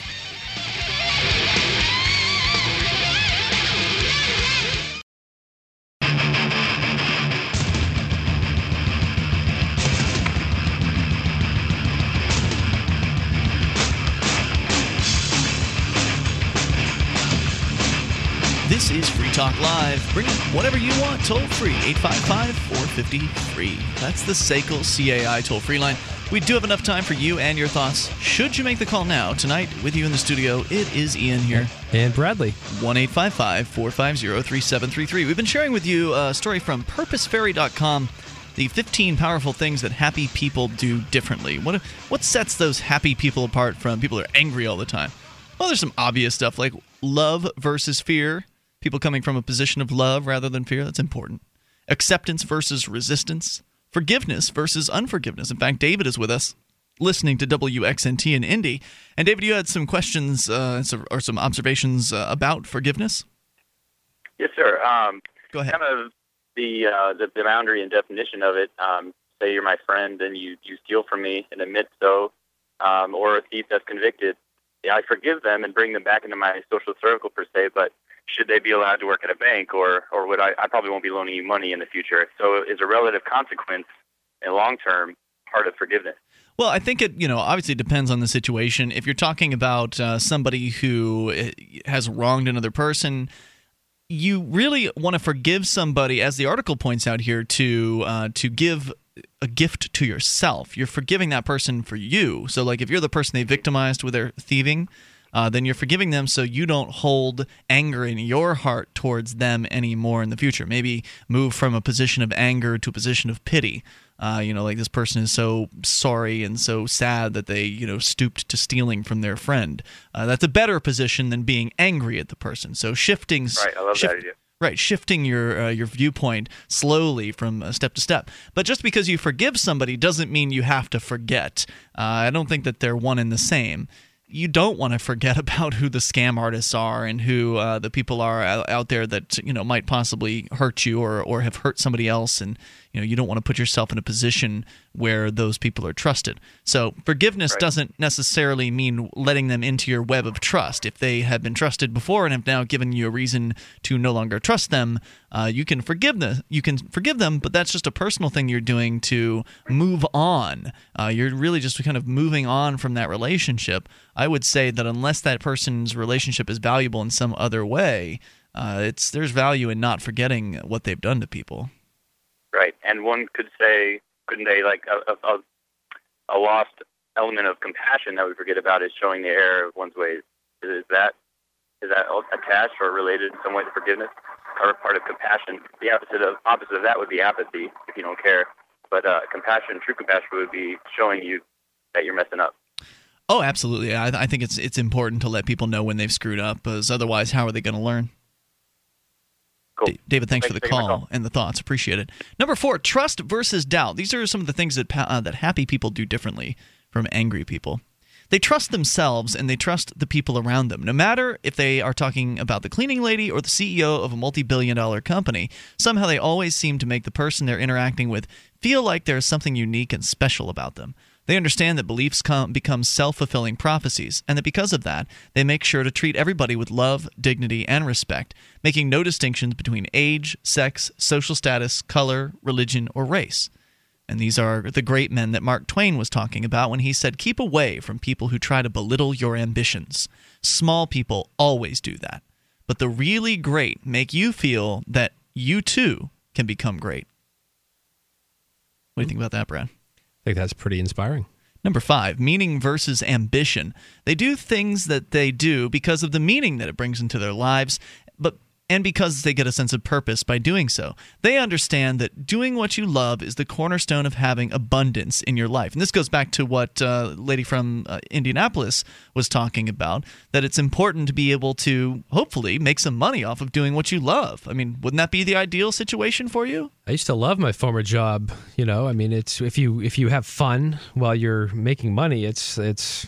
This is Free Talk Live. Bring whatever you want, toll free, 855 450 free. That's the SACL CAI toll free line. We do have enough time for you and your thoughts. Should you make the call now, tonight with you in the studio, it is Ian here. And Bradley. 1 855 450 3733. We've been sharing with you a story from purposefairy.com the 15 powerful things that happy people do differently. What what sets those happy people apart from people that are angry all the time? Well, there's some obvious stuff like love versus fear. People coming from a position of love rather than fear. That's important. Acceptance versus resistance. Forgiveness versus unforgiveness. In fact, David is with us listening to WXNT in Indy. And David, you had some questions uh, or some observations uh, about forgiveness? Yes, sir. Um, Go ahead. Kind of the, uh, the the boundary and definition of it. Um, say you're my friend and you you steal from me and admit so, um, or a thief that's convicted. Yeah, I forgive them and bring them back into my social circle per se, but should they be allowed to work at a bank or or would I I probably won't be loaning you money in the future. So is a relative consequence and long term part of forgiveness. Well, I think it, you know, obviously depends on the situation. If you're talking about uh, somebody who uh, has wronged another person, you really want to forgive somebody, as the article points out here, to uh, to give a gift to yourself. You're forgiving that person for you. So, like, if you're the person they victimized with their thieving, uh, then you're forgiving them so you don't hold anger in your heart towards them anymore in the future. Maybe move from a position of anger to a position of pity. Uh, you know, like this person is so sorry and so sad that they, you know, stooped to stealing from their friend. Uh, that's a better position than being angry at the person. So shifting, Right, I love shift- that idea. Right, shifting your uh, your viewpoint slowly from uh, step to step. But just because you forgive somebody doesn't mean you have to forget. Uh, I don't think that they're one and the same. You don't want to forget about who the scam artists are and who uh, the people are out there that you know might possibly hurt you or or have hurt somebody else, and you know you don't want to put yourself in a position where those people are trusted. So forgiveness doesn't necessarily mean letting them into your web of trust. If they have been trusted before and have now given you a reason to no longer trust them, uh, you can forgive them. You can forgive them, but that's just a personal thing you're doing to move on. Uh, you're really just kind of moving on from that relationship. I would say that unless that person's relationship is valuable in some other way, uh, it's there's value in not forgetting what they've done to people. And one could say, couldn't they, like a, a, a lost element of compassion that we forget about is showing the error of one's ways. Is that is that attached or related in some way to forgiveness, or part of compassion? The opposite of opposite of that would be apathy, if you don't care. But uh, compassion, true compassion, would be showing you that you're messing up. Oh, absolutely. I, I think it's it's important to let people know when they've screwed up, because otherwise, how are they going to learn? Cool. David, thanks, Thanks for the for taking my call, call. and the thoughts. Appreciate it. Number four, trust versus doubt. These are some of the things that pa- uh, that happy people do differently from angry people. They trust themselves and they trust the people around them. No matter if they are talking about the cleaning lady or the CEO of a multi billion dollar company, somehow they always seem to make the person they're interacting with feel like there's something unique and special about them. They understand that beliefs come, become self fulfilling prophecies, and that because of that, they make sure to treat everybody with love, dignity, and respect, making no distinctions between age, sex, social status, color, religion, or race. And these are the great men that Mark Twain was talking about when he said, Keep away from people who try to belittle your ambitions. Small people always do that. But the really great make you feel that you too can become great. What do you think about that, Brad? Think that's pretty inspiring. Number five, meaning versus ambition. They do things that they do because of the meaning that it brings into their lives, and because they get a sense of purpose by doing so. They understand that doing what you love is the cornerstone of having abundance in your life. And this goes back to what uh, lady from uh, Indianapolis was talking about that it's important to be able to hopefully make some money off of doing what you love. I mean, wouldn't that be the ideal situation for you? I used to love my former job. You know, I mean, it's if you if you have fun while you're making money, it's it's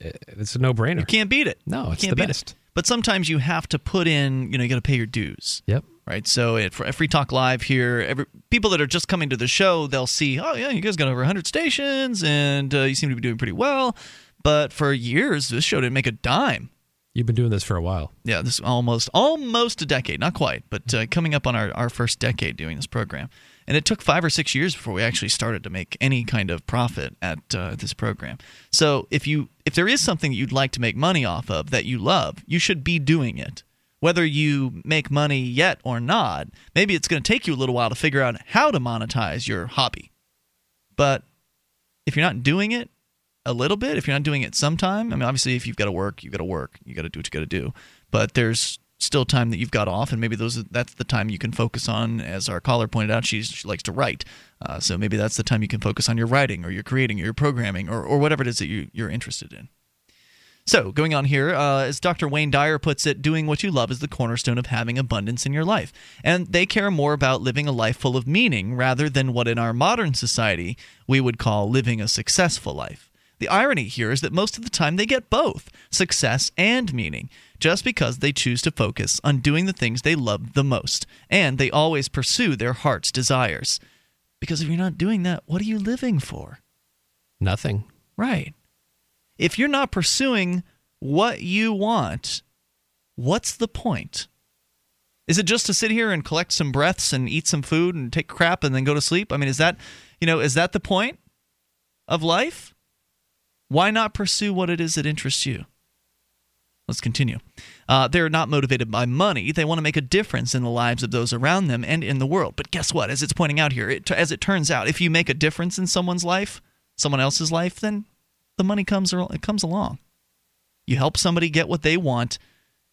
it's a no brainer. You can't beat it. No, it's the best. it. But sometimes you have to put in, you know, you got to pay your dues. Yep. Right. So at, Free Talk Live here, every, people that are just coming to the show, they'll see, oh, yeah, you guys got over 100 stations and uh, you seem to be doing pretty well. But for years, this show didn't make a dime. You've been doing this for a while. Yeah, this is almost almost a decade, not quite, but uh, coming up on our, our first decade doing this program. And it took five or six years before we actually started to make any kind of profit at uh, this program. So if you if there is something that you'd like to make money off of that you love, you should be doing it. Whether you make money yet or not, maybe it's going to take you a little while to figure out how to monetize your hobby. But if you're not doing it a little bit, if you're not doing it sometime, I mean, obviously, if you've got to work, you've got to work, you got to do what you got to do. But there's still time that you've got off, and maybe those that's the time you can focus on. As our caller pointed out, she likes to write, uh, so maybe that's the time you can focus on your writing or your creating or your programming or, or whatever it is that you, you're interested in. So, going on here, uh, as Dr. Wayne Dyer puts it, doing what you love is the cornerstone of having abundance in your life. And they care more about living a life full of meaning rather than what in our modern society we would call living a successful life. The irony here is that most of the time they get both success and meaning, just because they choose to focus on doing the things they love the most, and they always pursue their heart's desires. Because if you're not doing that, what are you living for? Nothing. Right. If you're not pursuing what you want, what's the point? Is it just to sit here and collect some breaths and eat some food and take crap and then go to sleep? I mean, is that, you know, is that the point of life? Why not pursue what it is that interests you? Let's continue. Uh, they're not motivated by money. They want to make a difference in the lives of those around them and in the world. But guess what? As it's pointing out here, it, as it turns out, if you make a difference in someone's life, someone else's life, then the money comes it comes along. You help somebody get what they want,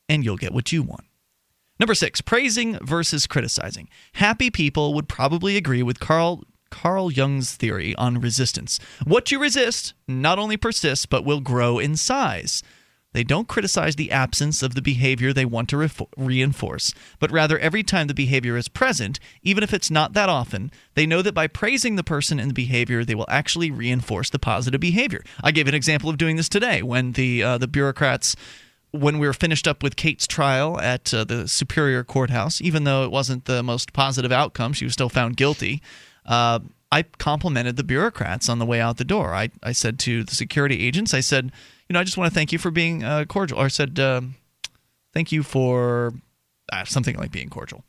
and you'll get what you want. Number six, praising versus criticizing. Happy people would probably agree with Carl Carl Jung's theory on resistance. What you resist not only persists, but will grow in size. They don't criticize the absence of the behavior they want to re- reinforce, but rather every time the behavior is present, even if it's not that often, they know that by praising the person and the behavior, they will actually reinforce the positive behavior. I gave an example of doing this today when the uh, the bureaucrats when we were finished up with Kate's trial at uh, the Superior Courthouse, even though it wasn't the most positive outcome, she was still found guilty. Uh, I complimented the bureaucrats on the way out the door. I, I said to the security agents, I said, you know, I just want to thank you for being uh, cordial. Or I said, uh, thank you for uh, something like being cordial.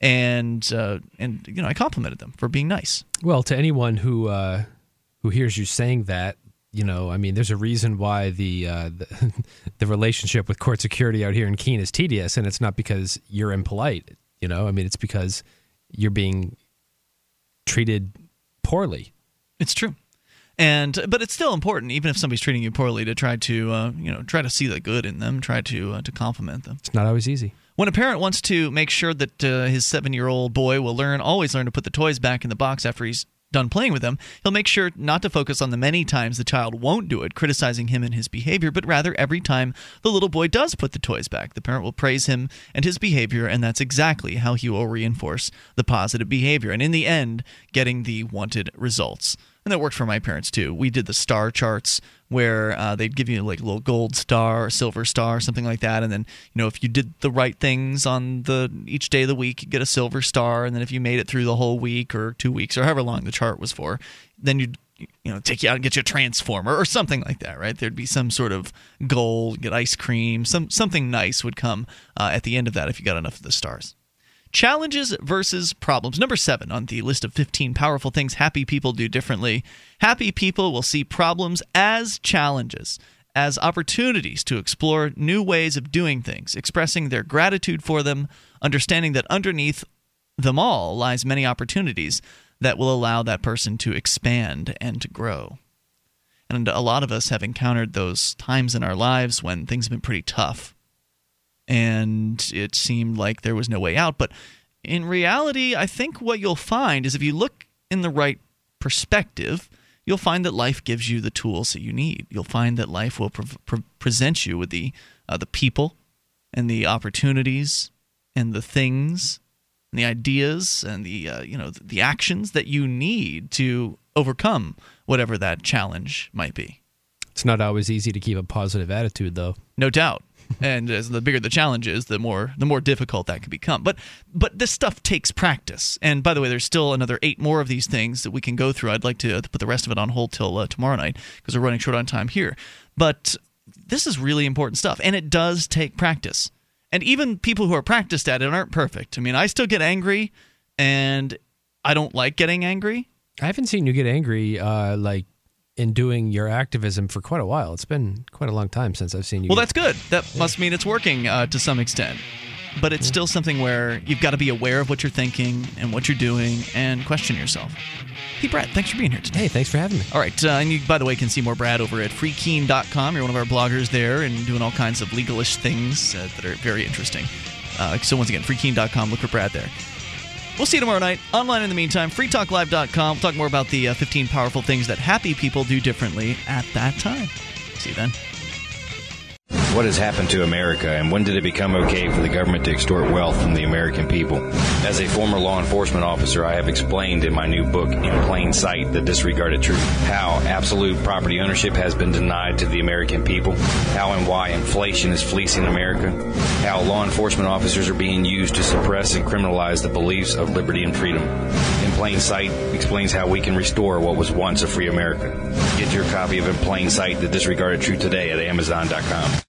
And uh, and you know, I complimented them for being nice. Well, to anyone who uh, who hears you saying that, you know, I mean, there's a reason why the, uh, the the relationship with court security out here in Keene is tedious, and it's not because you're impolite. You know, I mean, it's because you're being treated poorly. It's true. And but it's still important, even if somebody's treating you poorly, to try to uh, you know try to see the good in them, try to uh, to compliment them. It's not always easy. When a parent wants to make sure that uh, his seven-year-old boy will learn, always learn to put the toys back in the box after he's done playing with them, he'll make sure not to focus on the many times the child won't do it, criticizing him and his behavior, but rather every time the little boy does put the toys back. The parent will praise him and his behavior, and that's exactly how he will reinforce the positive behavior. And in the end, getting the wanted results and that worked for my parents too. We did the star charts where uh, they'd give you like a little gold star or silver star, or something like that, and then you know if you did the right things on the each day of the week, you'd get a silver star, and then if you made it through the whole week or two weeks or however long the chart was for, then you'd you know take you out and get you a transformer or something like that right? There'd be some sort of gold get ice cream some something nice would come uh, at the end of that if you got enough of the stars Challenges versus problems. Number seven on the list of 15 powerful things happy people do differently. Happy people will see problems as challenges, as opportunities to explore new ways of doing things, expressing their gratitude for them, understanding that underneath them all lies many opportunities that will allow that person to expand and to grow. And a lot of us have encountered those times in our lives when things have been pretty tough and it seemed like there was no way out. But in reality, I think what you'll find is if you look in the right perspective, you'll find that life gives you the tools that you need. You'll find that life will pre- pre- present you with the uh, the people and the opportunities and the things and the ideas and the uh, you know the actions that you need to overcome whatever that challenge might be. It's not always easy to keep a positive attitude, though. No doubt and as the bigger the challenge is, the more the more difficult that can become. But but this stuff takes practice. And by the way, there's still another eight more of these things that we can go through. I'd like to, to put the rest of it on hold till uh, tomorrow night because we're running short on time here. But this is really important stuff, and it does take practice. And even people who are practiced at it aren't perfect. I mean, I still get angry, and I don't like getting angry. I haven't seen you get angry uh, like in doing your activism for quite a while. It's been quite a long time since I've seen you. Well, that's good. That must mean it's working uh, to some extent. But it's still something where you've got to be aware of what you're thinking and what you're doing and question yourself. Hey, Brad, thanks for being here today. Hey, thanks for having me. All right. Uh, and you, by the way, can see more Brad over at freekeene.com. You're one of our bloggers there and doing all kinds of legalish things uh, that are very interesting. Uh, so once again, freekeene.com. Look for Brad there. We'll see you tomorrow night. Online in the meantime, freetalklive.com. We'll talk more about the uh, 15 powerful things that happy people do differently at that time. See you then. What has happened to America and when did it become okay for the government to extort wealth from the American people? As a former law enforcement officer, I have explained in my new book, In Plain Sight, The Disregarded Truth, how absolute property ownership has been denied to the American people, how and why inflation is fleecing America, how law enforcement officers are being used to suppress and criminalize the beliefs of liberty and freedom. In Plain Sight explains how we can restore what was once a free America. Get your copy of In Plain Sight, The Disregarded Truth today at Amazon.com.